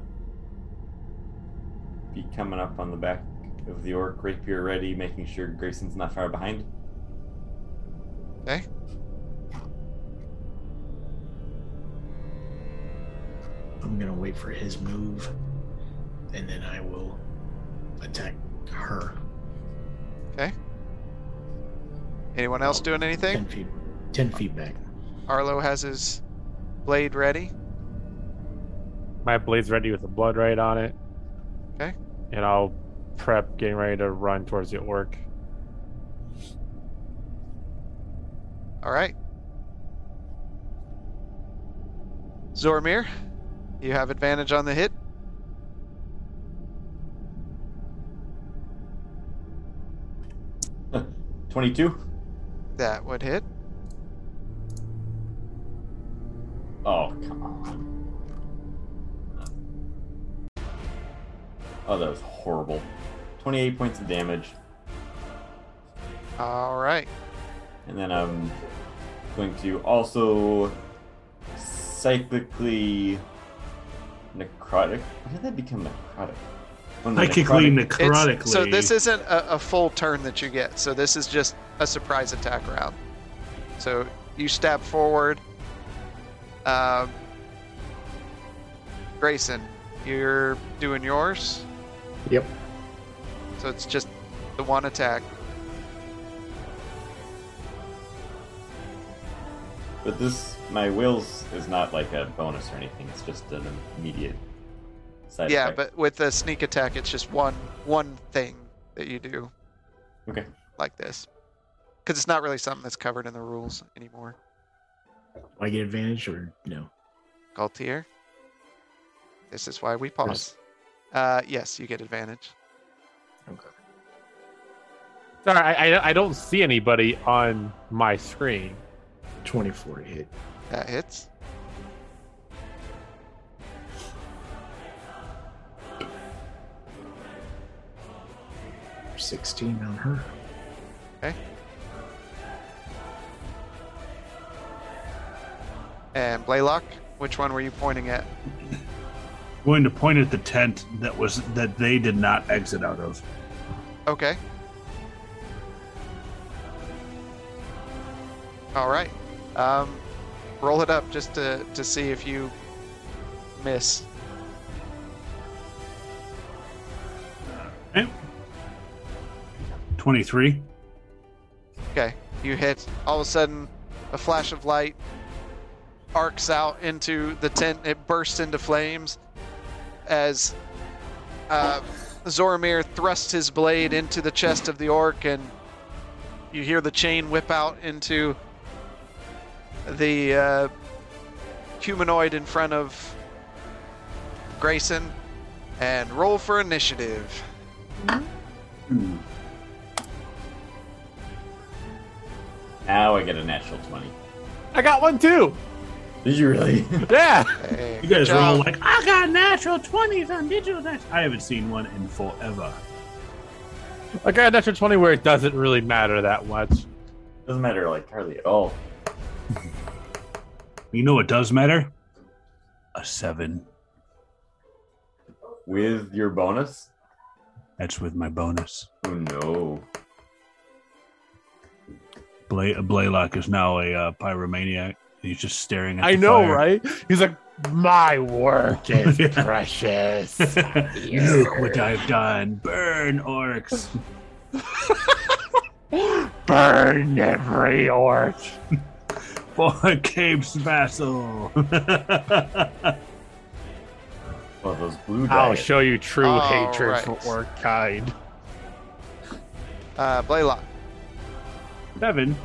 be coming up on the back of the orc, rapier ready, making sure Grayson's not far behind. Okay. I'm gonna wait for his move, and then I will attack her. Okay. Anyone else doing anything? Ten feet, ten feet back. Arlo has his blade ready. My blade's ready with the blood right on it. Okay. And I'll prep getting ready to run towards the orc. All right. Zoramir, you have advantage on the hit. Twenty-two. That would hit. Oh come on. Oh, that was horrible. Twenty-eight points of damage, All right. and then I'm going to also cyclically necrotic. When did that become necrotic? When the Psychically, necrotic- necrotically. It's- so this isn't a, a full turn that you get. So this is just a surprise attack round. So you stab forward. Um, Grayson, you're doing yours. Yep. So it's just the one attack. But this, my wills is not like a bonus or anything. It's just an immediate side yeah, effect. but with the sneak attack, it's just one one thing that you do Okay. like this, because it's not really something that's covered in the rules anymore. Do I get advantage or no? Galtier. This is why we pause. Uh, yes, you get advantage. Okay. Sorry, I, I I don't see anybody on my screen. 24 to hit. That hits. Sixteen on her. Okay. And Blaylock, which one were you pointing at? Going to point at the tent that was that they did not exit out of. Okay. All right. Um, roll it up just to, to see if you miss. Okay. Twenty-three. Okay. You hit. All of a sudden, a flash of light arcs out into the tent. It bursts into flames as uh, Zoramir thrusts his blade into the chest of the orc, and you hear the chain whip out into the uh, humanoid in front of Grayson. And roll for initiative. Hmm. Now I get a natural 20. I got one too. Did you really? Yeah. Hey, You guys job. roll like I got natural twenties on digital dice. I haven't seen one in forever. I got a natural twenty where it doesn't really matter that much. Doesn't matter, like, hardly at all. You know what does matter? A seven. With your bonus? That's with my bonus. Oh no. Blay- Blaylock is now a uh, pyromaniac. He's just staring at. The- I the know, fire. right? He's like, my work is precious. Look what I've done. Burn orcs. Burn every orc. For Cape's vassal. Well, those blue I'll dragons. show you true All hatred right. for orc kind. Uh, Blaylock. Seven.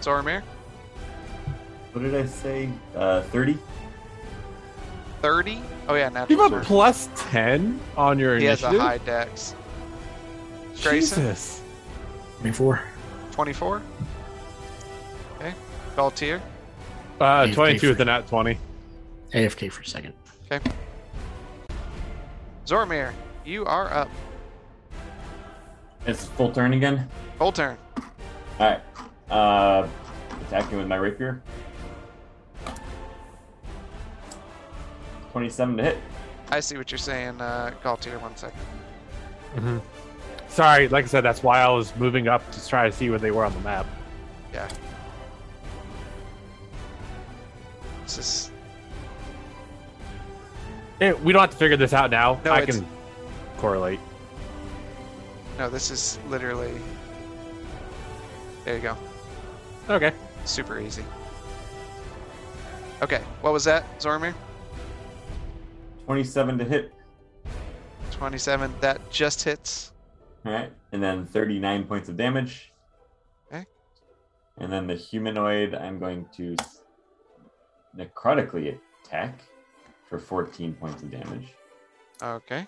Zoramir. What did I say? Uh, 30? 30. Oh, yeah, now You have a twenty. plus ten on your He has a high dex. Grayson? Jesus. 24. 24. Okay. Galtier. Uh, AFK twenty-two with for- a nat twenty. AFK for a second. Zoramir, you are up. It's full turn again? Full turn. Alright. Uh, attacking with my rapier. 27 to hit. I see what you're saying, uh, Galtier. One second. Mm-hmm. Sorry, like I said, that's why I was moving up to try to see where they were on the map. Yeah. This is. Eh, we don't have to figure this out now. No, I it's- can correlate. No, this is literally. There you go. Okay. Super easy. Okay, what was that, Zoramir? 27 to hit. 27. That just hits. Alright. And then 39 points of damage. Okay. And then the humanoid, I'm going to s- necrotically attack for 14 points of damage. Okay.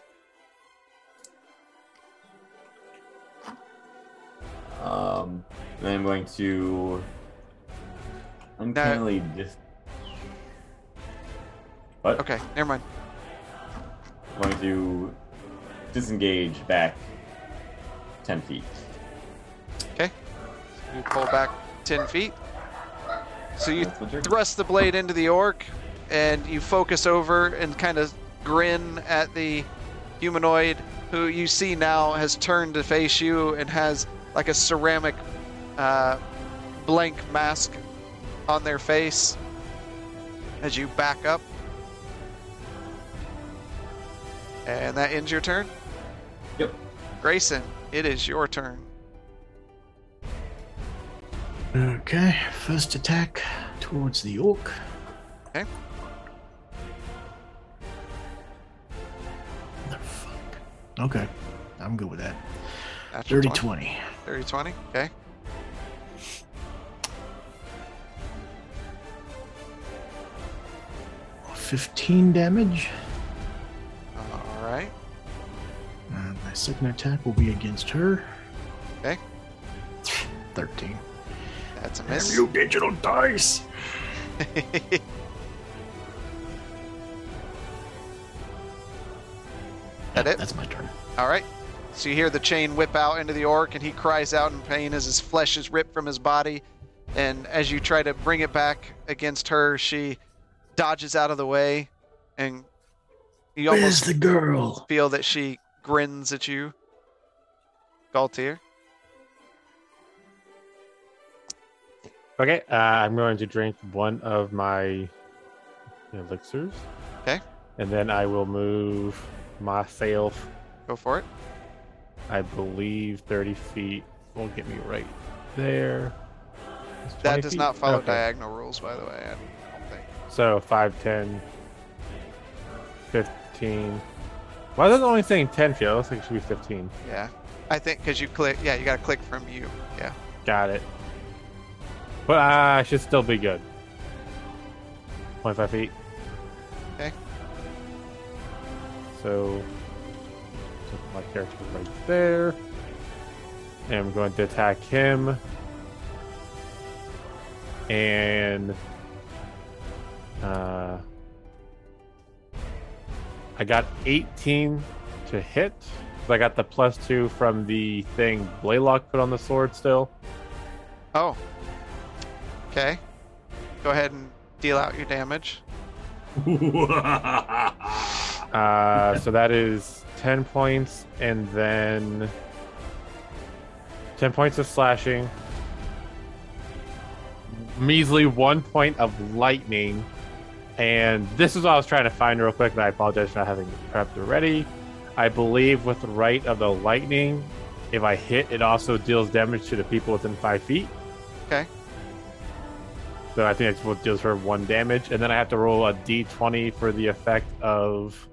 Um, then I'm going to uncannily dis. What? Okay, never mind. I'm going to disengage back 10 feet. Okay. You pull back 10 feet. So you That's my turn. thrust the blade into the orc and you focus over and kind of grin at the humanoid who you see now has turned to face you and has like a ceramic uh, blank mask on their face as you back up. And that ends your turn. Yep. Grayson, it is your turn. Okay, first attack towards the orc. Okay. Motherfuck. Okay, I'm good with that. Natural Dirty 20. 20. Dirty 20. Okay. 15 damage. All right. Uh, my second attack will be against her. Okay. 13. That's a Damn miss. you digital dice! That it? That's my turn. All right. So you hear the chain whip out into the orc, and he cries out in pain as his flesh is ripped from his body. And as you try to bring it back against her, she dodges out of the way, and you Where's almost the girl? feel that she grins at you. Galtier. Okay, uh, I'm going to drink one of my elixirs. Okay. And then I will move myself, Go for it. I believe, 30 feet will get me right there. That does feet? not follow Okay. diagonal rules, by the way. I don't think. So 5, 10, 15. Why is it only saying 10 feet? Looks like it should be 15. Yeah. I think because you click. Yeah, you got to click from you. Yeah. Got it. But uh, I should still be good. 25 feet. Okay. So, my character right there. And I'm going to attack him. And uh, I got 18 to hit. I got the plus two from the thing Blaylock put on the sword still. Oh. Okay. Go ahead and deal out your damage. Uh, so that is 10 points and then 10 points of slashing. Measly one point of lightning. And this is what I was trying to find real quick, and I apologize for not having it prepped already. I believe with the right of the lightning, if I hit, it also deals damage to the people within five feet. Okay. So I think that's what deals her one damage, and then I have to roll a d20 for the effect of.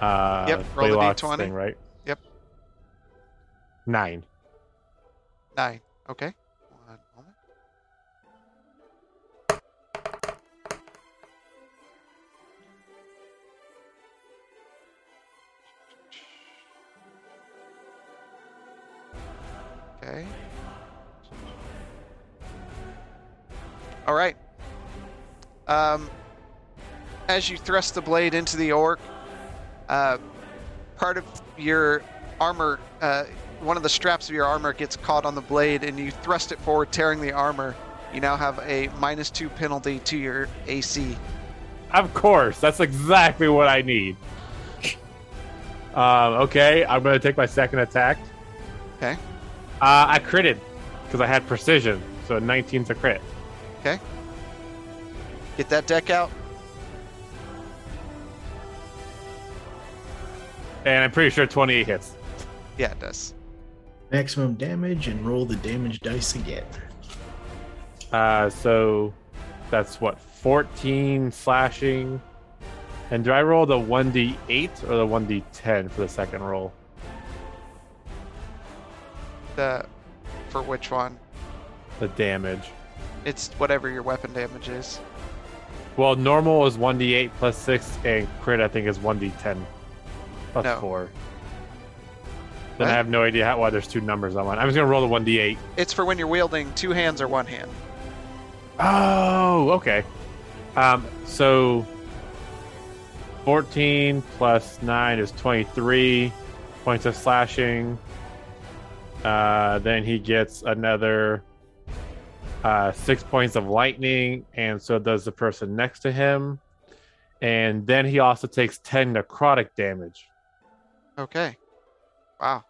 Uh, Yep, roll the Blaylock's D20. Thing, right? Yep. Nine. Nine. Okay. One moment. Okay. All right. Um, as you thrust the blade into the orc, uh, part of your armor, uh, one of the straps of your armor gets caught on the blade, and you thrust it forward, tearing the armor. You now have a minus two penalty to your AC. Of course, that's exactly what I need. Um, okay, I'm gonna take my second attack. Okay. Uh, I critted because I had precision, so 19's a crit. Get that deck out. And I'm pretty sure 28 hits. Yeah, it does. Maximum damage and roll the damage dice again. Uh, so that's what 14 slashing. And do I roll the 1d8 or the 1d10 for the second roll? The for which one? The damage. It's whatever your weapon damage is. Well, normal is 1d8 plus 6, and crit, I think, is 1d10 plus No. 4. Then What? I have no idea how, why there's two numbers on one. I'm just going to roll the 1d8. It's for when you're wielding two hands or one hand. Oh, okay. Um, so 14 plus 9 is 23 points of slashing. Uh, then he gets another uh, six points of lightning, and so does the person next to him. And then he also takes 10 necrotic damage. Okay. Wow.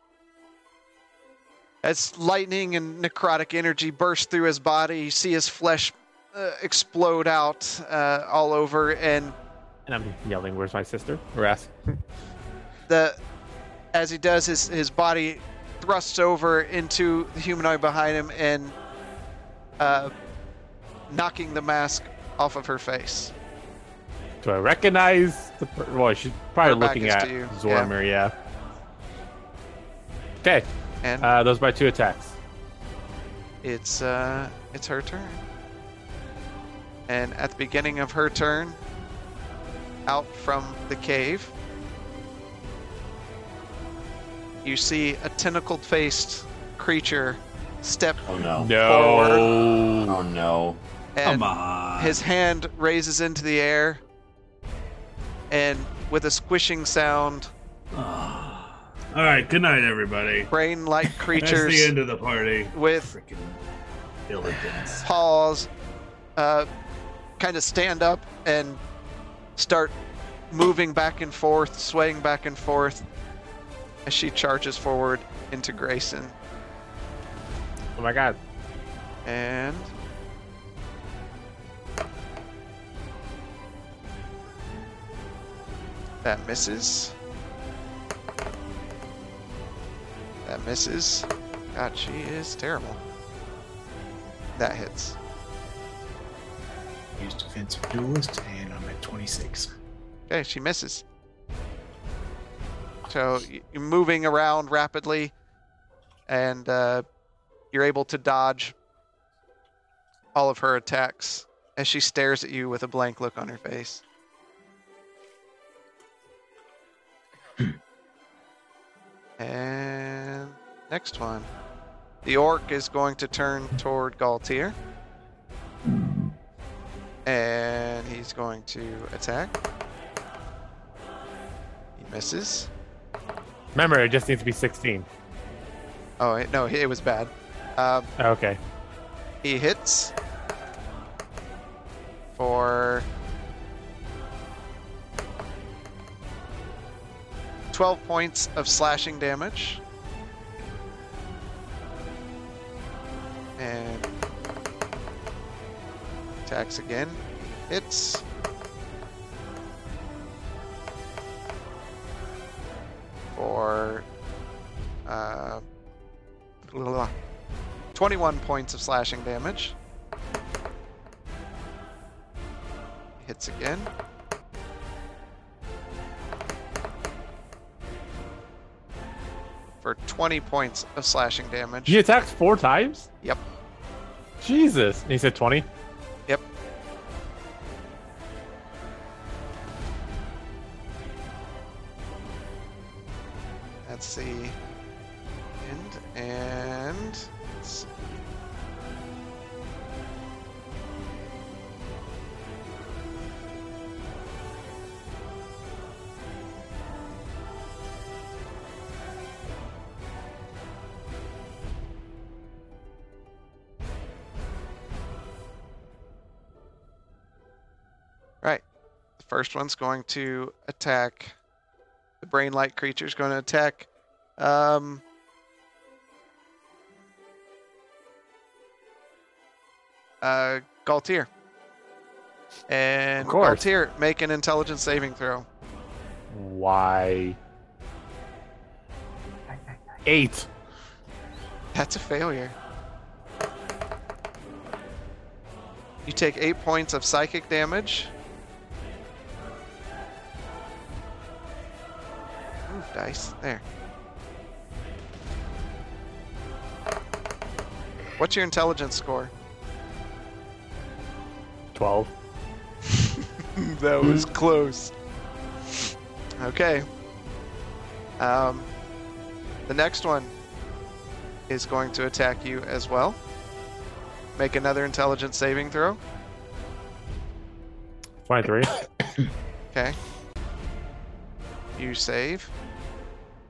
As lightning and necrotic energy burst through his body, you see his flesh uh, explode out uh, all over, and And I'm yelling, Where's my sister? Or ask. the as he does, his his body thrusts over into the humanoid behind him and uh, knocking the mask off of her face. Do I recognize the per- Well, she's probably Her looking at Zoramir, yeah. Okay, And uh, those are my two attacks. it's uh, it's her turn. And at the beginning of her turn, out from the cave. You see a tentacled faced creature step Oh no. No. Oh no. and Come on. his hand raises into the air and with a squishing sound, Ah. All right. Good night, everybody. brain like creatures. That's the end of the party. with Freaking diligence. paws uh, kind of stand up and start moving back and forth, swaying back and forth as she charges forward into Grayson. Oh my god. And that misses. That misses. God, she is terrible. That hits. Use defensive duelist, and I'm at 26. Okay, she misses. So you're moving around rapidly, and uh, you're able to dodge all of her attacks as she stares at you with a blank look on her face. and next one. The orc is going to turn toward Galtier. And he's going to attack. He misses. Remember, it just needs to be 16. Oh, no, it was bad. Um, Okay. he hits for 12 points of slashing damage. And attacks again. Hits. For uh, blah, blah, blah. 21 points of slashing damage. Hits again. For 20 points of slashing damage. He attacked four times? Yep. Jesus. And he said 20? First one's going to attack. The brain light creature's going to attack. Um, uh, Galtier. And. Galtier, make an intelligence saving throw. Why? Eight. That's a failure. You take eight points of psychic damage. Dice. There. What's your intelligence score? 12. that was close. Okay. Um, the next one is going to attack you as well. Make another intelligence saving throw. 23. Okay. You save.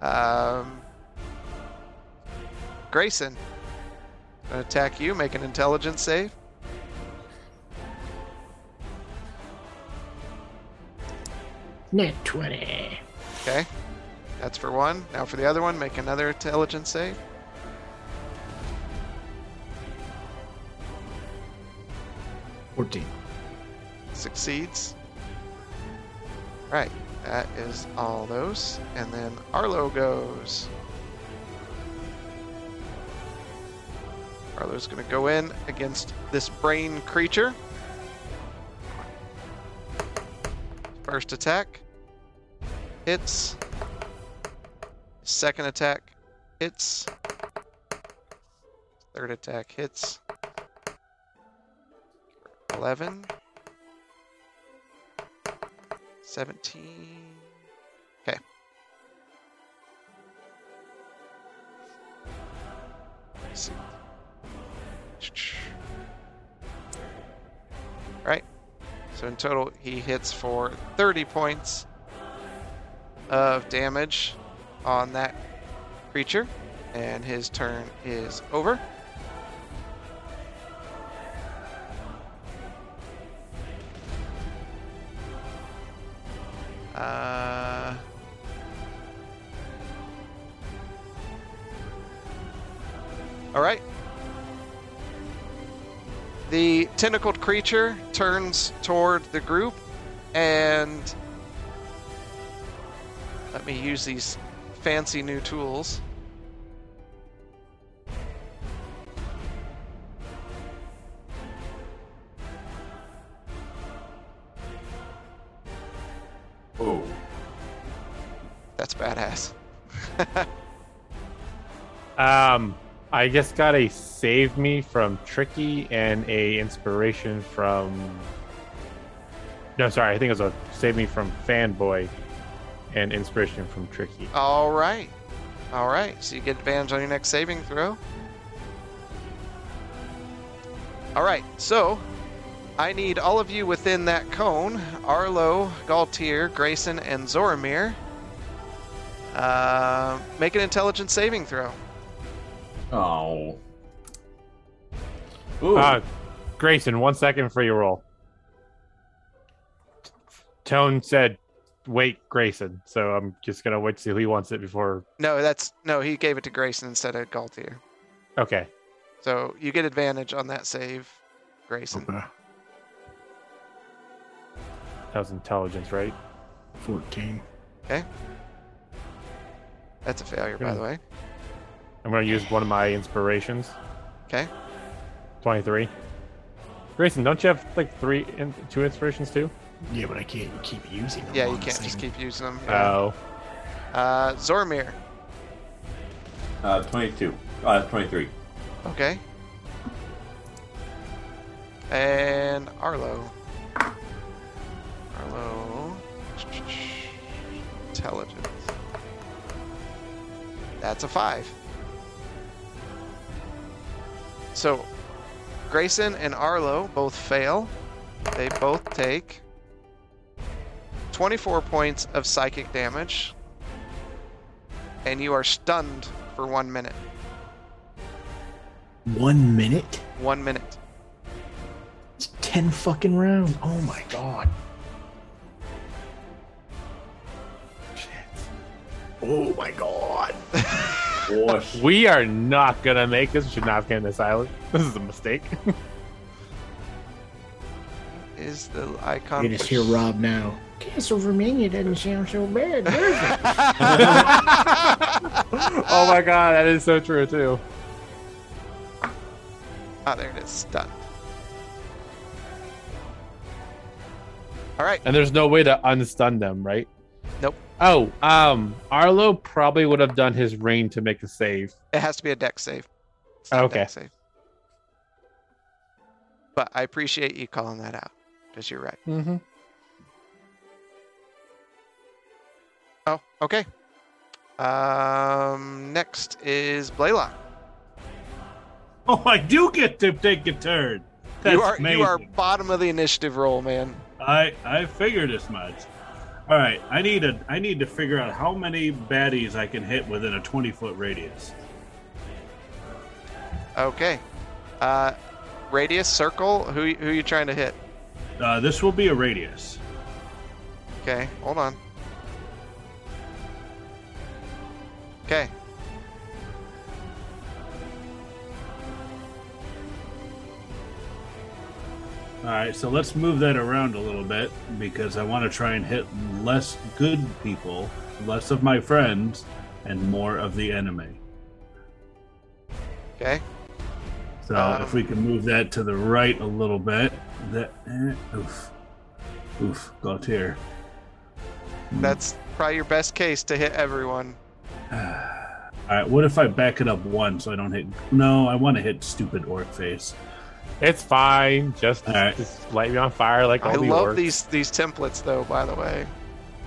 Um, Grayson. Gonna attack you. Make an intelligence save. Net 20. Okay. That's for one. Now for the other one, make another intelligence save. Fourteen. Succeeds. Right. That is all those. And then Arlo goes. Arlo's going to go in against this brain creature. First attack hits. Second attack hits. Third attack hits. 11. 17. Okay. Let's see. Right. So in total, he hits for 30 points of damage on that creature, and his turn is over. Uh, all right. The tentacled creature turns toward the group and let me use these fancy new tools. Um, I just got a save me from Tricky and a inspiration from. No, sorry, I think it was a save me from Fanboy, and inspiration from Tricky. All right. All right. So you get advantage on your next saving throw. All right. So I need all of you within that cone Arlo, Galtier, Grayson, and Zoramir. Uh, make an intelligence saving throw. Oh. Ooh. Uh, Grayson, one second for your roll. Tone said, "Wait, Grayson." So I'm just gonna wait to see who he wants it before. No, that's no. He gave it to Grayson instead of Galtier. Okay. So you get advantage on that save, Grayson. Okay. That was intelligence, right? 14. That's a failure, by Hmm. the way. I'm gonna use one of my inspirations. Okay. Twenty-three. Grayson, don't you have like three, in, two inspirations too? Yeah, but I can't keep using them. Yeah, you can't just keep using them. Yeah. Oh, Uh, Zoramir. Uh, 22. Uh, 23. Okay. And Arlo. Arlo. Intelligence. That's a five. So, Grayson and Arlo both fail. They both take 24 points of psychic damage. And you are stunned for one minute. One minute? One minute. It's ten fucking rounds. Oh my god. Oh my god. We are not gonna make this. We should not have gotten this island. This is a mistake. is the icon. You just hear Rob now. Castle Romania doesn't sound so bad, does it? oh my god, that is so true too. Ah, there it is. Stunned. All right. And there's no way to unstun them, right? Nope. Oh, um, Arlo probably would have done his rain to make a save. It has to be a dex save. It's not a Okay. dex save. But I appreciate you calling that out because you're right. Mm-hmm. Oh, okay. Um, next is Blaylock. Oh, I do get to take a turn. That's you are amazing. you are bottom of the initiative roll, man. I I figured as much. All right, I need a I need to figure out how many baddies I can hit within a 20 foot radius. Okay. Uh, radius circle. Who who are you trying to hit? Uh, this will be a radius. Okay, hold on. Okay. All right, so let's move that around a little bit because I want to try and hit less good people, less of my friends, and more of the enemy. Okay. So Um, if we can move that to the right a little bit, that eh, oof, oof, Galtier. That's probably your best case to hit everyone. All right, what if I back it up one so I don't hit? No, I want to hit stupid orc face. It's fine. Just, All right. just light me on fire like all I the love orcs. these these templates though, by the way.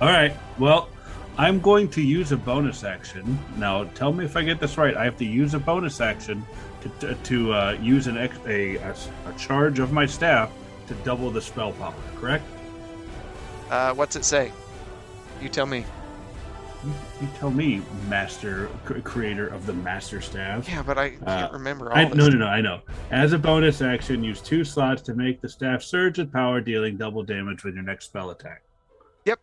All right. Well, I'm going to use a bonus action. Now, tell me if I get this right. I have to use a bonus action to, to, to uh, use an ex- a, a, a charge of my staff to double the spell power, correct? Uh, what's it say? You tell me. You, you tell me, master, cr- creator of the master staff. Yeah, but I can't Uh, remember all I, no, no, no, I know. As a bonus action, use two slots to make the staff surge with power, dealing double damage with your next spell attack. Yep.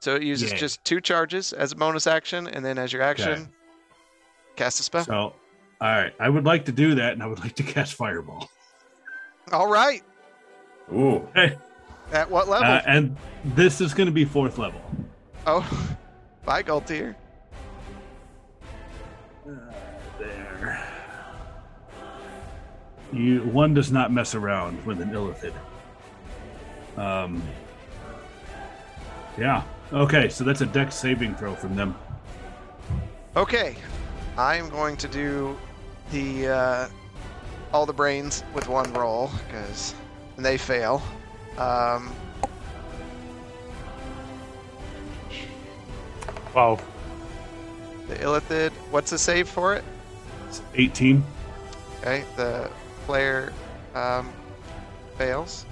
So it uses Yeah. just two charges as a bonus action, and then as your action, Okay. cast a spell. So, all right, I would like to do that, and I would like to cast Fireball. All right. Ooh. Hey. At what level? Uh, and this is going to be fourth level. oh, bye, Galtier. There. You one does not mess around with an illithid. Um. Yeah. Okay, so that's a dex saving throw from them. Okay, I'm going to do the uh, all the brains with one roll because they fail. Um, Well, the illithid. What's the save for it? It's 18. Okay, the player um, fails.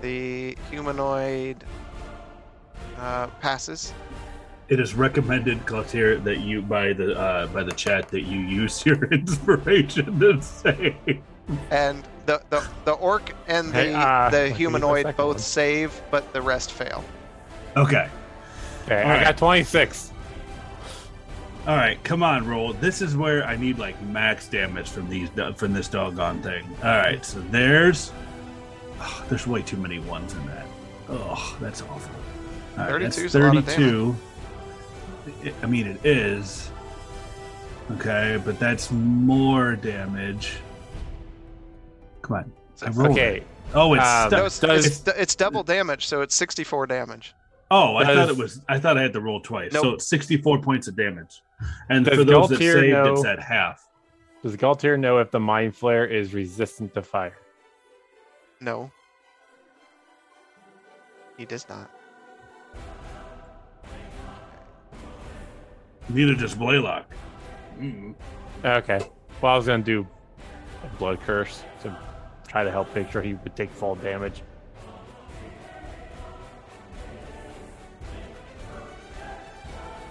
The humanoid uh, passes. It is recommended, Galtier, that you by the uh, by the chat that you use your inspiration to save. And the, the, the orc and the, Hey, uh, the let's the humanoid both one. save, but the rest fail. Okay. okay, All I right. got 26. All right, come on, roll. This is where I need like max damage from these from this doggone thing. All right, so there's oh, there's way too many ones in that. Oh, that's awful. All right, 32 that's is a lot of 32. I- I mean, it is. Okay, but that's more damage. Come on. I rolled Okay, it. Oh, it's, Um, stu- No, it's, does- it's, it's double damage, so it's 64 damage. oh, I thought it was. I thought I had to roll twice. So it's 64 points of damage. And Does for those that saved, know- it's at half. does Galtier know if the Mind Flayer is resistant to fire? No. He does not. Neither does Blaylock. Mm. Okay. Well, I was gonna do a blood curse to try to help make sure he would take fall damage.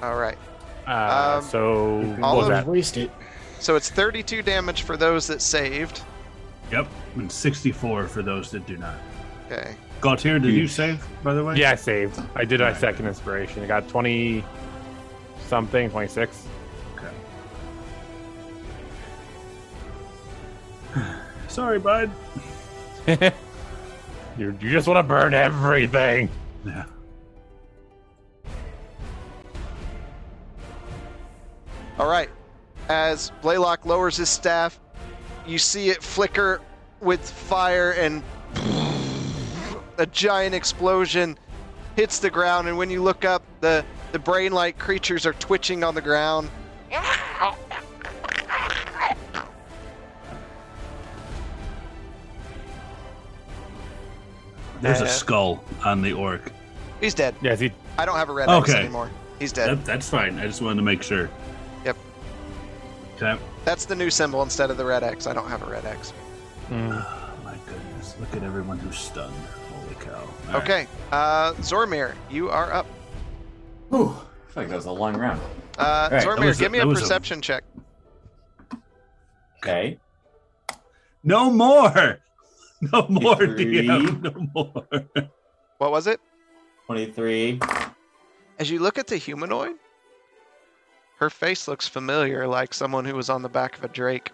All right. Uh, um, so all of wasted. So it's 32 damage for those that saved. Yep, and 64 for those that do not. Okay. Galtier, did you, you save by the way? Yeah, I saved. I did right. my second inspiration. I got 20 something, 26. Sorry, bud. you you just want to burn everything. Yeah. All right. As Blaylock lowers his staff, you see it flicker with fire and a giant explosion hits the ground and when you look up the the brain-like creatures are twitching on the ground. There's a skull on the orc. He's dead. Yes, he. I don't have a red X Okay. anymore. He's dead. That, that's fine. I just wanted to make sure. Yep. Okay. That's the new symbol instead of the red X. I don't have a red X. Mm. Oh, my goodness. Look at everyone who's stunned. Holy cow. All right. Okay. Uh, Zoramir, you are up. Whew. I feel like that was a long round. Uh, right, that Zoramir, was a- give me that a was a- perception check. Okay. No more! No more, Three. DM. No more. What was it? 23. As you look at the humanoid, her face looks familiar, like someone who was on the back of a Drake.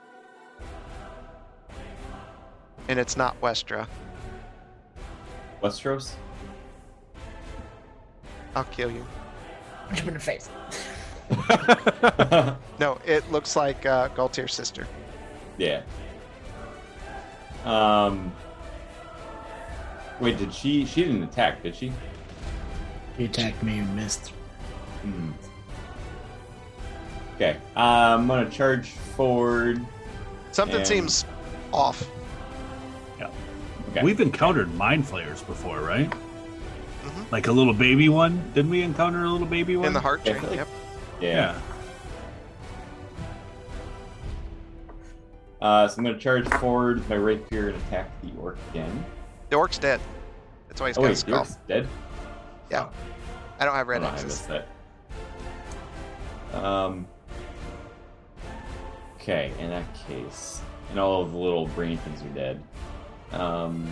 And it's not Westra. Westeros? I'll kill you. Punch him in the face. No, it looks like uh, Galtier's sister. yeah. Um. Wait, did she? She didn't attack, did she? He attacked me and missed. Hmm. Okay. Uh, I'm gonna charge forward. Something And- seems off. Okay. We've encountered mind flayers before, right? Mhm. Like a little baby one. Didn't we encounter a little baby one? In the heart Yeah, tree. like- Yep. Yeah. Yeah. Uh, so I'm gonna charge forward with my rapier and attack the orc again. The orc's dead. That's why he's oh got wait, the skull. orc's dead. Yeah. I don't have red Oh, I that. Um. Okay, in that case, and all of the little brain things are dead. Um.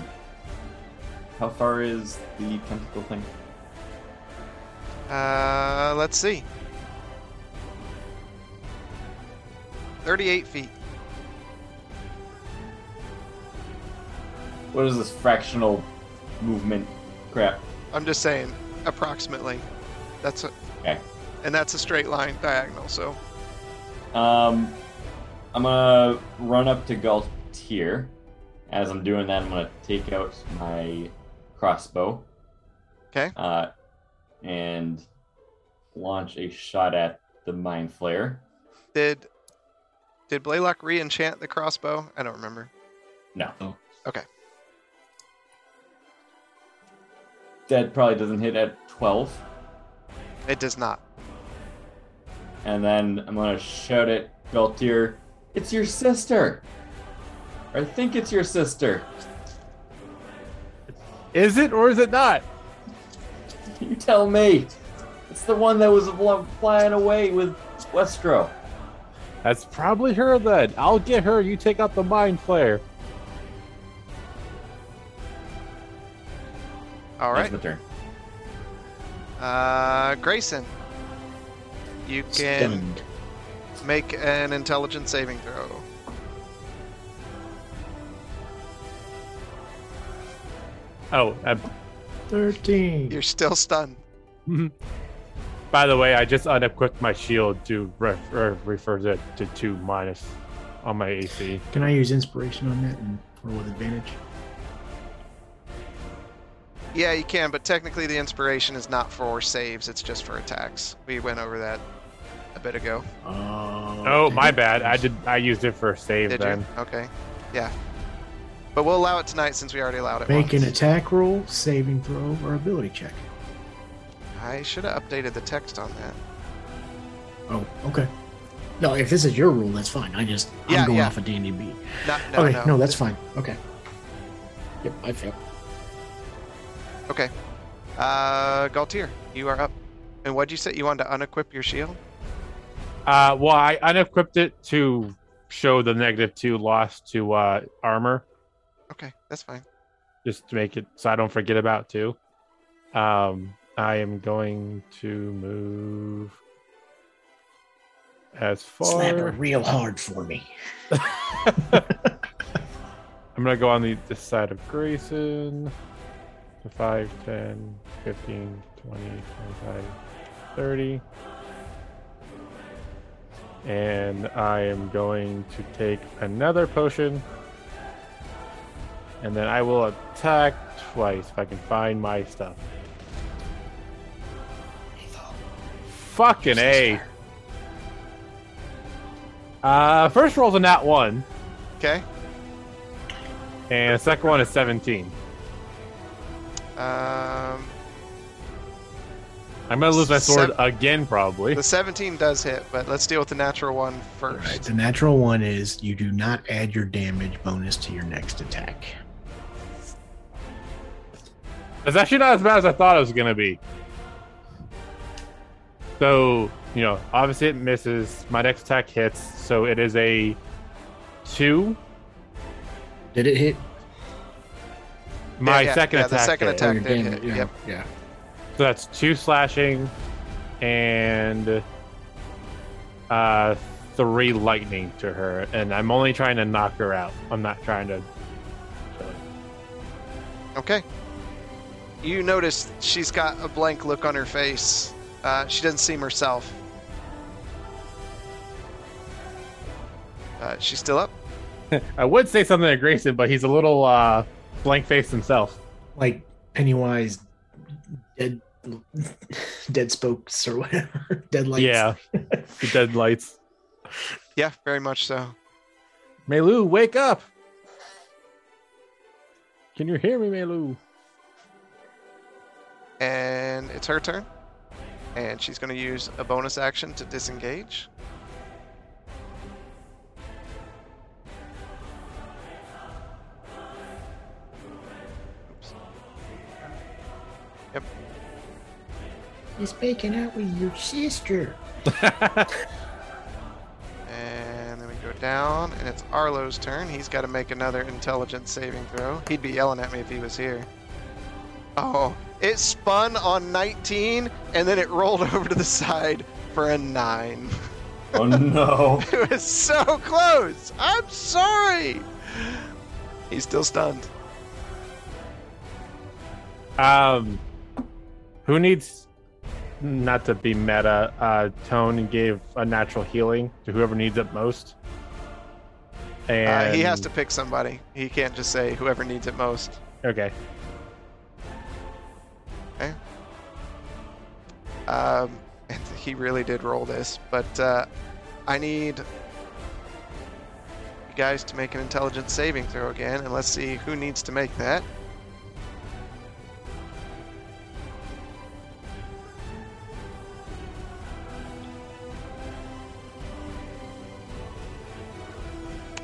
How far is the tentacle thing? Uh, let's see. 38 feet. What is this fractional movement crap? I'm just saying, approximately. That's a, Okay. and that's a straight line diagonal. So Um, I'm gonna run up to Galtier. As I'm doing that, I'm gonna take out my crossbow. 'Kay. Uh, and launch a shot at the mind flayer. did did Blaylock re-enchant the crossbow? I don't remember. No. Oh. Okay. That probably doesn't hit at 12. It does not. And then I'm gonna shout at Galtier, "It's your sister." I think it's your sister. Is it or is it not? You tell me. It's the one that was flying away with Westro. That's probably her then. I'll get her. You take out the mind flayer. All right. That's my turn. Uh, Grayson, you can Stunned. make an intelligence saving throw. Oh, uh, 13. You're still stunned. by the way, I just unequipped my shield to ref, er, refer to, to two minus on my AC. Can I use inspiration on that and roll with advantage? Yeah, you can, but technically the inspiration is not for saves; it's just for attacks. We went over that a bit ago. Oh, Oh, my bad. I did. I used it for a save Did then. you? Okay. Yeah. But we'll allow it tonight since we already allowed it. Make an attack roll, saving throw, or ability check. I should have updated the text on that. Oh, okay. No, if this is your rule, that's fine. I just Yeah, I'm going yeah. off of D and D B. No, no, Okay, no. no, that's fine. Okay. Yep, I fail. Okay. Uh, Galtier, you are up. And what'd you say? You wanted to unequip your shield? Uh, well, I unequipped it to show the negative two loss to uh, armor, Okay, that's fine. just to make it so I don't forget about two. Um, I am going to move as far. Slap her far. real hard for me. I'm gonna go on the this side of Grayson. The 5, 10, 15, 20, 25, 30. And I am going to take another potion. And then I will attack twice if I can find my stuff. Fucking A. Uh, first roll's a nat 1. Okay. And the second one is 17. Um, I'm gonna lose my sword Sev- again, probably. the 17 does hit, but let's deal with the natural one first. Right, the natural one is you do not add your damage bonus to your next attack. It's actually not as bad as I thought it was gonna be. So, you know, obviously it misses. My next attack hits, so it is a two. Did it hit? My yeah, second yeah, the attack. second hit. attack. Oh, your did damage, hit, Yeah, yep. yeah. So that's two slashing and uh three lightning to her. And I'm only trying to knock her out. I'm not trying to Okay. You notice she's got a blank look on her face. Uh, she doesn't seem herself. Uh, she's still up. I would say something to Grayson, but he's a little uh blank face himself. Like Pennywise, dead, dead spokes or whatever, dead lights. Yeah. the dead lights. Yeah, very much so. Melu, wake up! Can you hear me, Melu? And it's her turn. And she's going to use a bonus action to disengage. He's making out with your sister. And then we go down, and it's Arlo's turn. He's got to make another intelligence saving throw. He'd be yelling at me if he was here. Oh, it spun on 19, and then it rolled over to the side for a 9. Oh no. it was so close! I'm sorry! He's still stunned. Um, who needs not to be meta? Uh, Tone gave a natural healing to whoever needs it most. And Uh, he has to pick somebody. He can't just say whoever needs it most. Okay. Um, and he really did roll this, but uh, I need you guys to make an intelligence saving throw again, and let's see who needs to make that.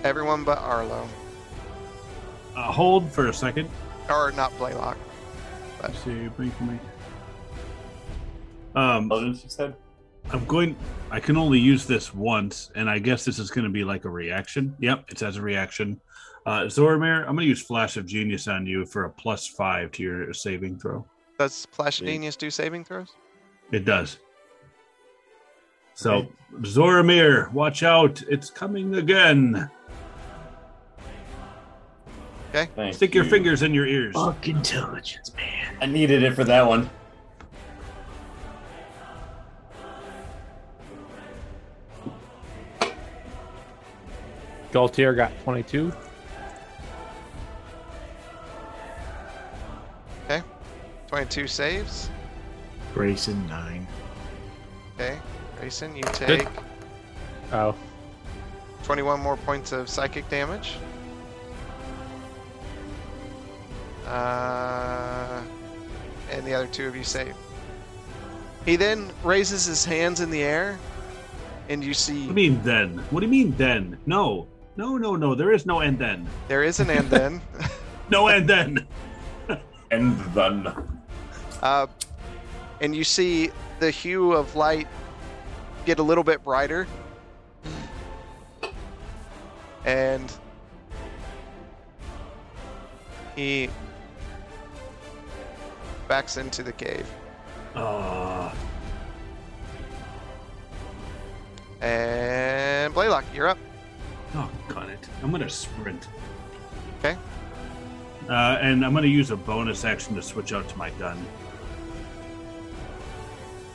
Everyone but Arlo, Uh, hold for a second. or not Blaylock. Let's see. Blink, blink. Um, Intelligence, you said? I'm going. I can only use this once, and I guess this is going to be like a reaction. Yep, it says a reaction. Uh, Zoramir, I'm going to use Flash of Genius on you for a plus five to your saving throw. Does Flash of Genius do saving throws? It does. So, Zoramir, watch out! It's coming again. Thank Stick your you. fingers in your ears. Fuck intelligence, man. I needed it for that one. Galtier got 22. Okay. 22 saves. Grayson nine. Okay. Grayson, you take Oh, 21 more points of psychic damage. Uh, and the other two of you save. He then raises his hands in the air, and you What do see you mean then? What do you mean then? No, no, no, no. There is no and then. there is an and then. No and then. And then. Uh, and you see the hue of light get a little bit brighter. And he backs into the cave. Uh, And Blaylock, you're up. oh, got it. I'm gonna sprint. Okay. Uh, and I'm gonna use a bonus action to switch out to my gun.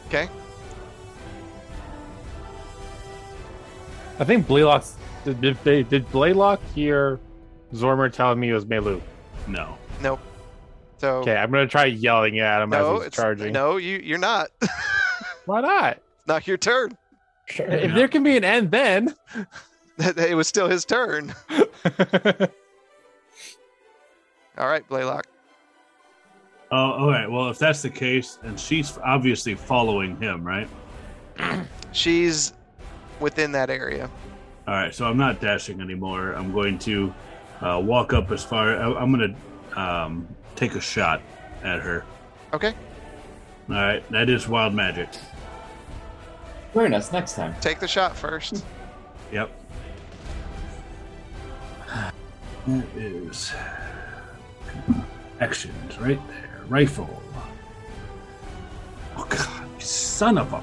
Okay. I think Blaylock's. Did, did, did did Blaylock hear Zoramir telling me it was Melu? No. Nope. So Okay, I'm gonna try yelling at him no, as he's it's charging. no, you you're not. Why not? not your turn. If there can be an end, then. it was still his turn. All right, Blaylock. Oh, all right. Well, if that's the case, and she's obviously following him, right? She's within that area. All right. So I'm not dashing anymore. I'm going to uh, walk up as far. I, I'm going to um, take a shot at her. Okay. All right. That is wild magic. Join us next time. Take the shot first. Yep. That is actions right there. Rifle. Oh God, son of a.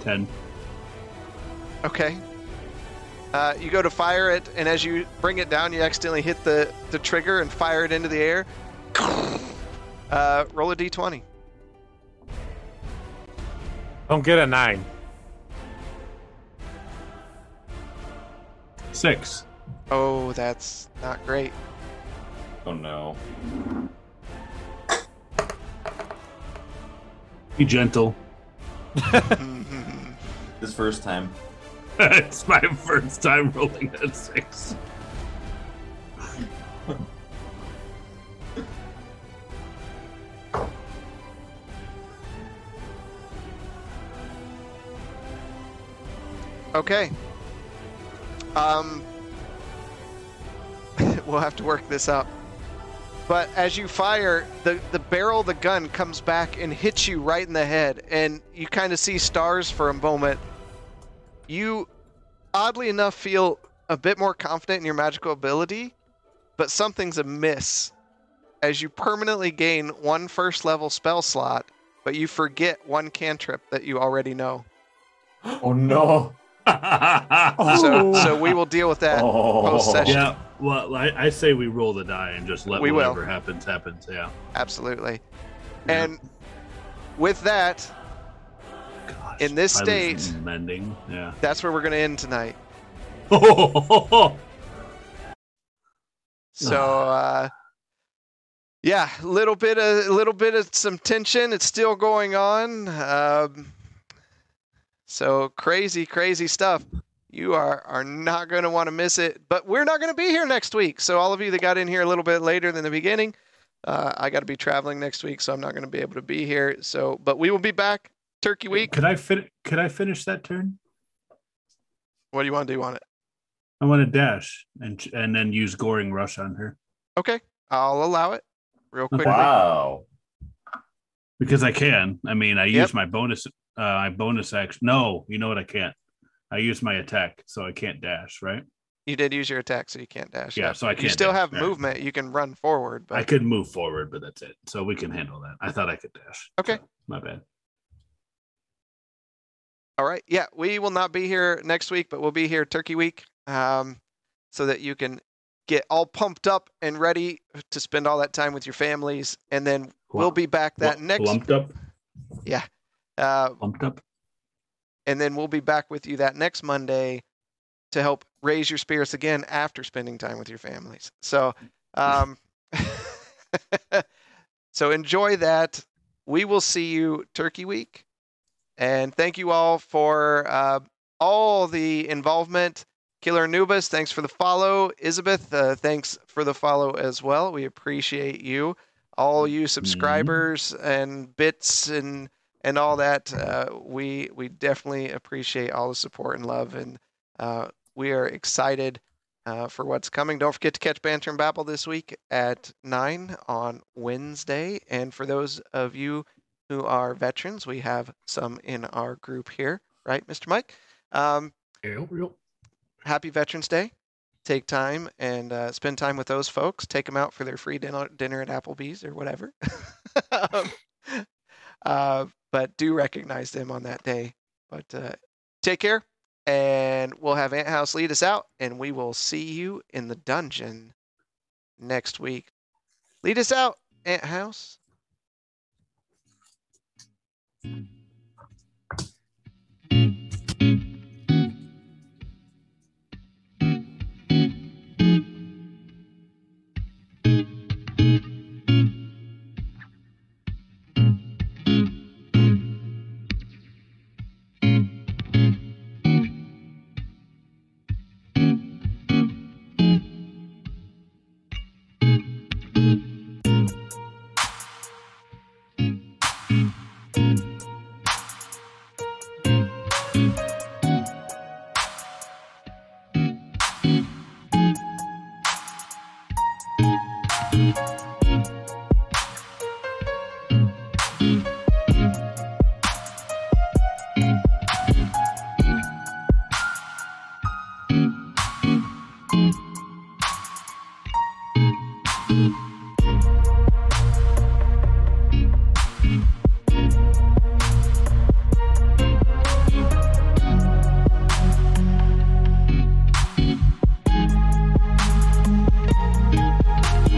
Ten. Okay. Uh, you go to fire it, and as you bring it down, you accidentally hit the, the trigger and fire it into the air. Uh, roll a d20. Don't get a nine. Six. Oh, that's not great. Oh no. Be gentle. This first time. it's my first time rolling a six. Okay. Um, we'll have to work this out. But as you fire, the, the barrel of the gun comes back and hits you right in the head, and you kind of see stars for a moment you, oddly enough, feel a bit more confident in your magical ability, but something's amiss as you permanently gain one first level spell slot, but you forget one cantrip that you already know. Oh no. So, so we will deal with that Oh. post session. yeah. Well, I, I say we roll the die and just let We will. whatever happens happens. Yeah. Absolutely. Yeah. And with that, Gosh, in this state- mending. Yeah. that's where we're going to end tonight. So, uh, yeah, a little bit of a little bit of some tension. It's still going on. Um, so crazy, crazy stuff. You are are not going to want to miss it. But we're not going to be here next week. So all of you that got in here a little bit later than the beginning, uh, I got to be traveling next week, so I'm not going to be able to be here. So, but we will be back Turkey week. Could I fin- Could I finish that turn? What do you want to do on it? I want to dash and and then use goring rush on her Okay, I'll allow it real quick. Wow. because I can. I mean, I Yep. use my bonus. Uh, my bonus action. No, you know what? I can't. I use my attack, so I can't dash. Right? You did use your attack, so you can't dash. Yeah. yet. So I can't. You still dash, have yeah. movement. You can run forward, but I could move forward, but that's it. So we can handle that. I thought I could dash. Okay. So, my bad. All right. Yeah, we will not be here next week, but we'll be here Turkey Week, um, so that you can get all pumped up and ready to spend all that time with your families, and then we'll be back that next. lumped up. Uh, Lumped up. and then we'll be back with you that next Monday to help raise your spirits again after spending time with your families. So, um, so enjoy that. We will see you Turkey Week, and thank you all for uh, all the involvement. Killer Anubis, thanks for the follow. Isabeth, uh, thanks for the follow as well. We appreciate you. All you subscribers and bits and and all that. Uh, we we definitely appreciate all the support and love, and uh, we are excited uh, for what's coming. Don't forget to catch Banter and Babble this week at nine on Wednesday. And for those of you who are veterans, we have some in our group here, right, Mr. Mike? Um, happy Veterans Day. Take time and uh, spend time with those folks. Take them out for their free dinner, dinner at Applebee's or whatever. um, uh, but do recognize them on that day. But uh, take care, and we'll have Ant House lead us out, and we will see you in the dungeon next week. Lead us out, Ant House. Mm-hmm.